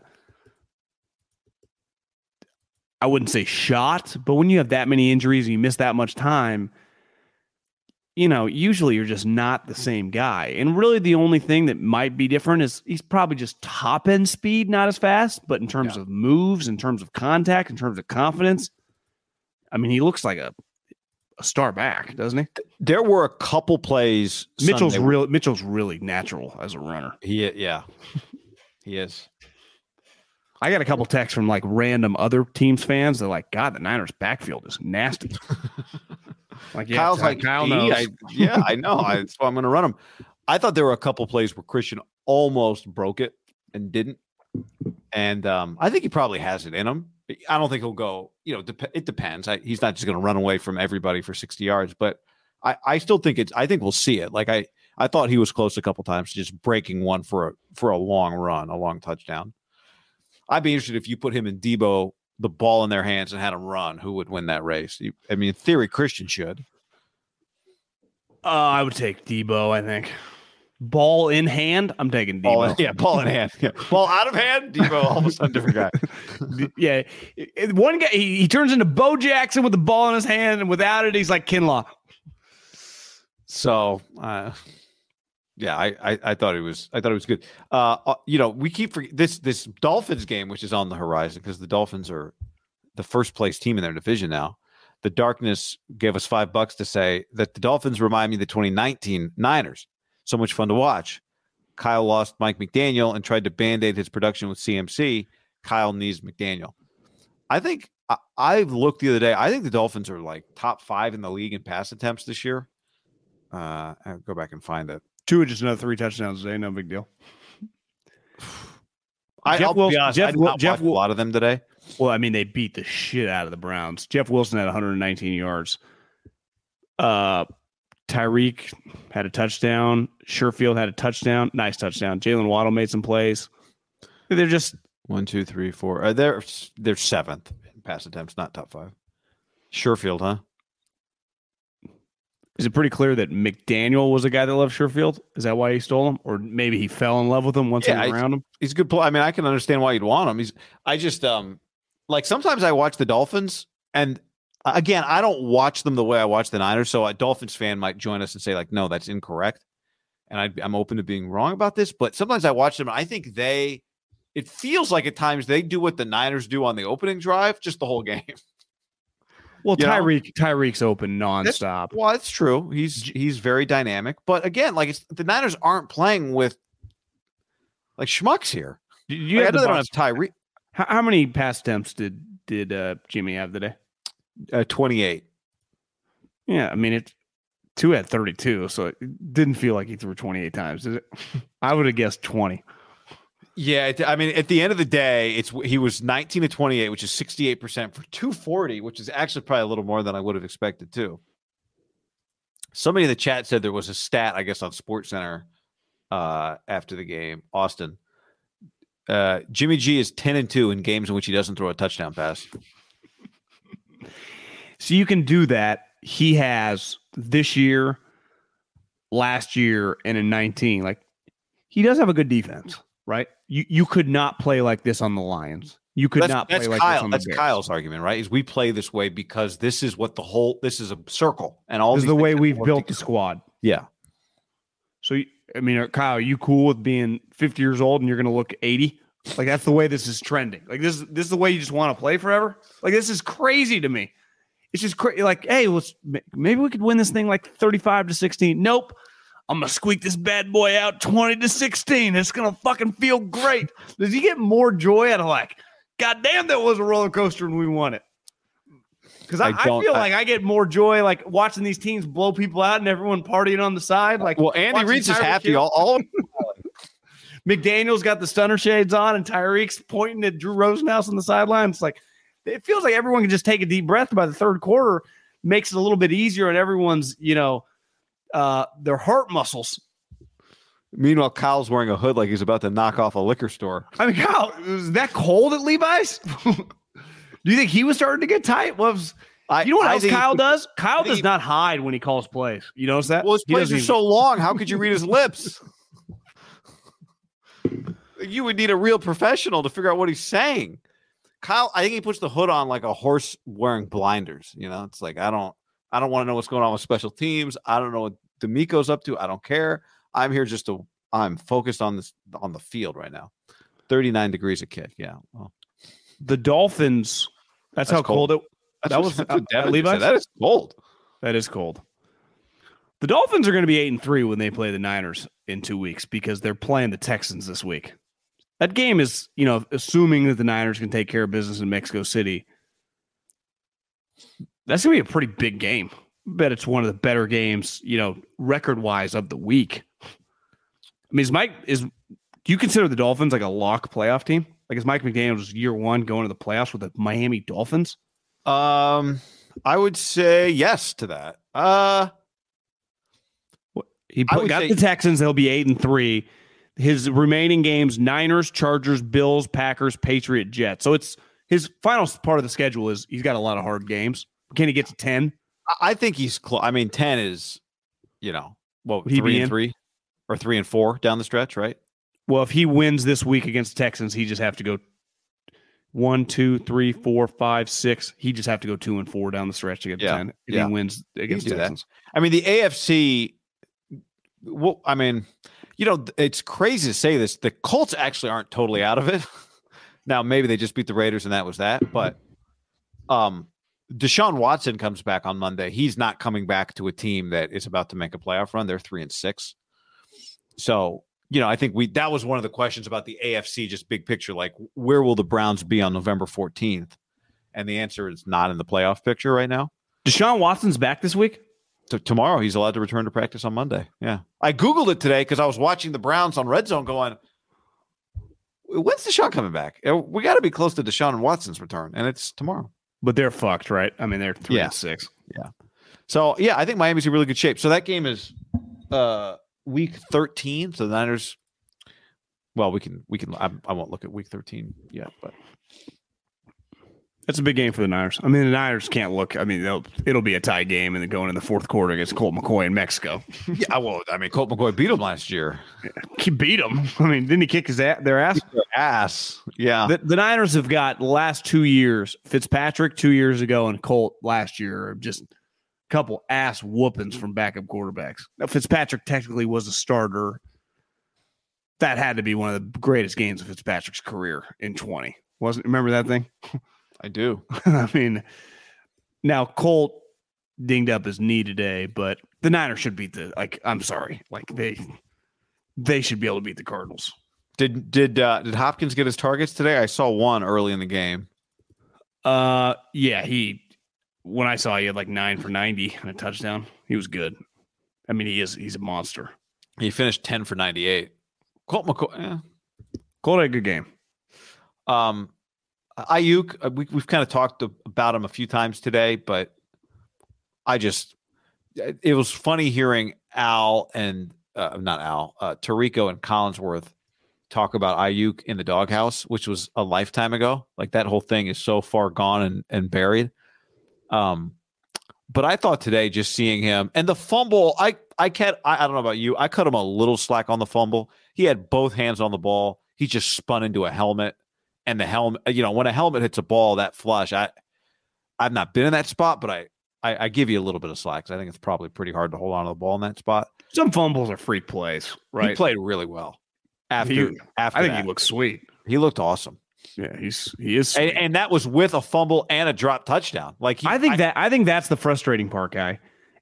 Speaker 2: I wouldn't say shot, but when you have that many injuries and you miss that much time, you know, usually you're just not the same guy. And really, the only thing that might be different is he's probably just top end speed, not as fast, but in terms of moves, in terms of contact, in terms of confidence, I mean, he looks like a, a star back, doesn't he?
Speaker 1: there were a couple plays.
Speaker 2: Mitchell's
Speaker 1: Sunday-
Speaker 2: real. Mitchell's really natural as a runner.
Speaker 1: He yeah, he is.
Speaker 2: I got a couple texts from like random other teams fans. They're like, "God, the Niners' backfield is nasty." like, yeah,
Speaker 1: Kyle's
Speaker 2: Kyle-
Speaker 1: like,
Speaker 2: Kyle knows.
Speaker 1: I, yeah, I know. I, that's why I'm going to run him. I thought there were a couple plays where Christian almost broke it and didn't, and um, I think he probably has it in him. I don't think he'll go. You know, dep- it depends. I, he's not just going to run away from everybody for 60 yards, but I, I still think it's. I think we'll see it. Like I, I thought he was close a couple times just breaking one for a for a long run, a long touchdown. I'd be interested if you put him and Deebo the ball in their hands and had him run, who would win that race? I mean, in theory, Christian should.
Speaker 2: Uh, I would take Deebo. I think ball in hand. I'm taking
Speaker 1: Ball
Speaker 2: Deebo.
Speaker 1: in, yeah, ball in hand. Yeah. Ball out of hand. Deebo, all of a sudden, different guy.
Speaker 2: yeah, one guy he, he turns into Bo Jackson with the ball in his hand, and without it, he's like Kinlaw.
Speaker 1: So, uh, yeah, I, I I thought it was I thought it was good. Uh, uh, you know, we keep forget this this Dolphins game, which is on the horizon because the Dolphins are the first place team in their division now. The darkness gave us five bucks to say that the Dolphins remind me of the 2019 Niners. So much fun to watch. Kyle lost Mike McDaniel and tried to band aid his production with CMC. Kyle needs McDaniel. I think I, I looked the other day. I think the Dolphins are like top five in the league in pass attempts this year. Uh, I'll go back and find it.
Speaker 2: Two, just another three touchdowns today. No big deal.
Speaker 1: I,
Speaker 2: Jeff Wilson-
Speaker 1: honest.
Speaker 2: Jeff
Speaker 1: I
Speaker 2: Jeff
Speaker 1: a lot of them today.
Speaker 2: Well, I mean, they beat the shit out of the Browns. Jeff Wilson had 119 yards. Uh, Tyreek had a touchdown. Sherfield had a touchdown. Nice touchdown. Jalen Waddle made some plays. They're just
Speaker 1: One, two, three, four. Uh, they're they're seventh in pass attempts, not top five. Sherfield, huh?
Speaker 2: is it pretty clear that McDaniel was a guy that loved Sherfield? Is that why he stole him, or maybe he fell in love with him once
Speaker 1: Yeah,
Speaker 2: he was
Speaker 1: I-
Speaker 2: around him?
Speaker 1: He's a good player. I mean, I can understand why you'd want him. He's. I just um, like sometimes I watch the Dolphins, and again, I don't watch them the way I watch the Niners. So a Dolphins fan might join us and say like, no, that's incorrect, and I, I'm open to being wrong about this. But sometimes I watch them, and I think they. It feels like at times they do what the Niners do on the opening drive, just the whole game.
Speaker 2: Well,
Speaker 1: You know?
Speaker 2: Tyreek Tyreek's open
Speaker 1: That's-
Speaker 2: nonstop.
Speaker 1: Well, it's true. He's he's very dynamic, but again, like it's the Niners aren't playing with like schmucks here.
Speaker 2: You
Speaker 1: Like, I
Speaker 2: have
Speaker 1: know
Speaker 2: the
Speaker 1: they don't have Tyree
Speaker 2: how, how many pass attempts did did uh, Jimmy have today?
Speaker 1: Uh, twenty eight.
Speaker 2: Yeah, I mean it. Two at thirty two, so it didn't feel like he threw twenty eight times. Did it? I would have guessed twenty.
Speaker 1: Yeah, I mean, at the end of the day, it's he was nineteen to twenty eight, which is sixty eight percent for two forty, which is actually probably a little more than I would have expected too. Somebody in the chat said there was a stat, I guess, on Sports Center uh, after the game. Austin, uh, Jimmy G is ten and two in games in which he doesn't throw a touchdown pass.
Speaker 2: So you can do that. He has this year, last year, and in 19. Like he does have a good defense, right? You you could not play like this on the Lions. You could
Speaker 1: that's,
Speaker 2: not play like
Speaker 1: Kyle.
Speaker 2: this on the
Speaker 1: That's
Speaker 2: Bears.
Speaker 1: Kyle's argument, right? Is we play this way because this is what the whole this is a circle, and all
Speaker 2: This is the way we've built the squad.
Speaker 1: Yeah,
Speaker 2: So I mean, uh, Kyle, are you cool with being 50 years old and you're going to look 80? Like that's the way this is trending. Like this this is the way you just want to play forever. Like this is crazy to me. It's just crazy. Like, hey, let's maybe we could win this thing like 35 to 16. Nope. I'm gonna squeak this bad boy out 20 to 16. It's gonna fucking feel great. Does he get more joy out of like, God damn, that was a roller coaster and we won it? Because I,
Speaker 1: I
Speaker 2: I, feel
Speaker 1: I-
Speaker 2: like I get more joy like watching these teams blow people out and everyone partying on the side. Like,
Speaker 1: Well, Andy Reid's just happy. All, all
Speaker 2: McDaniel's got the stunner shades on, and Tyreek's pointing at Drew Rosenhaus on the sideline. It's like it feels like everyone can just take a deep breath by the third quarter. Makes it a little bit easier on everyone's, you know, uh, their heart muscles.
Speaker 1: Meanwhile, Kyle's wearing a hood like he's about to knock off a liquor store.
Speaker 2: I mean, Kyle, was that cold at Levi's? Do you think he was starting to get tight? Was
Speaker 1: I,
Speaker 2: you know what
Speaker 1: I
Speaker 2: else Kyle does? Kyle does
Speaker 1: he-
Speaker 2: not hide when he calls plays. You notice that?
Speaker 1: Well, his plays are
Speaker 2: even-
Speaker 1: so long. How could you read his lips? you would need a real professional to figure out what he's saying. Kyle, I think he puts the hood on like a horse wearing blinders. You know, it's like I don't, I don't want to know what's going on with special teams. I don't know what DeMeco's up to. I don't care. I'm here just to. I'm focused on this on the field right now. 39 degrees a kick. Yeah. Well,
Speaker 2: the Dolphins. That's, how
Speaker 1: cold.
Speaker 2: cold, it.
Speaker 1: that's
Speaker 2: That was
Speaker 1: that's
Speaker 2: at-
Speaker 1: what
Speaker 2: at
Speaker 1: Devin just
Speaker 2: Levi's?
Speaker 1: said. That is cold.
Speaker 2: That is cold. The Dolphins are going to be eight and three when they play the Niners in two weeks because they're playing the Texans this week. That game is, you know, assuming that the Niners can take care of business in Mexico City. That's going to be a pretty big game. I bet it's one of the better games, you know, record wise of the week. I mean, is Mike is do you consider the Dolphins like a lock playoff team? Like is Mike McDaniel's year one going to the playoffs with the Miami Dolphins?
Speaker 1: Um, I would say yes to that. Uh,
Speaker 2: He got
Speaker 1: say-
Speaker 2: the Texans. They'll be eight and three. His remaining games: Niners, Chargers, Bills, Packers, Patriot, Jets. So it's his final part of the schedule is he's got a lot of hard games. Can he get to ten?
Speaker 1: I- I think he's close. I mean, ten is, you know, what
Speaker 2: Would
Speaker 1: three and
Speaker 2: in?
Speaker 1: three, or three and four down the stretch, right?
Speaker 2: Well, if he wins this week against Texans, he just have to go one, two, three, four, five, six. He just have to go two and four down the stretch to get to
Speaker 1: Yeah,
Speaker 2: ten. If
Speaker 1: yeah.
Speaker 2: he wins against
Speaker 1: do that.
Speaker 2: Texans,
Speaker 1: I mean, the AFC. Well, I mean, you know, it's crazy to say this. The Colts actually aren't totally out of it. now, maybe they just beat the Raiders and that was that. But um, Deshaun Watson comes back on Monday. He's not coming back to a team that is about to make a playoff run. They're three and six. So, you know, I think we that was one of the questions about the AFC, just big picture, like where will the Browns be on November 14th? And the answer is not in the playoff picture right now.
Speaker 2: Deshaun Watson's back this week.
Speaker 1: T- tomorrow he's allowed to return to practice on Monday. Yeah. I Googled it today because I was watching the Browns on Red Zone going, when's Deshaun coming back? We got to be close to Deshaun and Watson's return, and it's tomorrow.
Speaker 2: But they're fucked, right? I mean, they're three
Speaker 1: Yeah.
Speaker 2: and six. Yeah.
Speaker 1: So, yeah, I think Miami's in really good shape. So that game is uh week 13. So the Niners, well, we can, we can, I, I won't look at week 13 yet, but
Speaker 2: That's a big game for the Niners. I mean, the Niners can't look. I mean, they'll, it'll be a tie game, and then going in the fourth quarter against Colt McCoy in Mexico.
Speaker 1: yeah, well, I mean, Colt McCoy beat him last year.
Speaker 2: He beat him. I mean, didn't he kick his ass, their ass?
Speaker 1: Ass. Yeah.
Speaker 2: The, the Niners have got last two years. Fitzpatrick two years ago and Colt last year are just a couple ass whoopings from backup quarterbacks. Now, Fitzpatrick technically was a starter. That had to be one of the greatest games of Fitzpatrick's career in 20. Wasn't remember that thing?
Speaker 1: I do.
Speaker 2: I mean, now Colt dinged up his knee today, but the Niners should beat the like. I'm sorry, like they they should be able to beat the Cardinals.
Speaker 1: Did did uh, did Hopkins get his targets today? I saw one early in the game.
Speaker 2: Uh, yeah, he. When I saw he had like nine for ninety and a touchdown, he was good. I mean, he is he's a monster.
Speaker 1: He finished 10 for 98. Colt McCoy. eh.
Speaker 2: Colt had a good game.
Speaker 1: Um, Aiyuk, uh, we, we've kind of talked about him a few times today, but I just, it it was funny hearing Al and, uh, not Al, uh, Tirico and Collinsworth talk about Aiyuk in the doghouse, which was a lifetime ago. Like that whole thing is so far gone and, and buried. Um, but I thought today just seeing him and the fumble, I I cut I, I don't know about you, I cut him a little slack on the fumble. He had both hands on the ball. He just spun into a helmet, and the helmet. You know, when a helmet hits a ball that flush, I I've not been in that spot, but I I, I give you a little bit of slack 'cause I think it's probably pretty hard to hold on to the ball in that spot.
Speaker 2: Some fumbles are freak plays, right?
Speaker 1: He played really well. After
Speaker 2: He-
Speaker 1: after
Speaker 2: I think
Speaker 1: that.
Speaker 2: he looks sweet.
Speaker 1: he looked awesome,
Speaker 2: Yeah, he's he is.
Speaker 1: and,
Speaker 2: sweet.
Speaker 1: and that was with a fumble and a drop touchdown. Like he,
Speaker 2: I think that I think that's the frustrating part, guy.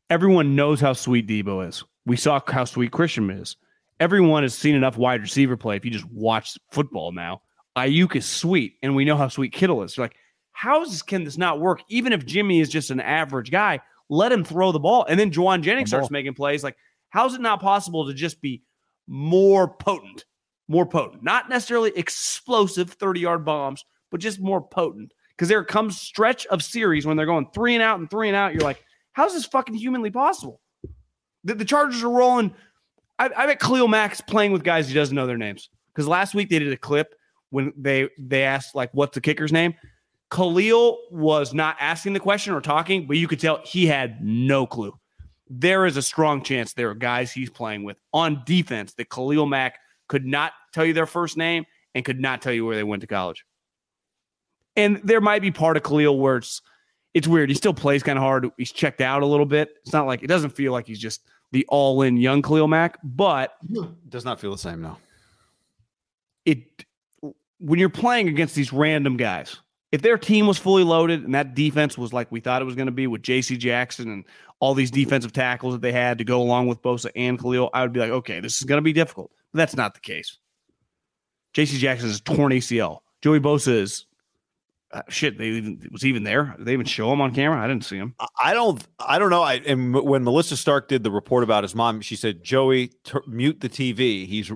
Speaker 2: Everyone knows how sweet Deebo is. We saw how sweet Christian is. Everyone has seen enough wide receiver play. If you just watch football now, Aiyuk is sweet, and we know how sweet Kittle is. You're like, how can this not work? Even if Jimmy is just an average guy, let him throw the ball. And then Jauan Jennings starts making plays. Like, how's it not possible to just be more potent? More potent, not necessarily explosive 30 yard bombs, but just more potent. Because there comes stretch of series when they're going three and out and three and out. You're like, how's this fucking humanly possible? The, the Chargers are rolling. I, I bet Khalil Mack's playing with guys he doesn't know their names. Because last week they did a clip when they they asked like, "What's the kicker's name?" Khalil was not asking the question or talking, but you could tell he had no clue. There is a strong chance there are guys he's playing with on defense that Khalil Mack could not tell you their first name and could not tell you where they went to college. And there might be part of Khalil where it's it's weird. He still plays kind of hard. He's checked out a little bit. It's not like it doesn't feel like he's just the all-in young Khalil Mack, but
Speaker 1: does not feel the same now.
Speaker 2: It when you're playing against these random guys, if their team was fully loaded and that defense was like we thought it was going to be with J.C. Jackson and all these defensive tackles that they had to go along with Bosa and Khalil, I would be like, okay, this is going to be difficult. But that's not the case. J.C. Jackson is torn ACL. Joey Bosa is uh, shit. They even was even there. Did they even show him on camera? I didn't see him.
Speaker 1: I don't. I don't know. I and when Melissa Stark did the report about his mom, she said, "Joey, mute the TV. He's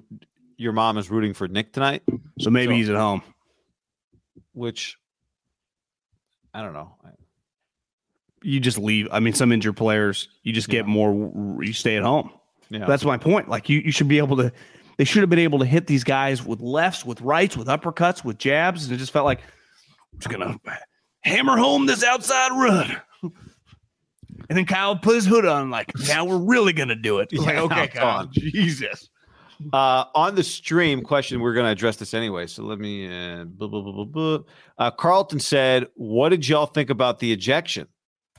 Speaker 1: your mom is rooting for Nick tonight,
Speaker 2: so maybe so, he's at home."
Speaker 1: Which I don't know.
Speaker 2: You just leave. I mean, some injured players, you just get yeah. more. You stay at home. Yeah, that's my point. Like you, you should be able to. They should have been able to hit these guys with lefts, with rights, with uppercuts, with jabs, and it just felt like I'm just gonna hammer home this outside run. And then Kyle put his hood on, like, now we're really gonna do it. Yeah, like, okay, Kyle, Jesus.
Speaker 1: Uh, on the stream question, we're going to address this anyway. So let me. Uh, blah, blah, blah, uh, Carlton said, "What did y'all think about the ejection?"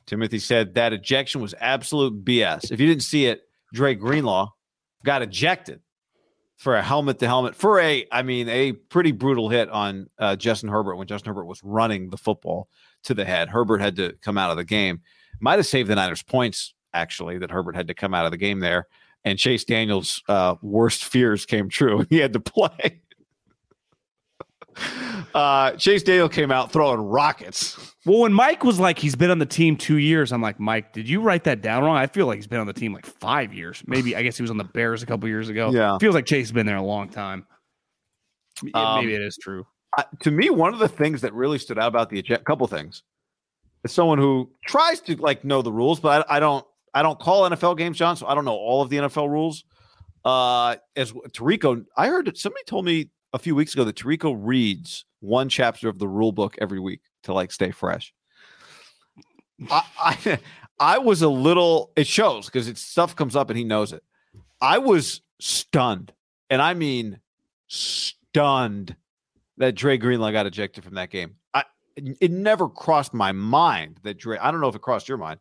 Speaker 1: Timothy said that ejection was absolute BS. If you didn't see it, Dre Greenlaw got ejected for a helmet to helmet for a, I mean, a pretty brutal hit on uh, Justin Herbert when Justin Herbert was running the football to the head. Herbert had to come out of the game. Might have saved the Niners points actually that Herbert had to come out of the game there and Chase Daniels' uh, worst fears came true. He had to play. uh, Chase Daniel came out throwing rockets.
Speaker 2: Well, when Mike was like, he's been on the team two years, I'm like, Mike, did you write that down wrong? I feel like he's been on the team like five years. Maybe, I guess he was on the Bears a couple years ago.
Speaker 1: Yeah.
Speaker 2: feels like Chase has been there a long time. Um, Maybe it is true.
Speaker 1: Uh, to me, one of the things that really stood out about the eject, couple things, as someone who tries to like know the rules, but I, I don't I don't call NFL games, John, so I don't know all of the NFL rules. Uh, as Tirico, I heard somebody told me a few weeks ago that Tirico reads one chapter of the rule book every week to like stay fresh. I, I, I was a little. It shows because it's stuff comes up and he knows it. I was stunned, and I mean stunned that Dre Greenlaw got ejected from that game. I it never crossed my mind that Dre. I don't know if it crossed your mind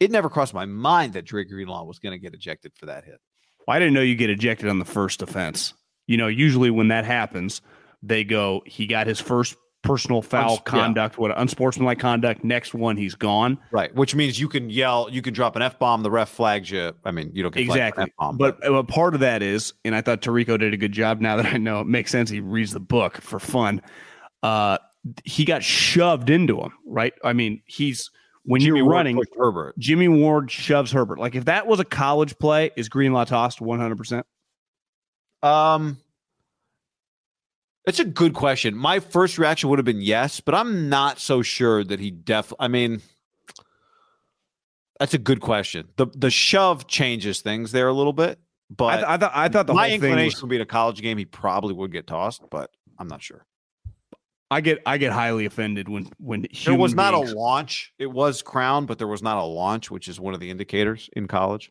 Speaker 1: it never crossed my mind that Dre Greenlaw was going to get ejected for that hit.
Speaker 2: Well, I didn't know you get ejected on the first offense. You know, usually when that happens, they go, he got his first personal foul Uns- conduct, yeah. what unsportsmanlike conduct. Next one, he's gone.
Speaker 1: Right, which means you can yell, you can drop an f bomb. The ref flags you. I mean, you don't get
Speaker 2: exactly. F-bomb, but, but part of that is, and I thought Tirico did a good job. Now that I know it makes sense, he reads the book for fun. Uh, he got shoved into him. Right. I mean, he's when Jimmy you're Ward running,
Speaker 1: Herbert.
Speaker 2: Jimmy Ward shoves Herbert. Like if that was a college play, is Greenlaw tossed 100? percent
Speaker 1: Um, that's a good question. My first reaction would have been yes, but I'm not so sure that he def. I mean, that's a good question. the The shove changes things there a little bit, but I,
Speaker 2: th- I thought I thought the
Speaker 1: my inclination was, would be in a college game. He probably would get tossed, but I'm not sure.
Speaker 2: I get I get highly offended when when
Speaker 1: there was not
Speaker 2: beings,
Speaker 1: a launch. It was crown, but there was not a launch, which is one of the indicators in college.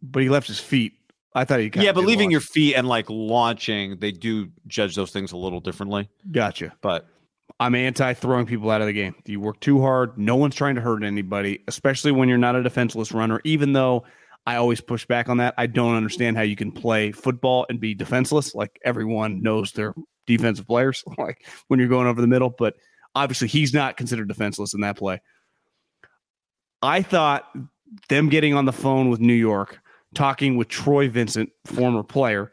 Speaker 2: But he left his feet. I thought he
Speaker 1: yeah, but leaving launch. your feet and like launching, they do judge those things a little differently.
Speaker 2: Gotcha.
Speaker 1: But
Speaker 2: I'm anti throwing people out of the game. You work too hard. No one's trying to hurt anybody, especially when you're not a defenseless runner. Even though I always push back on that, I don't understand how you can play football and be defenseless. Like everyone knows they're defensive players, like when you're going over the middle. But obviously, he's not considered defenseless in that play. I thought them getting on the phone with New York talking with Troy Vincent, former player.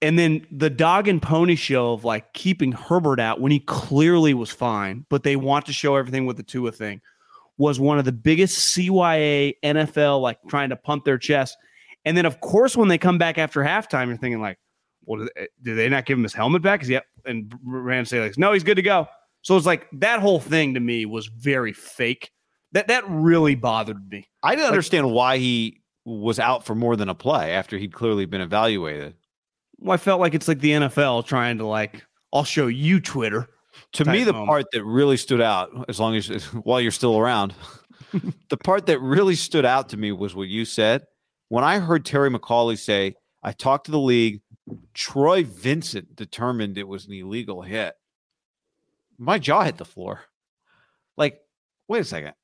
Speaker 2: And then the dog and pony show of like keeping Herbert out when he clearly was fine, but they want to show everything with the Tua thing was one of the biggest CYA NFL like trying to pump their chest. And then of course when they come back after halftime, you're thinking like, well, did they, not give him his helmet back? Is he and Rand say like, no, he's good to go. So it's like that whole thing to me was very fake. That that really bothered me.
Speaker 1: I didn't like, understand why he was out for more than a play after he'd clearly been evaluated.
Speaker 2: Well, I felt like it's like the NFL trying to like, I'll show you Twitter.
Speaker 1: To me, the moment. part that really stood out, as long as while you're still around, the part that really stood out to me was what you said. When I heard Terry McAulay say, I talked to the league, Troy Vincent determined it was an illegal hit. My jaw hit the floor. Like, wait a second.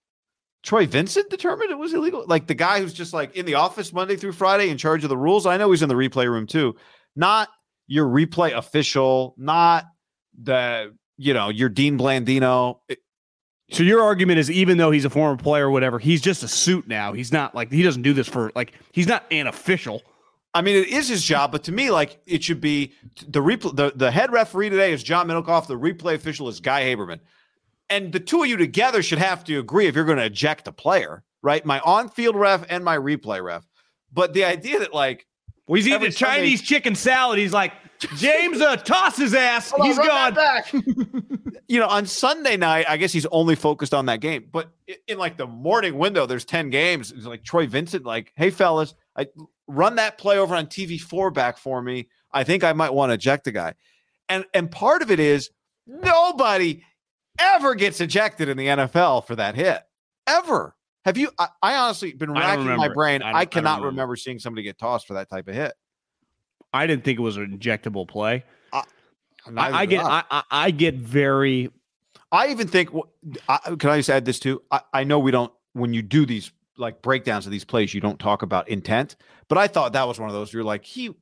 Speaker 1: Troy Vincent determined it was illegal? Like the guy who's just like in the office Monday through Friday in charge of the rules. I know he's in the replay room too. Not your replay official, not the, you know, your Dean Blandino. It,
Speaker 2: so your argument is even though he's a former player or whatever, he's just a suit now. He's not like he doesn't do this for like he's not an official.
Speaker 1: I mean, it is his job, but to me, like it should be the replay. The, the head referee today is John Middlekauff. The replay official is Guy Haberman and the two of you together should have to agree if you're going to eject a player, right? My on-field ref and my replay ref. But the idea that like
Speaker 2: well, he's eating Chinese Sunday, chicken salad. He's like, James, uh, toss his ass. He's gone.
Speaker 1: Back. you know, on Sunday night, I guess he's only focused on that game. But in, in like the morning window, there's 10 games. It's like Troy Vincent, like, hey, fellas, I run that play over on TV4 back for me. I think I might want to eject the guy. And and part of it is nobody ever gets ejected in the NFL for that hit. Ever. Have you? I, I honestly been racking my brain. I, I cannot remember. remember. seeing somebody get tossed for that type of hit.
Speaker 2: I didn't think it was an injectable play. I, get. I, I, get very.
Speaker 1: I even think. can I just add this too? I, I know we don't. When you do these like breakdowns of these plays, you don't talk about intent. But I thought that was one of those. You're like he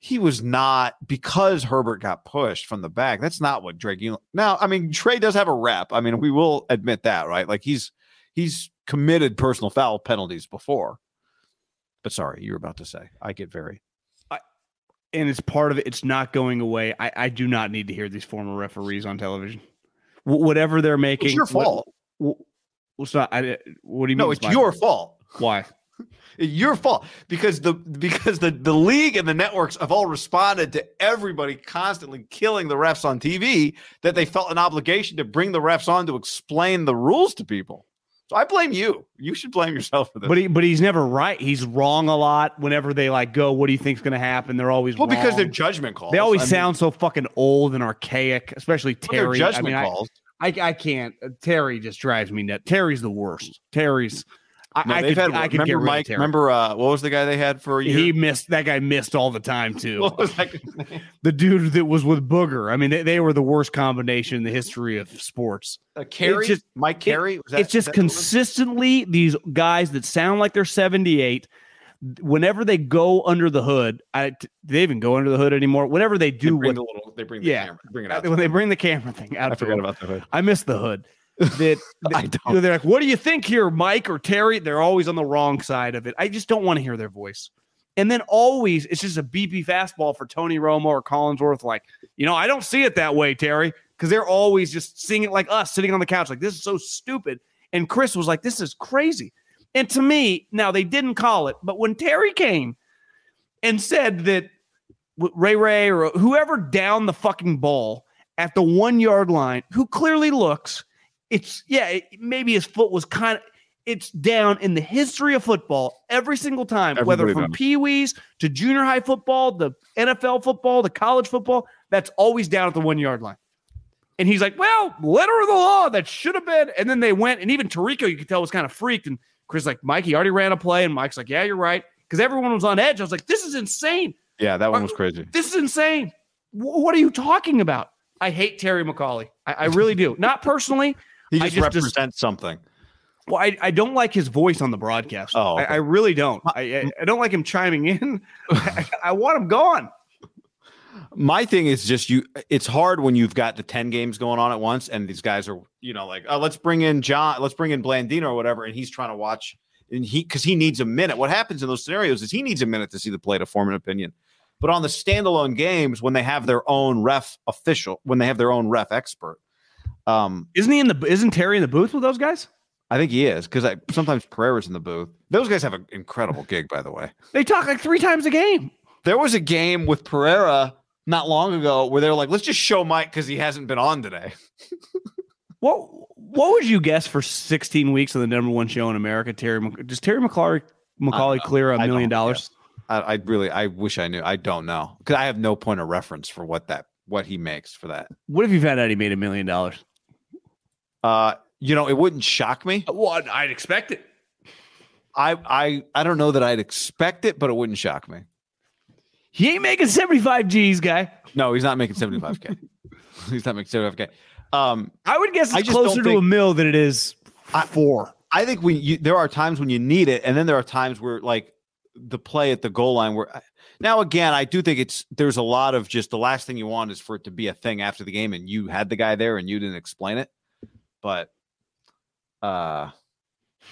Speaker 1: he was not because Herbert got pushed from the back. That's not what Drake. Now, I mean, Trey does have a rep. I mean, we will admit that, right? Like he's he's committed personal foul penalties before. But sorry, you were about to say. I get very.
Speaker 2: I, and it's part of it. It's not going away. I, I do not need to hear these former referees on television. W- whatever they're making,
Speaker 1: it's your fault.
Speaker 2: What, it's not. I, what do you mean?
Speaker 1: No, it's your fault.
Speaker 2: Why?
Speaker 1: your fault because the because the the league and the networks have all responded to everybody constantly killing the refs on TV that they felt an obligation to bring the refs on to explain the rules to people. So I blame you. You should blame yourself for this.
Speaker 2: But he, but he's never right. He's wrong a lot. Whenever they like go, what do you think's going to happen? They're always
Speaker 1: well
Speaker 2: wrong.
Speaker 1: because they're judgment calls.
Speaker 2: They always I sound mean, so fucking old and archaic, especially Terry.
Speaker 1: Well, judgment I mean, calls.
Speaker 2: I, I, I can't. Uh, Terry just drives me nuts. Terry's the worst. Terry's
Speaker 1: no, I, they've could, had. I could remember Mike. Remember uh, what was the guy they had for a year?
Speaker 2: He missed. That guy missed all the time too. what was the dude that was with Booger. I mean, they, they, were the worst combination in the history of sports.
Speaker 1: Uh, Carey, just, Mike Carey.
Speaker 2: It, that, it's just consistently these guys that sound like they're seventy eight. Whenever they go under the hood, I, they even go under the hood anymore. Whenever they do,
Speaker 1: they bring what, the little, they bring the yeah, camera, bring it uh, out.
Speaker 2: When they bring the camera thing out,
Speaker 1: I forgot about the hood.
Speaker 2: I miss the hood that, that they're like, what do you think here, Mike or Terry? They're always on the wrong side of it. I just don't want to hear their voice. And then always it's just a BP fastball for Tony Romo or Collinsworth. Like, you know, I don't see it that way, Terry, because they're always just seeing it like us sitting on the couch, like, this is so stupid. And Chris was like, this is crazy. And to me, now they didn't call it, but when Terry came and said that Ray Ray or whoever down the fucking ball at the one yard line, who clearly looks it's yeah, it, maybe his foot was kind of it's down in the history of football every single time, Everybody whether from Pee Wees to junior high football, the NFL football, the college football, that's always down at the one yard line. And he's like, well, letter of the law, that should have been. And then they went, and even Tirico, you could tell, was kind of freaked. And Chris like, Mike, he already ran a play. And Mike's like, yeah, you're right. Because everyone was on edge. I was like, this is insane.
Speaker 1: Yeah, that one was crazy.
Speaker 2: This is insane. W- what are you talking about? I hate Terry McAulay. I, I really do. Not personally.
Speaker 1: He just, just represents just, something.
Speaker 2: Well, I, I don't like his voice on the broadcast. Oh, okay. I, I, really don't. I, I don't like him chiming in. I, I want him gone.
Speaker 1: My thing is just you. It's hard when you've got the ten games going on at once, and these guys are, you know, like, oh, let's bring in John, let's bring in Blandino or whatever, and he's trying to watch and he because he needs a minute. What happens in those scenarios is he needs a minute to see the play to form an opinion. But on the standalone games, when they have their own ref official, when they have their own ref expert, um,
Speaker 2: Isn't he in the? Isn't Terry in the booth with those guys?
Speaker 1: I think he is because sometimes Pereira's in the booth. Those guys have an incredible gig, by the way.
Speaker 2: They talk like three times a game.
Speaker 1: There was a game with Pereira not long ago where they were like, let's just show Mike because he hasn't been on today.
Speaker 2: What What would you guess for 16 weeks of the number one show in America? Terry, does Terry McClary, McAulay clear a million dollars?
Speaker 1: I, I really, I wish I knew. I don't know because I have no point of reference for what that, what he makes for that.
Speaker 2: What if you found out he made a million dollars?
Speaker 1: Uh, you know, it wouldn't shock me.
Speaker 2: Well, I'd expect it.
Speaker 1: I, I, I don't know that I'd expect it, but it wouldn't shock me.
Speaker 2: He ain't making 75 G's, guy.
Speaker 1: No, he's not making 75k. he's not making 75k. Um,
Speaker 2: I would guess it's closer to a mill than it is
Speaker 1: I-
Speaker 2: four.
Speaker 1: I think when you there are times when you need it, and then there are times where like the play at the goal line where now again I do think it's there's a lot of just the last thing you want is for it to be a thing after the game and you had the guy there and you didn't explain it. But uh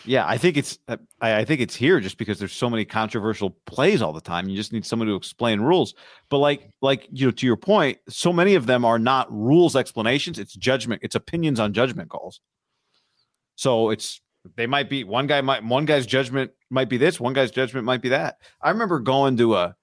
Speaker 1: yeah, I think it's uh, I, I think it's here just because there's so many controversial plays all the time. You just need someone to explain rules. But like like you know to your point, so many of them are not rules explanations, it's judgment, it's opinions on judgment calls. So it's they might be one guy might one guy's judgment might be this, one guy's judgment might be that. I remember going to a,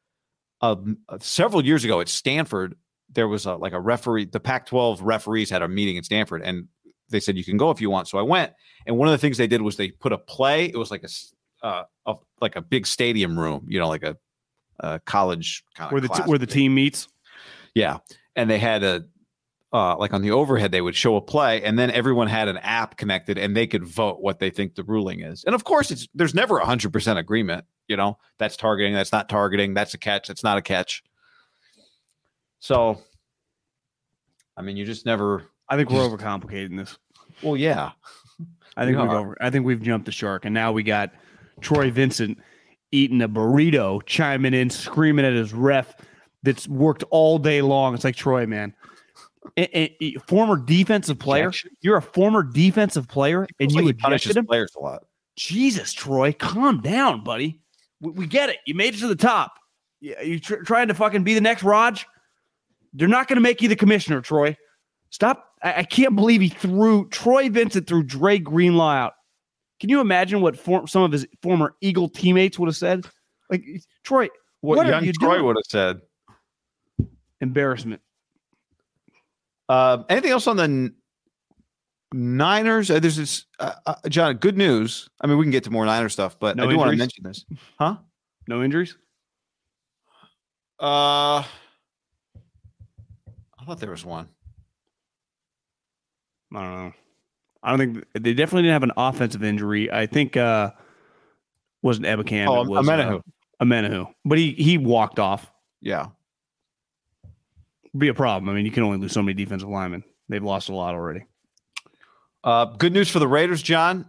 Speaker 1: a, a- several years ago at Stanford. There was a like a referee. The Pac-12 referees had a meeting in Stanford, and they said you can go if you want. So I went, and one of the things they did was they put a play. It was like a, uh, a like a big stadium room, you know, like a, a college kind of
Speaker 2: Where the t- where the
Speaker 1: thing.
Speaker 2: team meets.
Speaker 1: Yeah. And they had a uh like on the overhead they would show a play and then everyone had an app connected and they could vote what they think the ruling is. And of course it's there's never a 100% agreement, you know. That's targeting, that's not targeting, that's a catch, that's not a catch. So I mean, you just never
Speaker 2: I think we're overcomplicating this.
Speaker 1: Well, yeah.
Speaker 2: I think
Speaker 1: We
Speaker 2: we've over. I think we've jumped the shark, and now we got Troy Vincent eating a burrito, chiming in, screaming at his ref that's worked all day long. It's like Troy, man, A- a- former defensive player. You're a former defensive player, and you
Speaker 1: like he punishes
Speaker 2: him.
Speaker 1: players a lot.
Speaker 2: Jesus, Troy, calm down, buddy. We, we get it. You made it to the top. Yeah, you tr- trying to fucking be the next Raj? They're not going to make you the commissioner, Troy. Stop. I, I can't believe he threw Troy Vincent threw Dre Greenlaw out. Can you imagine what for, some of his former Eagle teammates would have said? Like Troy,
Speaker 1: What,
Speaker 2: What
Speaker 1: young
Speaker 2: you
Speaker 1: Troy
Speaker 2: doing?
Speaker 1: would have said.
Speaker 2: embarrassment.
Speaker 1: Uh, anything else on the Niners? Uh, there's this, uh, uh, John. Good news. I mean, we can get to more Niner stuff, but
Speaker 2: No
Speaker 1: I do want to mention this. Huh?
Speaker 2: No injuries.
Speaker 1: Uh, I thought there was one.
Speaker 2: I don't know. I don't think they definitely didn't have an offensive injury. I think uh wasn't Ebukam.
Speaker 1: Oh,
Speaker 2: it was
Speaker 1: Omenihu.
Speaker 2: Uh, Omenihu. But he he walked off.
Speaker 1: Yeah.
Speaker 2: Be a problem. I mean, you can only lose so many defensive linemen. They've lost a lot already.
Speaker 1: Uh, good news for the Raiders, John.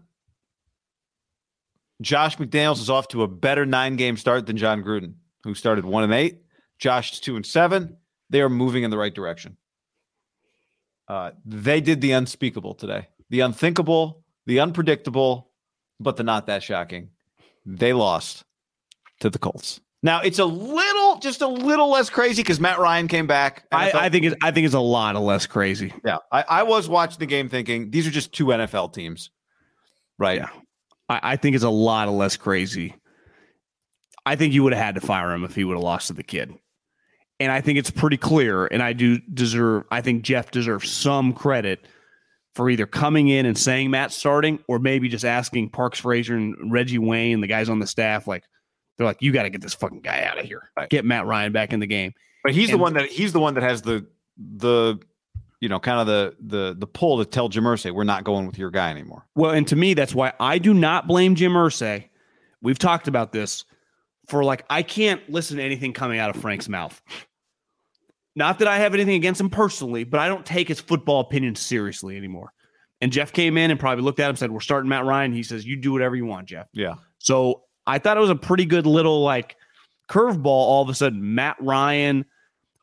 Speaker 1: Josh McDaniels is off to a better nine-game start than John Gruden, who started one and eight. Josh is two and seven. They are moving in the right direction. Uh, they did the unspeakable today, the unthinkable, the unpredictable, but the not that shocking. They lost to the Colts. Now it's a little, just a little less crazy because Matt Ryan came back.
Speaker 2: I, I think it's I think it's a lot of less crazy.
Speaker 1: Yeah, I, I was watching the game thinking these are just two NFL teams, right?
Speaker 2: Yeah. I, I think it's a lot of less crazy. I think you would have had to fire him if he would have lost to the kid. And I think it's pretty clear, and I do deserve I think Jeff deserves some credit for either coming in and saying Matt's starting or maybe just asking Parks Frazier and Reggie Wayne, the guys on the staff, like they're like, you got to get this fucking guy out of here.
Speaker 1: Right.
Speaker 2: Get Matt Ryan back in the game.
Speaker 1: But he's the one that he's the one that has the the you know kind of the the the pull to tell Jim Irsay we're not going with your guy anymore.
Speaker 2: Well, and to me, that's why I do not blame Jim Irsay. We've talked about this for like I can't listen to anything coming out of Frank's mouth. Not that I have anything against him personally, but I don't take his football opinions seriously anymore. And Jeff came in and probably looked at him and said, "We're starting Matt Ryan." He says, "You do whatever you want, Jeff."
Speaker 1: Yeah,
Speaker 2: So I thought it was a pretty good little like curveball. All of a sudden, Matt Ryan.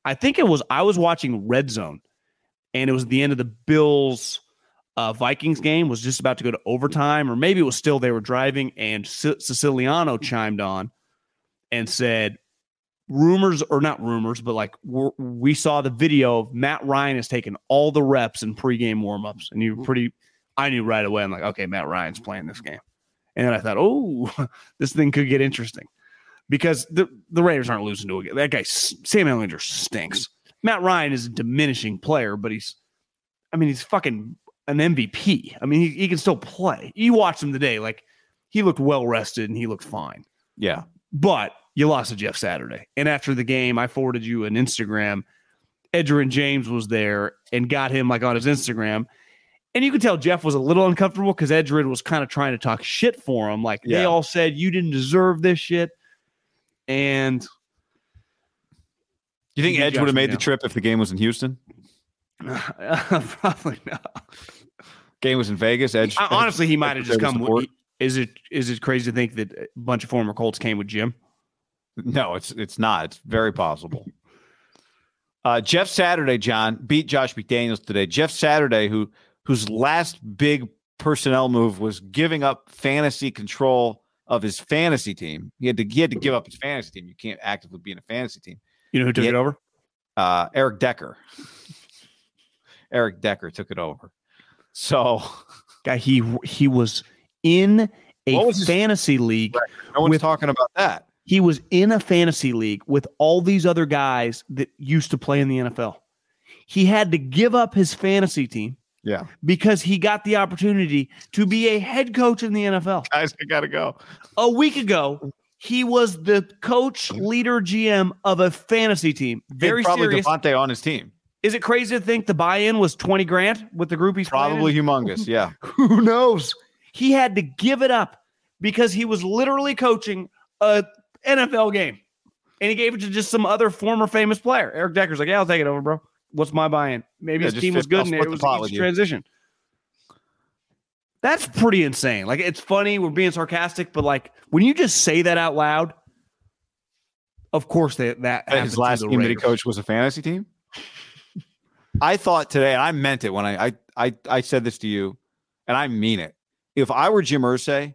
Speaker 2: I think it was I was watching Red Zone, and it was the end of the Bills uh, Vikings game was just about to go to overtime, or maybe it was still they were driving, and C- Siciliano chimed on and said, rumors or not rumors, but like we're, we saw the video of Matt Ryan has taken all the reps in pregame warmups, and you mm. pretty. I knew right away. I'm like, okay, Matt Ryan's playing this game, and then I thought, oh, this thing could get interesting because the the Raiders aren't losing to a that guy. Sam Ehlinger stinks. Matt Ryan is a diminishing player, but he's, I mean, he's fucking an MVP. I mean, he, he can still play. You watched him today, like he looked well rested and he looked fine.
Speaker 1: Yeah,
Speaker 2: but you lost to Jeff Saturday. And after the game, I forwarded you an Instagram. Edgerrin James was there and got him like on his Instagram. And you could tell Jeff was a little uncomfortable because Edgerrin was kind of trying to talk shit for him. Like yeah. they all said you didn't deserve this shit. And Do
Speaker 1: you think Edge would have made the trip if the game was in Houston?
Speaker 2: Probably not.
Speaker 1: Game was in Vegas. Edge.
Speaker 2: Honestly, he might have just come. With, is it is it crazy to think that a bunch of former Colts came with Jim?
Speaker 1: No, it's it's not. It's very possible. Uh, Jeff Saturday, John beat Josh McDaniels today. Jeff Saturday, who whose last big personnel move was giving up fantasy control of his fantasy team. He had to he had to give up his fantasy team. You can't actively be in a fantasy team.
Speaker 2: You know who took
Speaker 1: had,
Speaker 2: it over?
Speaker 1: Uh, Eric Decker. Eric Decker took it over. So,
Speaker 2: guy, he he was in a fantasy his, league.
Speaker 1: Right. No one's with, talking about that.
Speaker 2: He was in a fantasy league with all these other guys that used to play in the NFL. He had to give up his fantasy team.
Speaker 1: Yeah.
Speaker 2: Because he got the opportunity to be a head coach in the NFL.
Speaker 1: Guys, I got to go.
Speaker 2: A week ago, he was the coach, mm-hmm. leader, GM of a fantasy team. Very
Speaker 1: probably
Speaker 2: serious.
Speaker 1: Davante on his team.
Speaker 2: Is it crazy to think the buy-in was 20 grand with the group he's
Speaker 1: probably humongous? Yeah.
Speaker 2: Who knows? He had to give it up because he was literally coaching a NFL game. And he gave it to just some other former famous player. Eric Decker's like, yeah, I'll take it over, bro. What's my buy-in? Maybe yeah, his team was good and it was a transition. That's pretty insane. Like it's funny, we're being sarcastic, but like when you just say that out loud, of course they, that
Speaker 1: his last team that he coached was a fantasy team. I thought today, and I meant it when I, I I I said this to you, and I mean it. If I were Jim Irsay,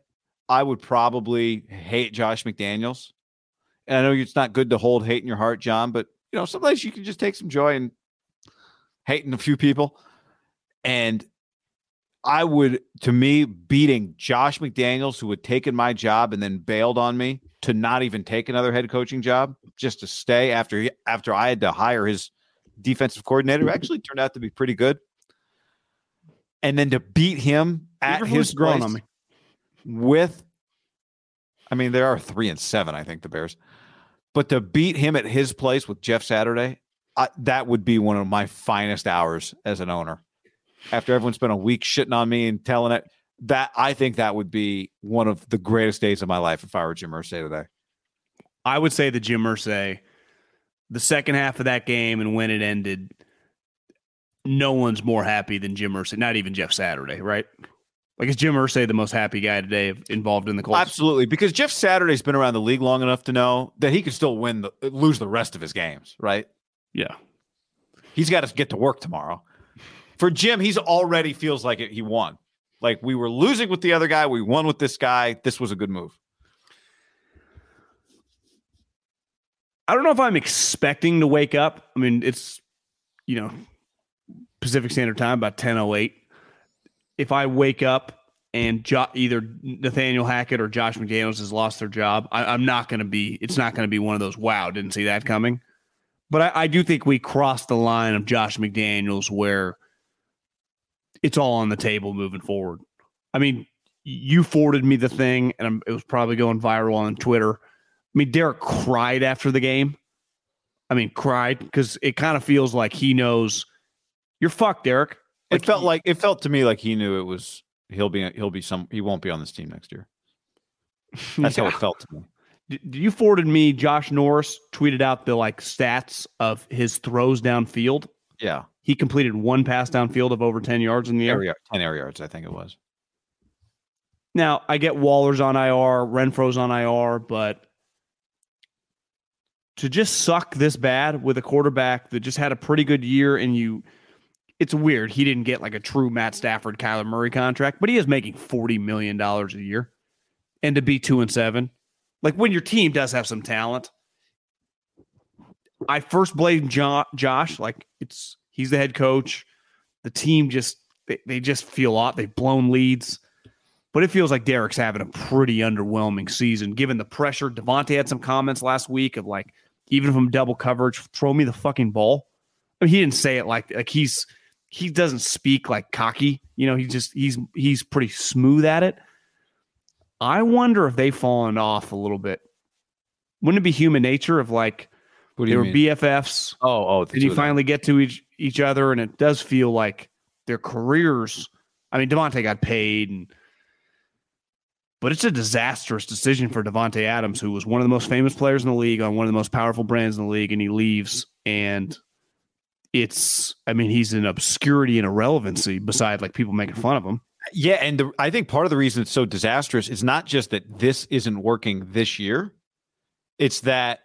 Speaker 1: I would probably hate Josh McDaniels. And I know it's not good to hold hate in your heart, John, but you know, sometimes you can just take some joy in hating a few people. And I would, to me, beating Josh McDaniels, who had taken my job and then bailed on me to not even take another head coaching job, just to stay after he, after I had to hire his defensive coordinator, actually turned out to be pretty good. And then to beat him at his grown on me with I mean, there are three and seven, I think, the Bears. But to beat him at his place with Jeff Saturday, I, that would be one of my finest hours as an owner. After everyone spent a week shitting on me and telling it, that I think that would be one of the greatest days of my life if I were Jim Irsay today.
Speaker 2: I would say the Jim Irsay, the second half of that game and when it ended, no one's more happy than Jim Irsay. Not even Jeff Saturday, right? Like is Jim Irsay the most happy guy today involved in the Colts?
Speaker 1: Absolutely, because Jeff Saturday's been around the league long enough to know that he could still win the lose the rest of his games, right?
Speaker 2: Yeah.
Speaker 1: He's got to get to work tomorrow. For Jim, he's already feels like it, he won. Like we were losing with the other guy, we won with this guy. This was a good move.
Speaker 2: I don't know if I'm expecting to wake up. I mean, it's you know Pacific Standard Time about 10:08 if I wake up and jo- either Nathaniel Hackett or Josh McDaniels has lost their job, I, am not going to be. It's not going to be one of those. Wow, didn't see that coming. But I, I do think we crossed the line of Josh McDaniels where it's all on the table moving forward. I mean, you forwarded me the thing, and it was probably going viral on Twitter. I mean, Derek cried after the game. I mean, cried because it kind of feels like he knows you're fucked, Derek.
Speaker 1: Like it felt he, like it felt to me like he knew it was he'll be he'll be some he won't be on this team next year. That's yeah. how it felt to me.
Speaker 2: Did you forwarded me Josh Norris tweeted out the like stats of his throws downfield?
Speaker 1: Yeah.
Speaker 2: He completed one pass downfield of over 10 yards in the air.
Speaker 1: 10 air yards, I think it was.
Speaker 2: Now, I get Waller's on IR, Renfrow's on IR, but to just suck this bad with a quarterback that just had a pretty good year and you it's weird. He didn't get like a true Matt Stafford, Kyler Murray contract, but he is making $40 million a year. And to be two and seven, like when your team does have some talent, I first blame jo- Josh. Like it's he's the head coach. The team just they, they just feel off. They've blown leads, but it feels like Derek's having a pretty underwhelming season given the pressure. Davante had some comments last week of like, even from double coverage, throw me the fucking ball. I mean, he didn't say it like like he's he doesn't speak like cocky. You know, he just he's he's pretty smooth at it. I wonder if they've fallen off a little bit. Wouldn't it be human nature of like
Speaker 1: What do
Speaker 2: they
Speaker 1: you
Speaker 2: were
Speaker 1: mean?
Speaker 2: BFFs
Speaker 1: oh, oh, did
Speaker 2: you finally get to each each other, and it does feel like their careers. I mean, Davante got paid, and but it's a disastrous decision for Davante Adams, who was one of the most famous players in the league on one of the most powerful brands in the league, and he leaves, and it's. I mean, he's in obscurity and irrelevancy beside like people making fun of him.
Speaker 1: Yeah, and the, I think part of the reason it's so disastrous is not just that this isn't working this year; it's that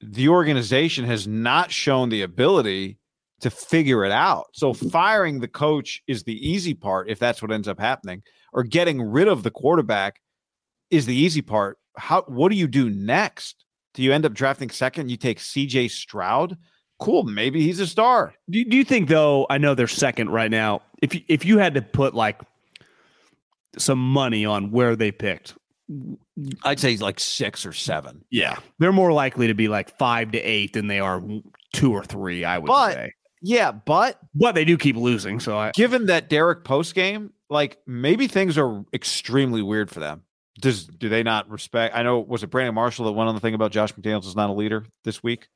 Speaker 1: the organization has not shown the ability to figure it out. So firing the coach is the easy part if that's what ends up happening, or getting rid of the quarterback is the easy part. How what do you do next? Do you end up drafting second? You take CJ Stroud? Cool, maybe he's a star.
Speaker 2: Do, do you think though? I know they're second right now. If you, if you had to put like some money on where they picked,
Speaker 1: I'd say he's like six or seven.
Speaker 2: Yeah, they're more likely to be like five to eight than they are two or three. I would
Speaker 1: But-
Speaker 2: say,
Speaker 1: Yeah, but
Speaker 2: but they do keep losing. So I,
Speaker 1: given that Derek post game, like maybe things are extremely weird for them. Does do they not respect? I know was it Brandon Marshall that went on the thing about Josh McDaniels is not a leader this week?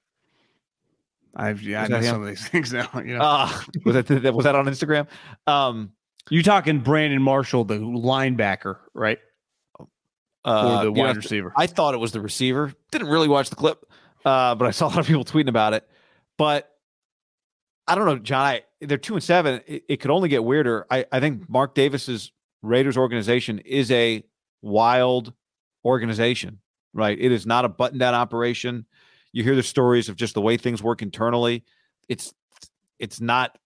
Speaker 2: I've yeah, I know
Speaker 1: that
Speaker 2: some of these things now. You know,
Speaker 1: Uh, was that was that on Instagram? Um,
Speaker 2: you talking Brandon Marshall, the linebacker, right,
Speaker 1: uh,
Speaker 2: or the
Speaker 1: you know,
Speaker 2: wide receiver?
Speaker 1: I thought it was the receiver. Didn't really watch the clip, uh, but I saw a lot of people tweeting about it. But I don't know, John. I, they're two and seven. It, it could only get weirder. I, I think Mark Davis's Raiders organization is a wild organization, right? It is not a button down operation. You hear the stories of just the way things work internally. It's it's not.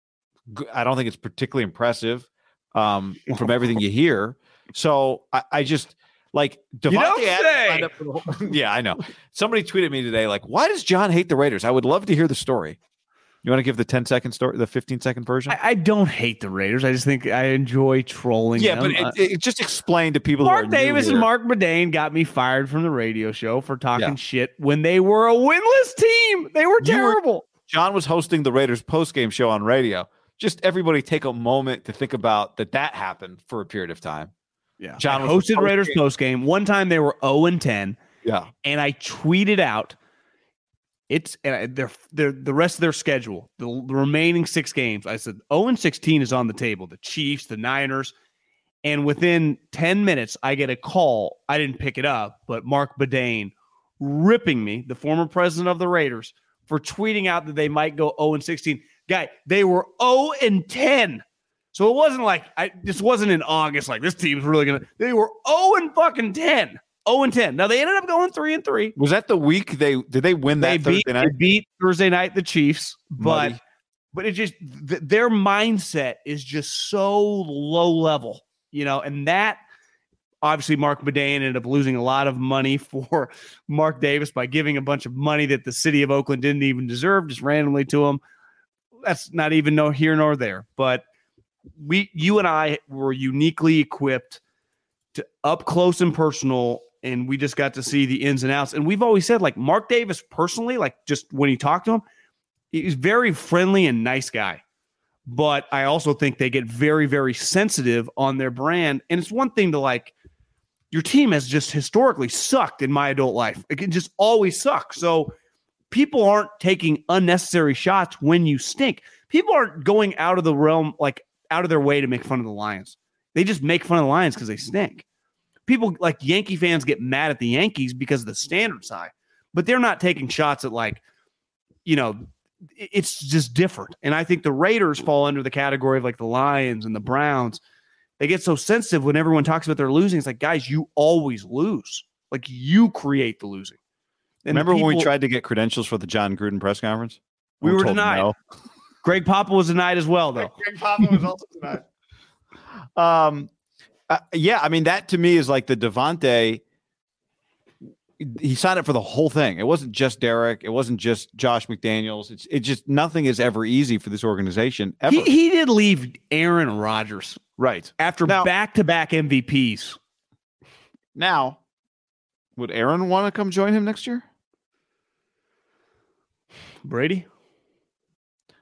Speaker 1: I don't think it's particularly impressive um, from everything you hear. So I, I just like Davante
Speaker 2: don't
Speaker 1: Adams whole- yeah, I know. Somebody tweeted me today, like, why does John hate the Raiders? I would love to hear the story. You want to give the 10 second story, the 15 second version?
Speaker 2: I, I don't hate the Raiders. I just think I enjoy trolling.
Speaker 1: yeah,
Speaker 2: them.
Speaker 1: but
Speaker 2: Uh,
Speaker 1: it, it just explain to people. who
Speaker 2: Mark Davis and Marc Badain got me fired from the radio show for talking
Speaker 1: Yeah.
Speaker 2: shit when they were a winless team. They were
Speaker 1: You were-
Speaker 2: terrible.
Speaker 1: John was hosting the Raiders post game show on radio. Just everybody take a moment to think about that that happened for a period of time.
Speaker 2: Yeah,
Speaker 1: John
Speaker 2: I
Speaker 1: was the
Speaker 2: hosted Raiders
Speaker 1: post-game-
Speaker 2: post game. One time they were zero and ten.
Speaker 1: Yeah.
Speaker 2: and I tweeted out it's and their their the rest of their schedule, the, the remaining six games. I said 0 and 16 is on the table. The Chiefs, the Niners, and within 10 minutes, I get a call. I didn't pick it up, but Marc Badain ripping me, the former president of the Raiders, for tweeting out that they might go 0 and 16. Guy, they were 0 and 10. So it wasn't like I this wasn't in August, like this team's really gonna they were 0 and fucking 10. 0 and 10. Now they ended up going 3 and 3.
Speaker 1: Was that the week they did they win
Speaker 2: They
Speaker 1: that
Speaker 2: beat,
Speaker 1: Thursday
Speaker 2: they
Speaker 1: night?
Speaker 2: beat Thursday night the Chiefs, but
Speaker 1: Muddy.
Speaker 2: but it just th- their mindset is just so low level, you know, and that obviously Marc Badain ended up losing a lot of money for Mark Davis by giving a bunch of money that the city of Oakland didn't even deserve just randomly to him. That's not even no here nor there, but we you and I were uniquely equipped to up close and personal and we just got to see the ins and outs. And we've always said like Mark Davis personally like just when you talk to him he's very friendly and nice guy. But I also think they get very very sensitive on their brand. And it's one thing to like your team has just historically sucked in my adult life. It can just always suck. So people aren't taking unnecessary shots when you stink. People aren't going out of the realm like out of their way to make fun of the Lions. They just make fun of the Lions because they stink people like Yankee fans get mad at the Yankees because of the standard's high, but they're not taking shots at like, you know, it's just different. And I think the Raiders fall under the category of like the Lions and the Browns. They get so sensitive when everyone talks about their losing. It's like, guys, you always lose. Like you create the losing. And
Speaker 1: Remember when we tried to get credentials for the Jon Gruden press conference?
Speaker 2: We
Speaker 1: We
Speaker 2: were denied.
Speaker 1: no.
Speaker 2: Greg Papa was denied as well, though.
Speaker 1: Greg Papa was also tonight. Um, uh, yeah, I mean that to me is like the Davante. He signed up for the whole thing. It wasn't just Derek. It wasn't just Josh McDaniels. It's it just nothing is ever easy for this organization ever.
Speaker 2: He, he did leave Aaron Rodgers
Speaker 1: right
Speaker 2: after back to back MVPs.
Speaker 1: now, would Aaron want to come join him next year?
Speaker 2: Brady?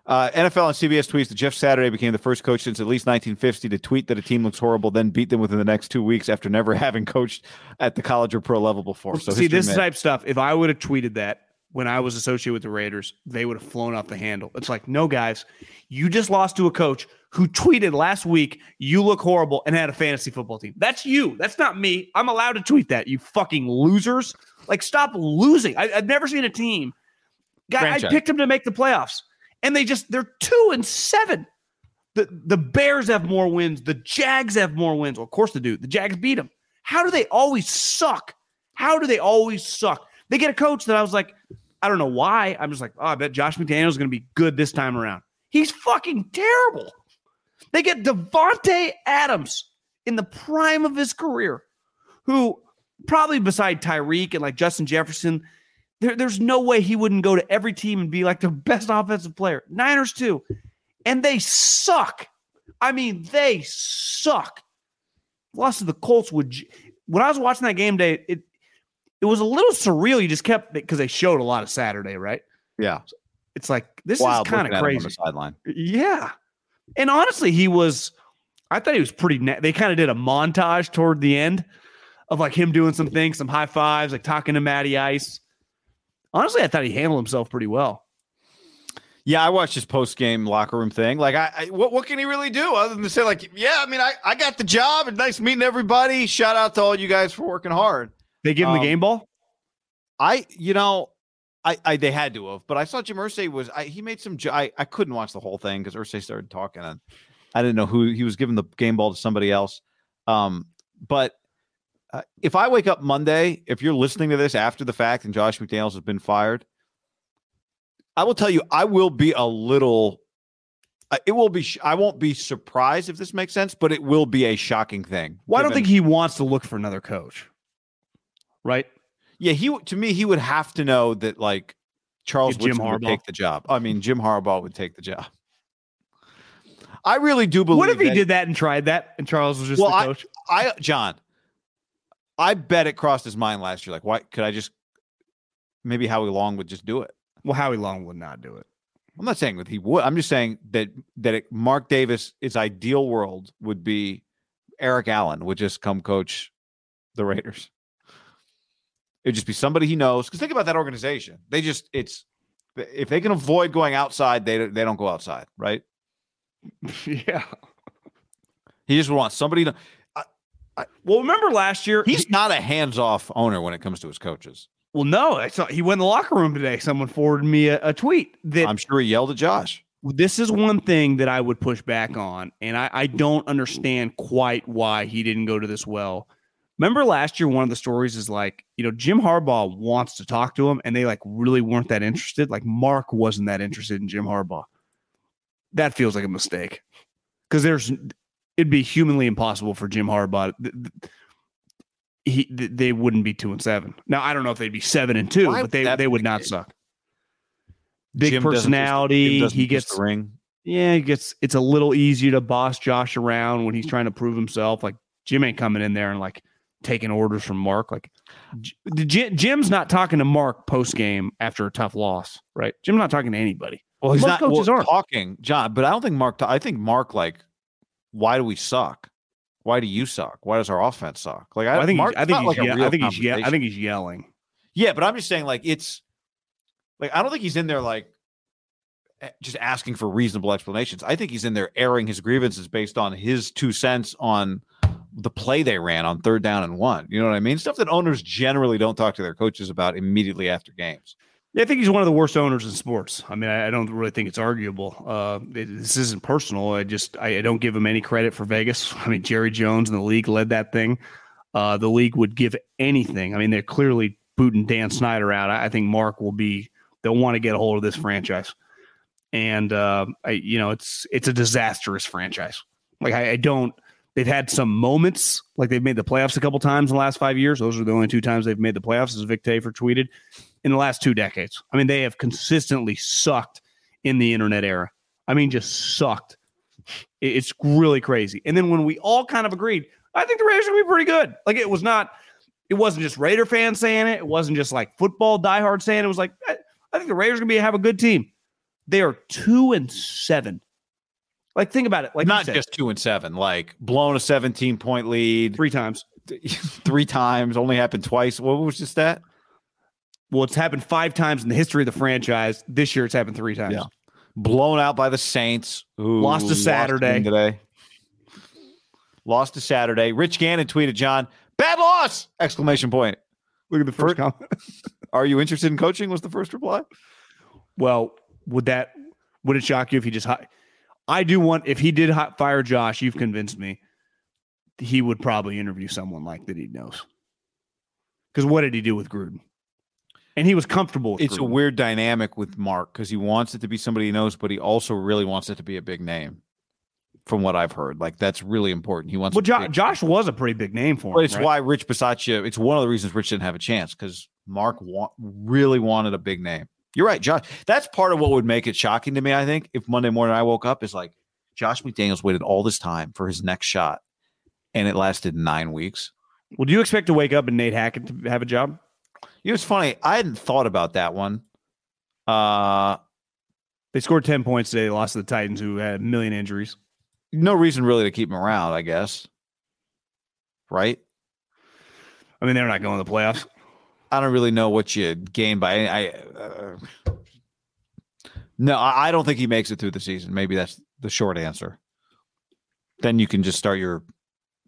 Speaker 1: Uh, NFL and CBS tweets that Jeff Saturday became the first coach since at least 1950 to tweet that a team looks horrible, then beat them within the next two weeks after never having coached at the college or pro level before. So
Speaker 2: See, this
Speaker 1: made-
Speaker 2: type stuff, if I would have tweeted that when I was associated with the Raiders, they would have flown off the handle. It's like, no, guys, you just lost to a coach who tweeted last week, you look horrible and had a fantasy football team. That's you. That's not me. I'm allowed to tweet that, you fucking losers. Like, stop losing. I, I've never seen a team. Guy, I picked them to make the playoffs, and they just, they're two and seven. The, the Bears have more wins. The Jags have more wins. Well, of course they do. The Jags beat them. How do they always suck? How do they always suck? They get a coach that I was like, I don't know why. I'm just like, oh, I bet Josh McDaniels is going to be good this time around. He's fucking terrible. They get Davante Adams in the prime of his career, who probably beside Tyreek and like Justin Jefferson, there, there's no way he wouldn't go to every team and be like the best offensive player. Niners too, and they suck. I mean, they suck. Lost to the Colts would. When I was watching that game day, it it was a little surreal. You just kept because they showed a lot of Saturday, right?
Speaker 1: yeah,
Speaker 2: It's like this
Speaker 1: wild
Speaker 2: is kind of crazy.
Speaker 1: the sideline.
Speaker 2: Yeah. And honestly, he was, I thought he was pretty, na- they kind of did a montage toward the end of like him doing some things, some high fives, like talking to Matty Ice. Honestly, I thought he handled himself pretty well.
Speaker 1: Yeah, I watched his post game locker room thing. Like, I, I what what can he really do other than to say like, yeah, I mean, I I got the job and nice meeting everybody. Shout out to all you guys for working hard.
Speaker 2: They give him
Speaker 1: Um,
Speaker 2: the game ball.
Speaker 1: I, you know, I, I they had to have, but I saw Jim Irsay was I, he made some. I I couldn't watch the whole thing because Irsay started talking and I didn't know who he was giving the game ball to somebody else. Um, but uh, if I wake up Monday, if you're listening to this after the fact and Josh McDaniels has been fired, I will tell you I will be a little. uh, It will be. sh- I won't be surprised if this makes sense, but it will be a shocking thing.
Speaker 2: Well, I don't think he wants to look for another coach. Right?
Speaker 1: Yeah, he to me he would have to know that like Charles
Speaker 2: Jim
Speaker 1: Woodson would
Speaker 2: Harbaugh.
Speaker 1: take the job. I mean, Jim Harbaugh would take the job. I really do believe.
Speaker 2: What if he
Speaker 1: that-
Speaker 2: did that and tried that and Charles was just
Speaker 1: Well,
Speaker 2: the
Speaker 1: I-
Speaker 2: coach?
Speaker 1: I John, I bet it crossed his mind last year. Like, why could I just maybe Howie Long would just do it?
Speaker 2: well, Howie Long would not do it.
Speaker 1: I'm not saying that he would. I'm just saying that that it, Mark Davis, his ideal world would be Eric Allen would just come coach the Raiders. It'd just be somebody he knows. Because think about that organization. They just it's if they can avoid going outside, they they don't go outside, right?
Speaker 2: yeah.
Speaker 1: He just wants somebody to.
Speaker 2: Well, remember last year?
Speaker 1: He's not a hands off owner when it comes to his coaches.
Speaker 2: well, no, I saw he went in the locker room today. Someone forwarded me a, a tweet that
Speaker 1: I'm sure he yelled at Josh.
Speaker 2: this is one thing that I would push back on, and I, I don't understand quite why he didn't go to this well. Remember last year, one of the stories is like, you know, Jim Harbaugh wants to talk to him, and they like really weren't that interested. Like Mark wasn't that interested in Jim Harbaugh. That feels like a mistake because there's it'd be humanly impossible for Jim Harbaugh. He th- they wouldn't be two and seven. Now I don't know if they'd be seven and two,
Speaker 1: Why
Speaker 2: but they they would not
Speaker 1: case?
Speaker 2: suck. Big
Speaker 1: Jim doesn't just-
Speaker 2: personality. He gets
Speaker 1: the ring.
Speaker 2: yeah, he gets it's a little easier to boss Josh around when he's trying to prove himself. Like Jim ain't coming in there and like taking orders from Mark. Like J- Jim's not talking to Mark post game after a tough loss, right? Jim's not talking to anybody.
Speaker 1: Well, he's
Speaker 2: Most
Speaker 1: not
Speaker 2: coaches
Speaker 1: well,
Speaker 2: aren't.
Speaker 1: talking, John. But I don't think Mark. ta- I think Mark like, why do we suck? Why do you suck? Why does our offense suck? Like I,
Speaker 2: I think
Speaker 1: Mark's
Speaker 2: he's, I think he's,
Speaker 1: like
Speaker 2: ye- I think he's ye- I think he's yelling.
Speaker 1: Yeah, but I'm just saying, like, it's like I don't think he's in there like just asking for reasonable explanations. I think he's in there airing his grievances based on his two cents on the play they ran on third down and one. You know what I mean? Stuff that owners generally don't talk to their coaches about immediately after games.
Speaker 2: Yeah, I think he's one of the worst owners in sports. I mean, I, I don't really think it's arguable. Uh, it- this isn't personal. I just I, I don't give him any credit for Vegas. I mean, Jerry Jones and the league led that thing. Uh, the league would give anything. I mean, they're clearly booting Dan Snyder out. I, I think Mark will be. They'll want to get a hold of this franchise. and uh, I, you know, it's it's a disastrous franchise. Like I, I don't. They've had some moments, like they've made the playoffs a couple times in the last five years. Those are the only two times they've made the playoffs, as Vic Tafur tweeted. In the last two decades, I mean, they have consistently sucked in the internet era. I mean, just sucked. It's really crazy. And then when we all kind of agreed, I think the Raiders to be pretty good. Like it was not, it wasn't just Raider fans saying it. It wasn't just like football diehard saying it. It was like, I, I think the Raiders are going to be have a good team. They are two and seven. Like think about it. Like
Speaker 1: Not just two and seven, like blown a 17 point lead
Speaker 2: three times.
Speaker 1: three times, only happened twice. What was just that?
Speaker 2: Well, it's happened five times in the history of the franchise. This year, it's happened three times.
Speaker 1: Yeah. Blown out by the Saints. Who
Speaker 2: Lost to Saturday.
Speaker 1: again today. Lost to Saturday. Rich Gannon tweeted, John, bad loss! Exclamation point.
Speaker 2: Look at the first comment.
Speaker 1: Are you interested in coaching? Was the first reply.
Speaker 2: Well, would that would it shock you if he just hi- I do want if he did hot fire Josh, you've convinced me. He would probably interview someone like that he knows. Because what did he do with Gruden? And he was comfortable with
Speaker 1: It's a weird dynamic with Mark because he wants it to be somebody he knows, but he also really wants it to be a big name. From what I've heard, like that's really important. He wants.
Speaker 2: Well, jo- Josh was a pretty big name for
Speaker 1: But
Speaker 2: him.
Speaker 1: it's
Speaker 2: right?
Speaker 1: why Rich Bisaccia. It's one of the reasons Rich didn't have a chance because Mark wa- really wanted a big name. You're right, Josh. That's part of what would make it shocking to me. I think if Monday morning I woke up is like Josh McDaniels waited all this time for his next shot, and it lasted nine weeks.
Speaker 2: Well, do you expect to wake up and Nate Hackett to have a job?
Speaker 1: You know, it's funny. I hadn't thought about that one. Uh,
Speaker 2: They scored 10 points today. They lost to the Titans, who had a million injuries.
Speaker 1: no reason really to keep them around. I guess. Right.
Speaker 2: I mean, they're not going to the playoffs.
Speaker 1: I don't really know what you gain by. I uh, no, I, I don't think he makes it through the season. Maybe that's the short answer. Then you can just start your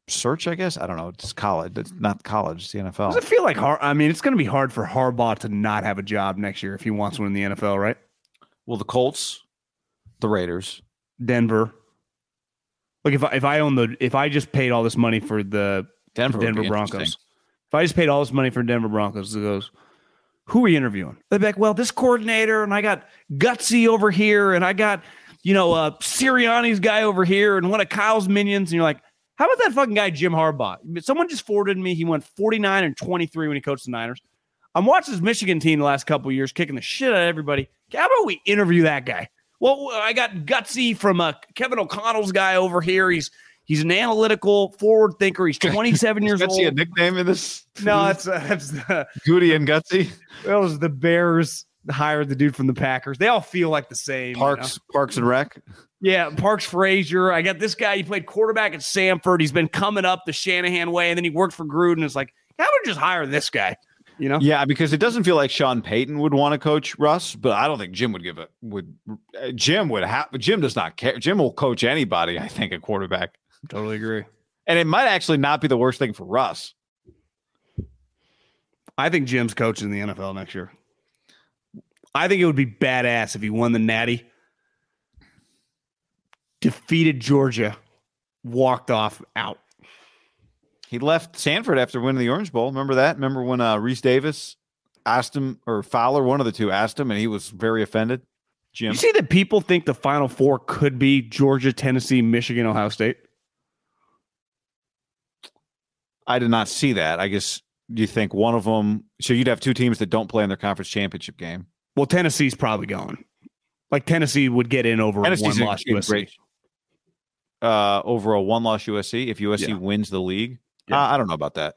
Speaker 1: search. I guess I don't know. It's college. It's not college. It's the NFL.
Speaker 2: Does it feel like hard? I mean, it's going to be hard for Harbaugh to not have a job next year if he wants one in the NFL, right?
Speaker 1: Well, the Colts, the Raiders.
Speaker 2: Denver. Like if I, if I own the if I just paid all this money for the
Speaker 1: Denver, would
Speaker 2: Denver Broncos, if I just paid all this money for Denver Broncos, it goes, who are you interviewing? They're like, well, this coordinator, and I got Getsy over here, and I got you know uh, Sirianni's guy over here, and one of Kyle's minions, and you're like, how about that fucking guy Jim Harbaugh? Someone just forwarded me. He went 49 and 23 when he coached the Niners. I'm watching this Michigan team the last couple of years, kicking the shit out of everybody. How about we interview that guy? Well, I got Getsy from uh, Kevin O'Connell's guy over here. He's he's an analytical forward thinker. He's 27 years
Speaker 1: Is Getsy a nickname in this?
Speaker 2: No, that's uh, that's the
Speaker 1: Goody and Getsy.
Speaker 2: that was the Bears hired the dude from the Packers. They all feel like the same. you know?
Speaker 1: Parks, Parks and Rec.
Speaker 2: Yeah, Parks Frazier. I got this guy. He played quarterback at Samford. He's been coming up the Shanahan way, and then he worked for Gruden. It's like, how about just hire this guy? You know?
Speaker 1: Yeah, because it doesn't feel like Sean Payton would want to coach Russ, but I don't think Jim would give it. Would uh, Jim would have? Jim does not care. Jim will coach anybody. I think a quarterback,
Speaker 2: Totally agree.
Speaker 1: and it might actually not be the worst thing for Russ.
Speaker 2: I think Jim's coaching the NFL next year. I think it would be badass if he won the Natty, defeated Georgia, walked off out.
Speaker 1: He left Stanford after winning the Orange Bowl. Remember that? Remember when uh, Rece Davis asked him, or Fowler, one of the two, asked him, and he was very offended. Jim,
Speaker 2: You see that people think the Final Four could be Georgia, Tennessee, Michigan, Ohio State.
Speaker 1: I did not see that. I guess you think one of them. So you'd have two teams that don't play in their conference championship game.
Speaker 2: Well, Tennessee's probably going. Like Tennessee would get in over
Speaker 1: Tennessee's
Speaker 2: one
Speaker 1: in-
Speaker 2: loss
Speaker 1: in great- Uh, over a one-loss USC. If USC
Speaker 2: Yeah.
Speaker 1: wins the league,
Speaker 2: Yeah.
Speaker 1: uh, I don't know about that.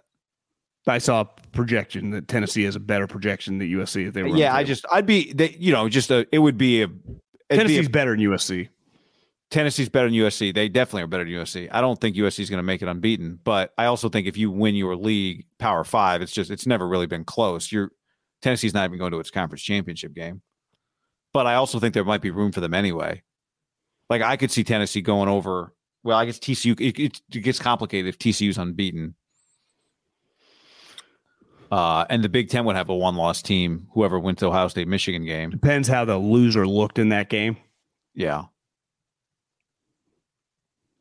Speaker 2: I saw a projection that Tennessee has a better projection than USC if they were.
Speaker 1: Yeah, I just I'd be they, you know just a it would be a it'd be a-
Speaker 2: Tennessee's better than USC.
Speaker 1: Tennessee's better than USC. They definitely are better than USC. I don't think USC is going to make it unbeaten, but I also think if you win your league Power Five, it's just it's never really been close. You're Tennessee's not even going to its conference championship game, but I also think there might be room for them anyway. Like I could see Tennessee going over. Well, I guess TCU it, it, it gets complicated if TCU's unbeaten. Uh, and the Big Ten would have a one-loss team. Whoever wins the Ohio State Michigan game,
Speaker 2: Depends how the loser looked in that game.
Speaker 1: yeah.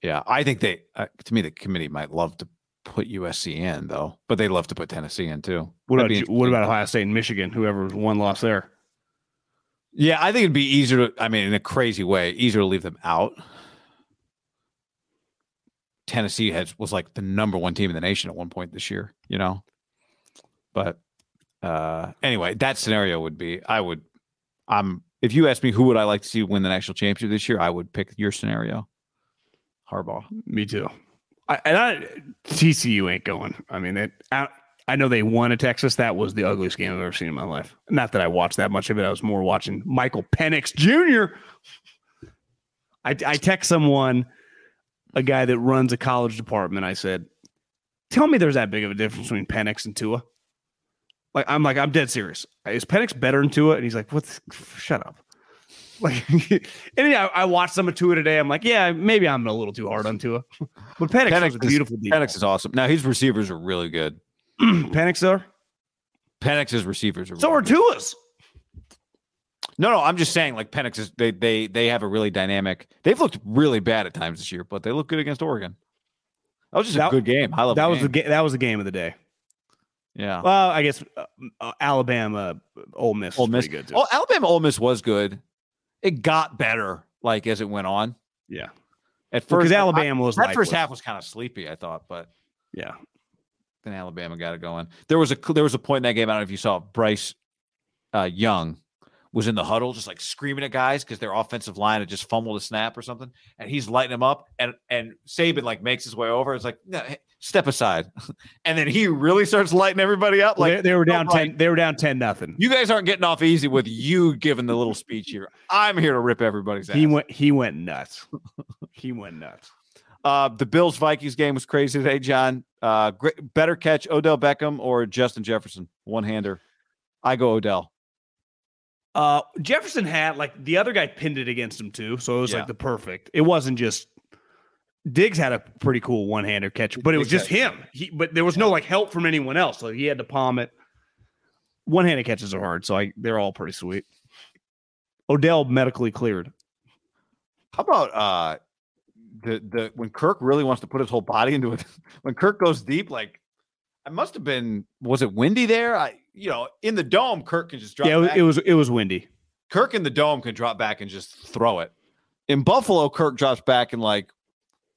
Speaker 1: Yeah, I think they. Uh, to me, the committee might love to put USC in, though, but they love to put Tennessee in too.
Speaker 2: What
Speaker 1: That'd
Speaker 2: about what about Ohio State and Michigan? Whoever one loss there.
Speaker 1: Yeah, I think it'd be easier to. I mean, in a crazy way, easier to leave them out. Tennessee has was like the number one team in the nation at one point this year, you know. But uh anyway, that scenario would be I would I'm if you ask me who would I like to see win the national championship this year, I would pick your scenario. Harbaugh.
Speaker 2: Me too. I, and I, TCU ain't going. I mean, it, I, I know they won at Texas. That was the ugliest game I've ever seen in my life. Not that I watched that much of it. I was more watching Michael Penix Jr. I, I text someone, a guy that runs a college department. I said, "Tell me there's that big of a difference between Penix and Tua." Like I'm like I'm dead serious. Is Penix better than Tua? And he's like, "What? Shut up." Like, and I, I watched some of Tua today. I'm like, yeah, maybe I'm a little too hard on Tua, but Penix,
Speaker 1: Penix is-
Speaker 2: beautiful. deep
Speaker 1: Penix is awesome. Now his receivers are really good.
Speaker 2: Penix though.
Speaker 1: Penix's receivers are
Speaker 2: So
Speaker 1: really
Speaker 2: are. Tua's.
Speaker 1: No, no, I'm just saying like Penix is they they they have a really dynamic. They've looked really bad at times this year, but they look good against Oregon. That was just
Speaker 2: That-
Speaker 1: a good game. High level.
Speaker 2: That was the
Speaker 1: game.
Speaker 2: ga- that was the game of the day.
Speaker 1: yeah.
Speaker 2: Well, I guess uh, uh, Alabama, Ole Miss,
Speaker 1: Ole
Speaker 2: was
Speaker 1: Miss.
Speaker 2: good too.
Speaker 1: Oh, Alabama Ole Miss was good. It got better like as it went on.
Speaker 2: yeah,
Speaker 1: At
Speaker 2: because
Speaker 1: first, I-
Speaker 2: Alabama was
Speaker 1: that first half was kind of sleepy. I thought, but
Speaker 2: Yeah,
Speaker 1: then Alabama got it going. There was a there was a point in that game. I don't know if you saw it, Bryce uh, Young was in the huddle, just like screaming at guys because their offensive line had just fumbled a snap or something, and he's lighting them up, and and Saban like makes his way over. It's like no, step aside, and then he really starts lighting everybody up. Like
Speaker 2: they, they were down
Speaker 1: like,
Speaker 2: ten. They were down ten nothing.
Speaker 1: You guys aren't getting off easy with you giving the little speech here. I'm here to rip everybody's ass.
Speaker 2: He went. He went nuts. he went nuts.
Speaker 1: Uh, the Bills Vikings game was crazy today, John. Uh, great, better catch Odell Beckham or Justin Jefferson, one hander. I go Odell.
Speaker 2: Uh, Jefferson had like the other guy pinned it against him too, so it was
Speaker 1: Yeah.
Speaker 2: like the perfect. It wasn't just Diggs had a pretty cool one hander catch, but it was just him. He, but there was no like help from anyone else, so he had to palm it. One handed catches are hard, so I they're all pretty sweet. Odell medically cleared.
Speaker 1: How about uh, the the when Kirk really wants to put his whole body into it? When Kirk goes deep, like I must have been. Was it windy there? I you know in the dome, Kirk can just drop.
Speaker 2: yeah, it was,
Speaker 1: back.
Speaker 2: it was it was windy.
Speaker 1: Kirk in the dome can drop back and just throw it. In Buffalo, Kirk drops back and like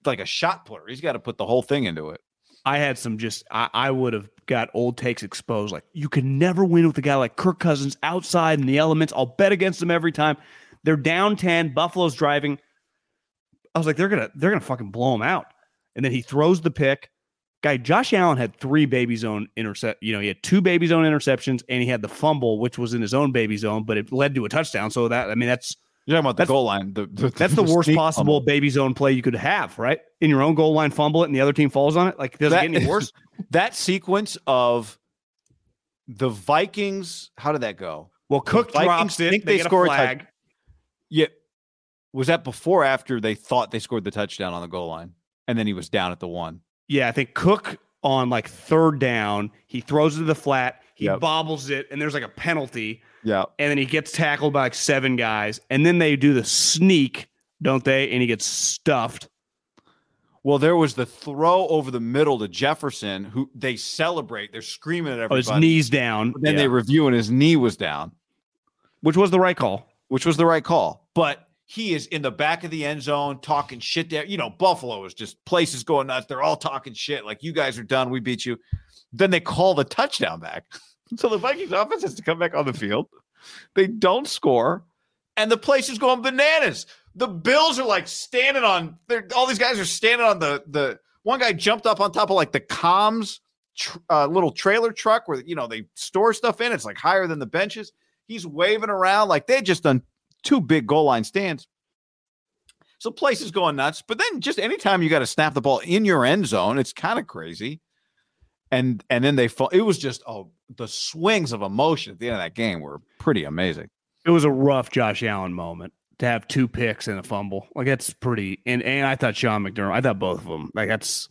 Speaker 1: like a shot putter. He's got to put the whole thing into it.
Speaker 2: I had some just I, I would have got old takes exposed. Like you can never win with a guy like Kirk Cousins outside in the elements. I'll bet against them every time. They're down 10, Buffalo's driving. I was like, they're gonna they're gonna fucking blow him out. And then he throws the pick. Guy, Josh Allen had three baby zone intercept. You know, he had two baby zone interceptions and he had the fumble, which was in his own baby zone, but it led to a touchdown. So that I mean that's
Speaker 1: You're talking about the goal line. The, the-
Speaker 2: that's the worst possible
Speaker 1: fumble.
Speaker 2: baby zone play you could have, right? In your own goal line, fumble it, and the other team falls on it. Like, does
Speaker 1: That-
Speaker 2: it get any worse?
Speaker 1: that sequence of the Vikings. How did that go?
Speaker 2: Well, Cook
Speaker 1: Vikings
Speaker 2: drops it.
Speaker 1: think
Speaker 2: they,
Speaker 1: they
Speaker 2: get
Speaker 1: score a
Speaker 2: a flag.
Speaker 1: Yeah, was that before or after they thought they scored the touchdown on the goal line, and then he was down at the one?
Speaker 2: Yeah, I think Cook on like third down, he throws it to the flat, he
Speaker 1: Yep.
Speaker 2: bobbles it, and there's like a penalty,
Speaker 1: Yeah,
Speaker 2: and then he gets tackled by like seven guys, and then they do the sneak, don't they? And he gets stuffed.
Speaker 1: Well, there was the throw over the middle to Jefferson, who they celebrate. They're screaming at
Speaker 2: Oh,
Speaker 1: everybody.
Speaker 2: his knees down.
Speaker 1: But then
Speaker 2: Yeah.
Speaker 1: they review, and his knee was down,
Speaker 2: which was the right call.
Speaker 1: which was the right call. But he is in the back of the end zone talking shit there. You know, Buffalo is just places going nuts. They're all talking shit. Like, you guys are done. We beat you. Then they call the touchdown back. so the Vikings offense has to come back on the field. They don't score. And the place is going bananas. The Bills are like standing on all these guys are standing on the the one guy jumped up on top of like the comms tr- uh, little trailer truck where you know they store stuff in. It's like higher than the benches. He's waving around like they just done two big goal line stands. So place is going nuts. But then just anytime you got to snap the ball in your end zone, it's kind of crazy. And and then they fall. It was just oh the swings of emotion at the end of that game were pretty amazing.
Speaker 2: It was a rough Josh Allen moment to have two picks and a fumble. Like that's pretty. And and I thought Sean McDermott. I thought both of them. Like that's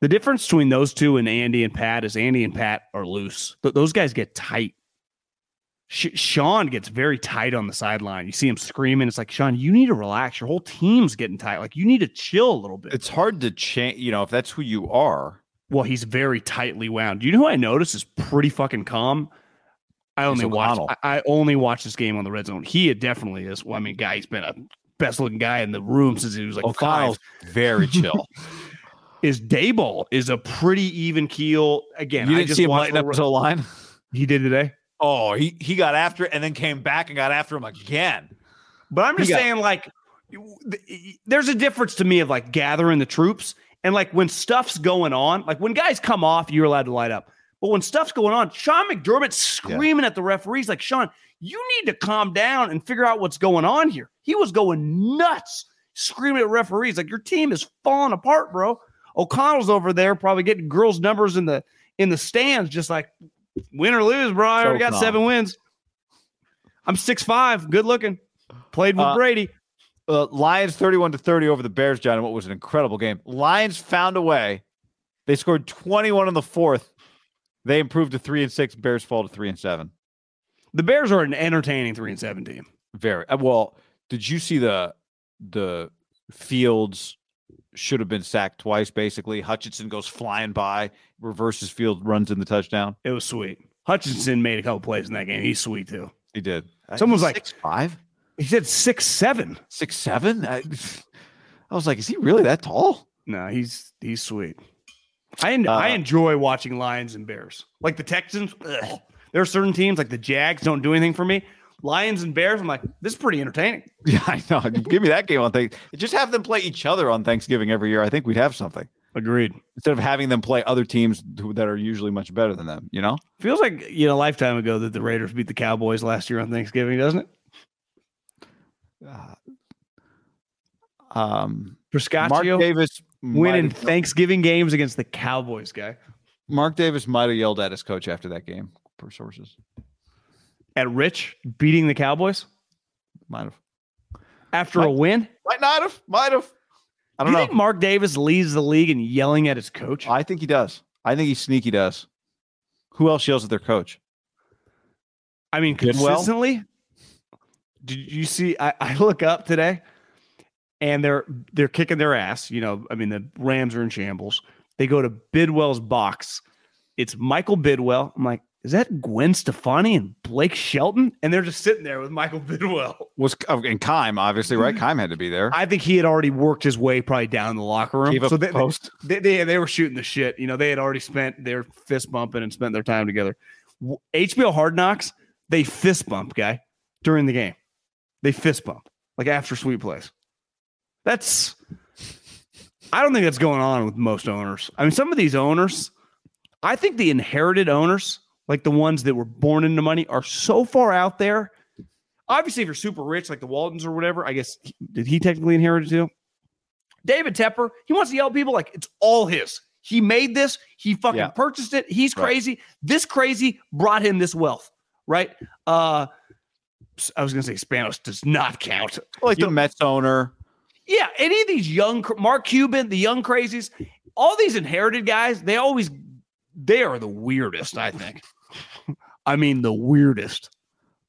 Speaker 2: the difference between those two and Andy and Pat is Andy and Pat are loose. Th- those guys get tight. Sean gets very tight on the sideline. You see him screaming. It's like Sean, you need to relax. Your whole team's getting tight. Like you need to chill a little bit.
Speaker 1: It's hard to change, you know, if that's who you are.
Speaker 2: well, he's very tightly wound. You know who I noticed is pretty fucking calm? I only
Speaker 1: watch.
Speaker 2: I, I only watched this game on the red zone. He definitely is. Well, I mean, guy, he's been a best looking guy in the room since he was like
Speaker 1: O'Connell's
Speaker 2: five.
Speaker 1: very chill.
Speaker 2: Is Daboll is a pretty even keel. Again,
Speaker 1: you
Speaker 2: I
Speaker 1: didn't
Speaker 2: just
Speaker 1: see him
Speaker 2: watched
Speaker 1: lighting up
Speaker 2: the-
Speaker 1: his whole line?
Speaker 2: He did today.
Speaker 1: Oh, he, he got after it and then came back and got after him again.
Speaker 2: But I'm just
Speaker 1: got-
Speaker 2: saying, like, there's a difference to me of like gathering the troops and like when stuff's going on, like when guys come off, you're allowed to light up. But when stuff's going on, Sean McDermott's screaming at the referees, like, Sean, you need to calm down and figure out what's going on here. He was going nuts, screaming at referees, like, your team is falling apart, bro. O'Connell's over there probably getting girls' numbers in the in the stands, just like win or lose, bro. I
Speaker 1: So
Speaker 2: already got
Speaker 1: calm.
Speaker 2: seven wins. I'm six five, good looking. Played with
Speaker 1: Uh,
Speaker 2: Brady.
Speaker 1: Uh, Lions 31 to 30 over the Bears, John, in what was an incredible game. Lions found a way. They scored 21 in the fourth. They improved to three and six. Bears fall to three and seven.
Speaker 2: The Bears are an entertaining three and seven team.
Speaker 1: Very uh, well. Did you see the the Fields should have been sacked twice? Basically, Hutchinson goes flying by, reverses field, runs in the touchdown.
Speaker 2: It was sweet. Hutchinson made a couple plays in that game. He's sweet too.
Speaker 1: He did.
Speaker 2: Someone's like-
Speaker 1: six five,
Speaker 2: He said six seven.
Speaker 1: six seven. I, I was like, is he really that tall?
Speaker 2: No, he's he's sweet. I en- I
Speaker 1: Uh,
Speaker 2: enjoy watching Lions and Bears. Like the Texans, ugh. there are certain teams like the Jags don't do anything for me. Lions and Bears, I'm like, this is pretty entertaining.
Speaker 1: Yeah, I know. Give me that game on Thanksgiving. Just have them play each other on Thanksgiving every year. I think we'd have something
Speaker 2: Agreed.
Speaker 1: instead of having them play other teams who, that are usually much better than them. You know?
Speaker 2: Feels like you know a lifetime ago that the Raiders beat the Cowboys last year on Thanksgiving, doesn't it?
Speaker 1: Um, Prescott
Speaker 2: Mark
Speaker 1: Davis
Speaker 2: winning Thanksgiving games against the Cowboys, guy.
Speaker 1: Mark Davis might have yelled at his coach after that game, per sources.
Speaker 2: At Rich beating the Cowboys
Speaker 1: Might have.
Speaker 2: after a win.
Speaker 1: Might not have. Might have. I
Speaker 2: Do
Speaker 1: don't
Speaker 2: you
Speaker 1: know.
Speaker 2: think Mark Davis leads the league in yelling at his coach?
Speaker 1: I think he does. I think he sneaky does. Who else yells at their coach?
Speaker 2: I mean, consistently. Did you see? I, I look up today, and they're they're kicking their ass. You know, I mean, the Rams are in shambles. They go to Bidwill's box. It's Michael Bidwill. I'm like, is that Gwen Stefani and Blake Shelton? And they're just sitting there with Michael Bidwill.
Speaker 1: Was oh, and Keim obviously right? Mm-hmm. Keim had to be there.
Speaker 2: I think he had already worked his way probably down the locker room. So they,
Speaker 1: post.
Speaker 2: they, they they were shooting the shit. You know, they had already spent their fist bumping and spent their time together. HBO Hard Knocks, they fist bump, guy, during the game. They fist bump like after sweet plays. That's I don't think that's going on with most owners. I mean, some of these owners, I think the inherited owners, like the ones that were born into money, are so far out there. Obviously, if you're super rich, like the Waltons or whatever, I guess did he technically inherit it too? David Tepper, he wants to yell at people like it's all his. He made this. He fucking
Speaker 1: Yeah.
Speaker 2: purchased it. He's
Speaker 1: Right.
Speaker 2: crazy. This crazy brought him this wealth, right? Uh, I was gonna say Spanos does not count.
Speaker 1: like
Speaker 2: you
Speaker 1: the
Speaker 2: know-
Speaker 1: Mets owner.
Speaker 2: Yeah, any of these young Mark Cuban, the young crazies, all these inherited guys, they always they are the weirdest. I think. I mean, the weirdest.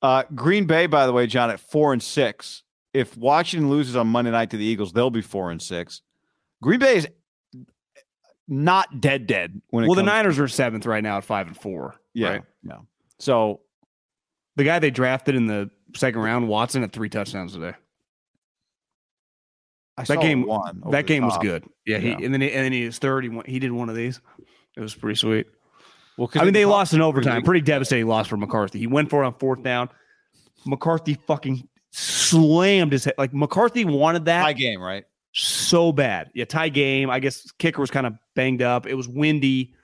Speaker 1: Uh, Green Bay, by the way, John, at four and six. If Washington loses on Monday night to the Eagles, they'll be four and six. Green Bay is not dead dead when it
Speaker 2: Well, the
Speaker 1: comes-
Speaker 2: Niners are seventh right now at five and four.
Speaker 1: Yeah,
Speaker 2: right?
Speaker 1: yeah. So
Speaker 2: The guy they drafted in the second round, Watson, had three touchdowns today.
Speaker 1: I
Speaker 2: That
Speaker 1: saw
Speaker 2: game-
Speaker 1: one.
Speaker 2: that
Speaker 1: the
Speaker 2: game was good. Yeah, he
Speaker 1: Yeah.
Speaker 2: and then he, and then he was third. He, won, he did one of these. It was pretty sweet.
Speaker 1: Well, 'cause
Speaker 2: I mean, they lost in overtime. Pretty devastating loss for McCarthy. He went for it on fourth down. McCarthy fucking slammed his head. Like McCarthy wanted that
Speaker 1: tie game, right?
Speaker 2: so bad. Yeah, tie game. I guess kicker was kind of banged up. It was windy.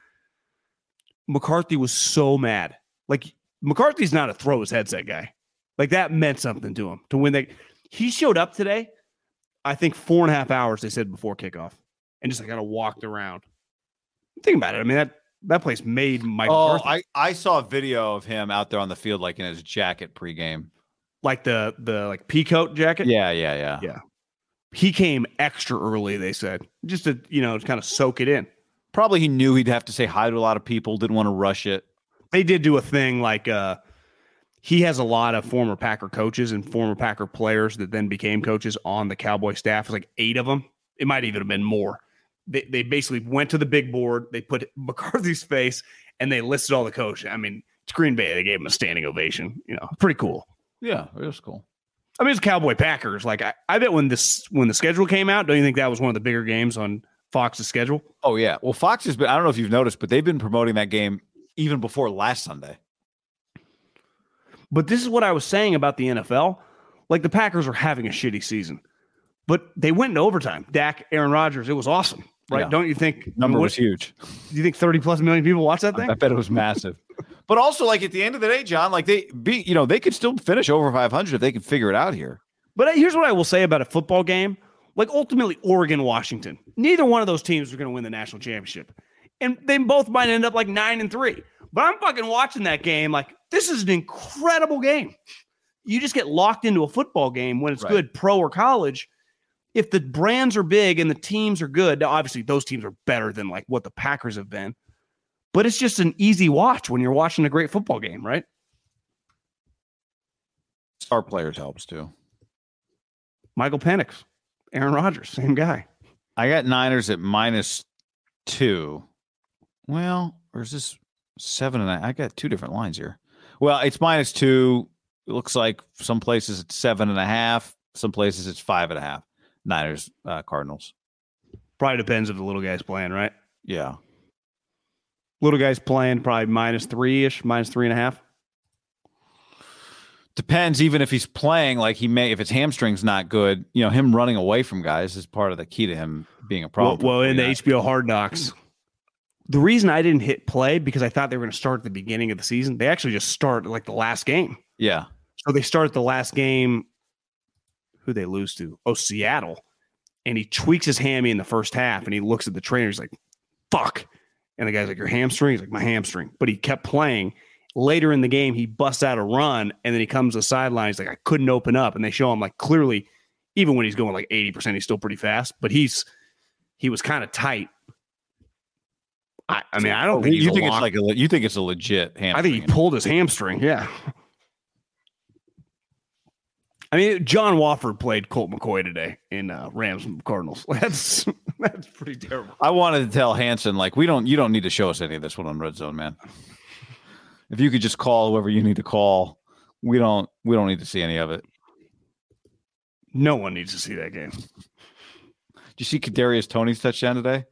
Speaker 2: McCarthy was so mad. Like McCarthy's not a throw his headset guy. Like that meant something to him to win that. He showed up today. I think four and a half hours. They said before kickoff, and just like kind of walked around. Think about it. I mean that that place made Mike
Speaker 1: Oh, I, I saw a video of him out there on the field, like in his jacket pregame.
Speaker 2: like the the like peacoat jacket.
Speaker 1: Yeah, yeah, yeah.
Speaker 2: Yeah. He came extra early. They said just to you know to kind of soak it in.
Speaker 1: Probably he knew he'd have to say hi to a lot of people. Didn't want to rush it.
Speaker 2: they did do a thing like uh he has a lot of former Packer coaches and former Packer players that then became coaches on the Cowboy staff. It's like eight of them. It might even have been more. They they basically went to the big board. They put McCarthy's face and they listed all the coaches. I mean, it's Green Bay. They gave him a standing ovation. You know, pretty cool.
Speaker 1: Yeah, it was cool.
Speaker 2: I mean, it's Cowboy Packers. Like I, I bet when this when the schedule came out, don't you think that was one of the bigger games on Fox's schedule?
Speaker 1: Oh yeah. Well, Fox has been. I don't know if you've noticed, but they've been promoting that game even before last Sunday.
Speaker 2: But this is what I was saying about the NFL. Like the Packers are having a shitty season, but they went into overtime. Dak, Aaron Rodgers, it was awesome, right?
Speaker 1: Yeah.
Speaker 2: Don't you think?
Speaker 1: Number
Speaker 2: I mean,
Speaker 1: was huge.
Speaker 2: Do you think thirty plus million people watch that thing?
Speaker 1: I bet it was massive. but also, like at the end of the day, John, like they be, you know, they could still finish over 500 if they could figure it out here.
Speaker 2: But uh, here's what I will say about a football game. Like ultimately, Oregon, Washington, neither one of those teams are going to win the national championship. And they both might end up like nine and three. But I'm fucking watching that game. Like, this is an incredible game. You just get locked into a football game when it's
Speaker 1: Right.
Speaker 2: good, pro or college. If the brands are big and the teams are good, now obviously those teams are better than like what the Packers have been. But it's just an easy watch when you're watching a great football game, right?
Speaker 1: Star players helps too.
Speaker 2: Michael Penix, Aaron Rodgers, same guy.
Speaker 1: I got Niners at minus two. Well, or is this seven and a, I got two different lines here. Well, it's minus two. It looks like some places it's seven and a half. Some places it's five and a half. Niners, uh, Cardinals.
Speaker 2: Probably depends if the little guy's playing, right?
Speaker 1: Yeah.
Speaker 2: Little guy's playing probably minus three ish, minus three and a half.
Speaker 1: Depends even if he's playing like he may if his hamstring's not good, you know, him running away from guys is part of the key to him being a problem.
Speaker 2: well, in the HBO Hard Knocks, the reason I didn't hit play because I thought they were going to start at the beginning of the season. They actually just start like the last game.
Speaker 1: yeah.
Speaker 2: So they start the last game. Who they lose to? Oh, Seattle. And he tweaks his hammy in the first half, and he looks at the trainer. He's like, "Fuck!" And the guy's like, "Your hamstring?" He's like, "My hamstring." But he kept playing. Later in the game, he busts out a run, and then he comes to the sideline. He's like, "I couldn't open up," and they show him like clearly, even when he's going like eighty percent, he's still pretty fast. But he's he was kind of tight. I, I mean, I don't think
Speaker 1: you think it's like a you think it's a legit hamstring.
Speaker 2: I think he pulled his hamstring. Yeah. I mean, John Wolford played Colt McCoy today in uh, Rams and Cardinals. That's that's pretty terrible.
Speaker 1: I wanted to tell Hanson like we don't you don't need to show us any of this one on Red Zone, man. If you could just call whoever you need to call, we don't we don't need to see any of it.
Speaker 2: No one needs to see that game.
Speaker 1: Did you see Kadarius Toney's touchdown today?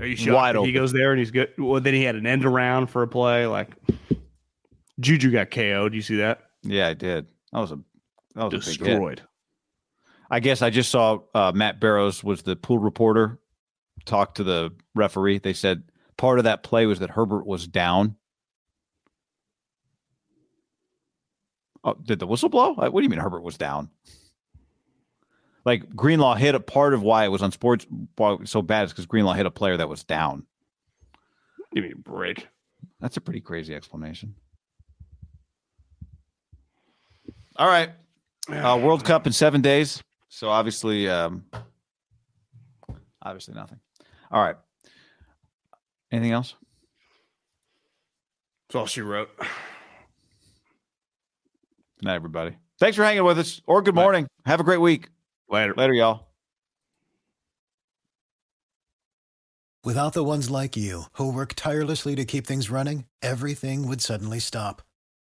Speaker 2: Are you shocked
Speaker 1: Wide
Speaker 2: that he goes there and he's good? Well, then he had an end around for a play. Like Juju got KO'd. You see that?
Speaker 1: Yeah, I did. That was a that was a big hit.
Speaker 2: Destroyed.
Speaker 1: I guess I just saw uh, Matt Barrows was the pool reporter talk to the referee. They said part of that play was that Herbert was down. Oh, did the whistle blow? What do you mean Herbert was down? Like Greenlaw hit a part of why it was on sports why it was so bad is because Greenlaw hit a player that was down.
Speaker 2: Give me a break.
Speaker 1: That's a pretty crazy explanation. All right. Uh, World Cup in seven days. So obviously, um, obviously nothing. All right. Anything else?
Speaker 2: That's all she wrote.
Speaker 1: Good night, everybody. Thanks for hanging with us, or good
Speaker 2: Bye.
Speaker 1: morning. Have a great week.
Speaker 2: Later.
Speaker 1: Later, y'all.
Speaker 6: Without the ones like you, who work tirelessly to keep things running, everything would suddenly stop.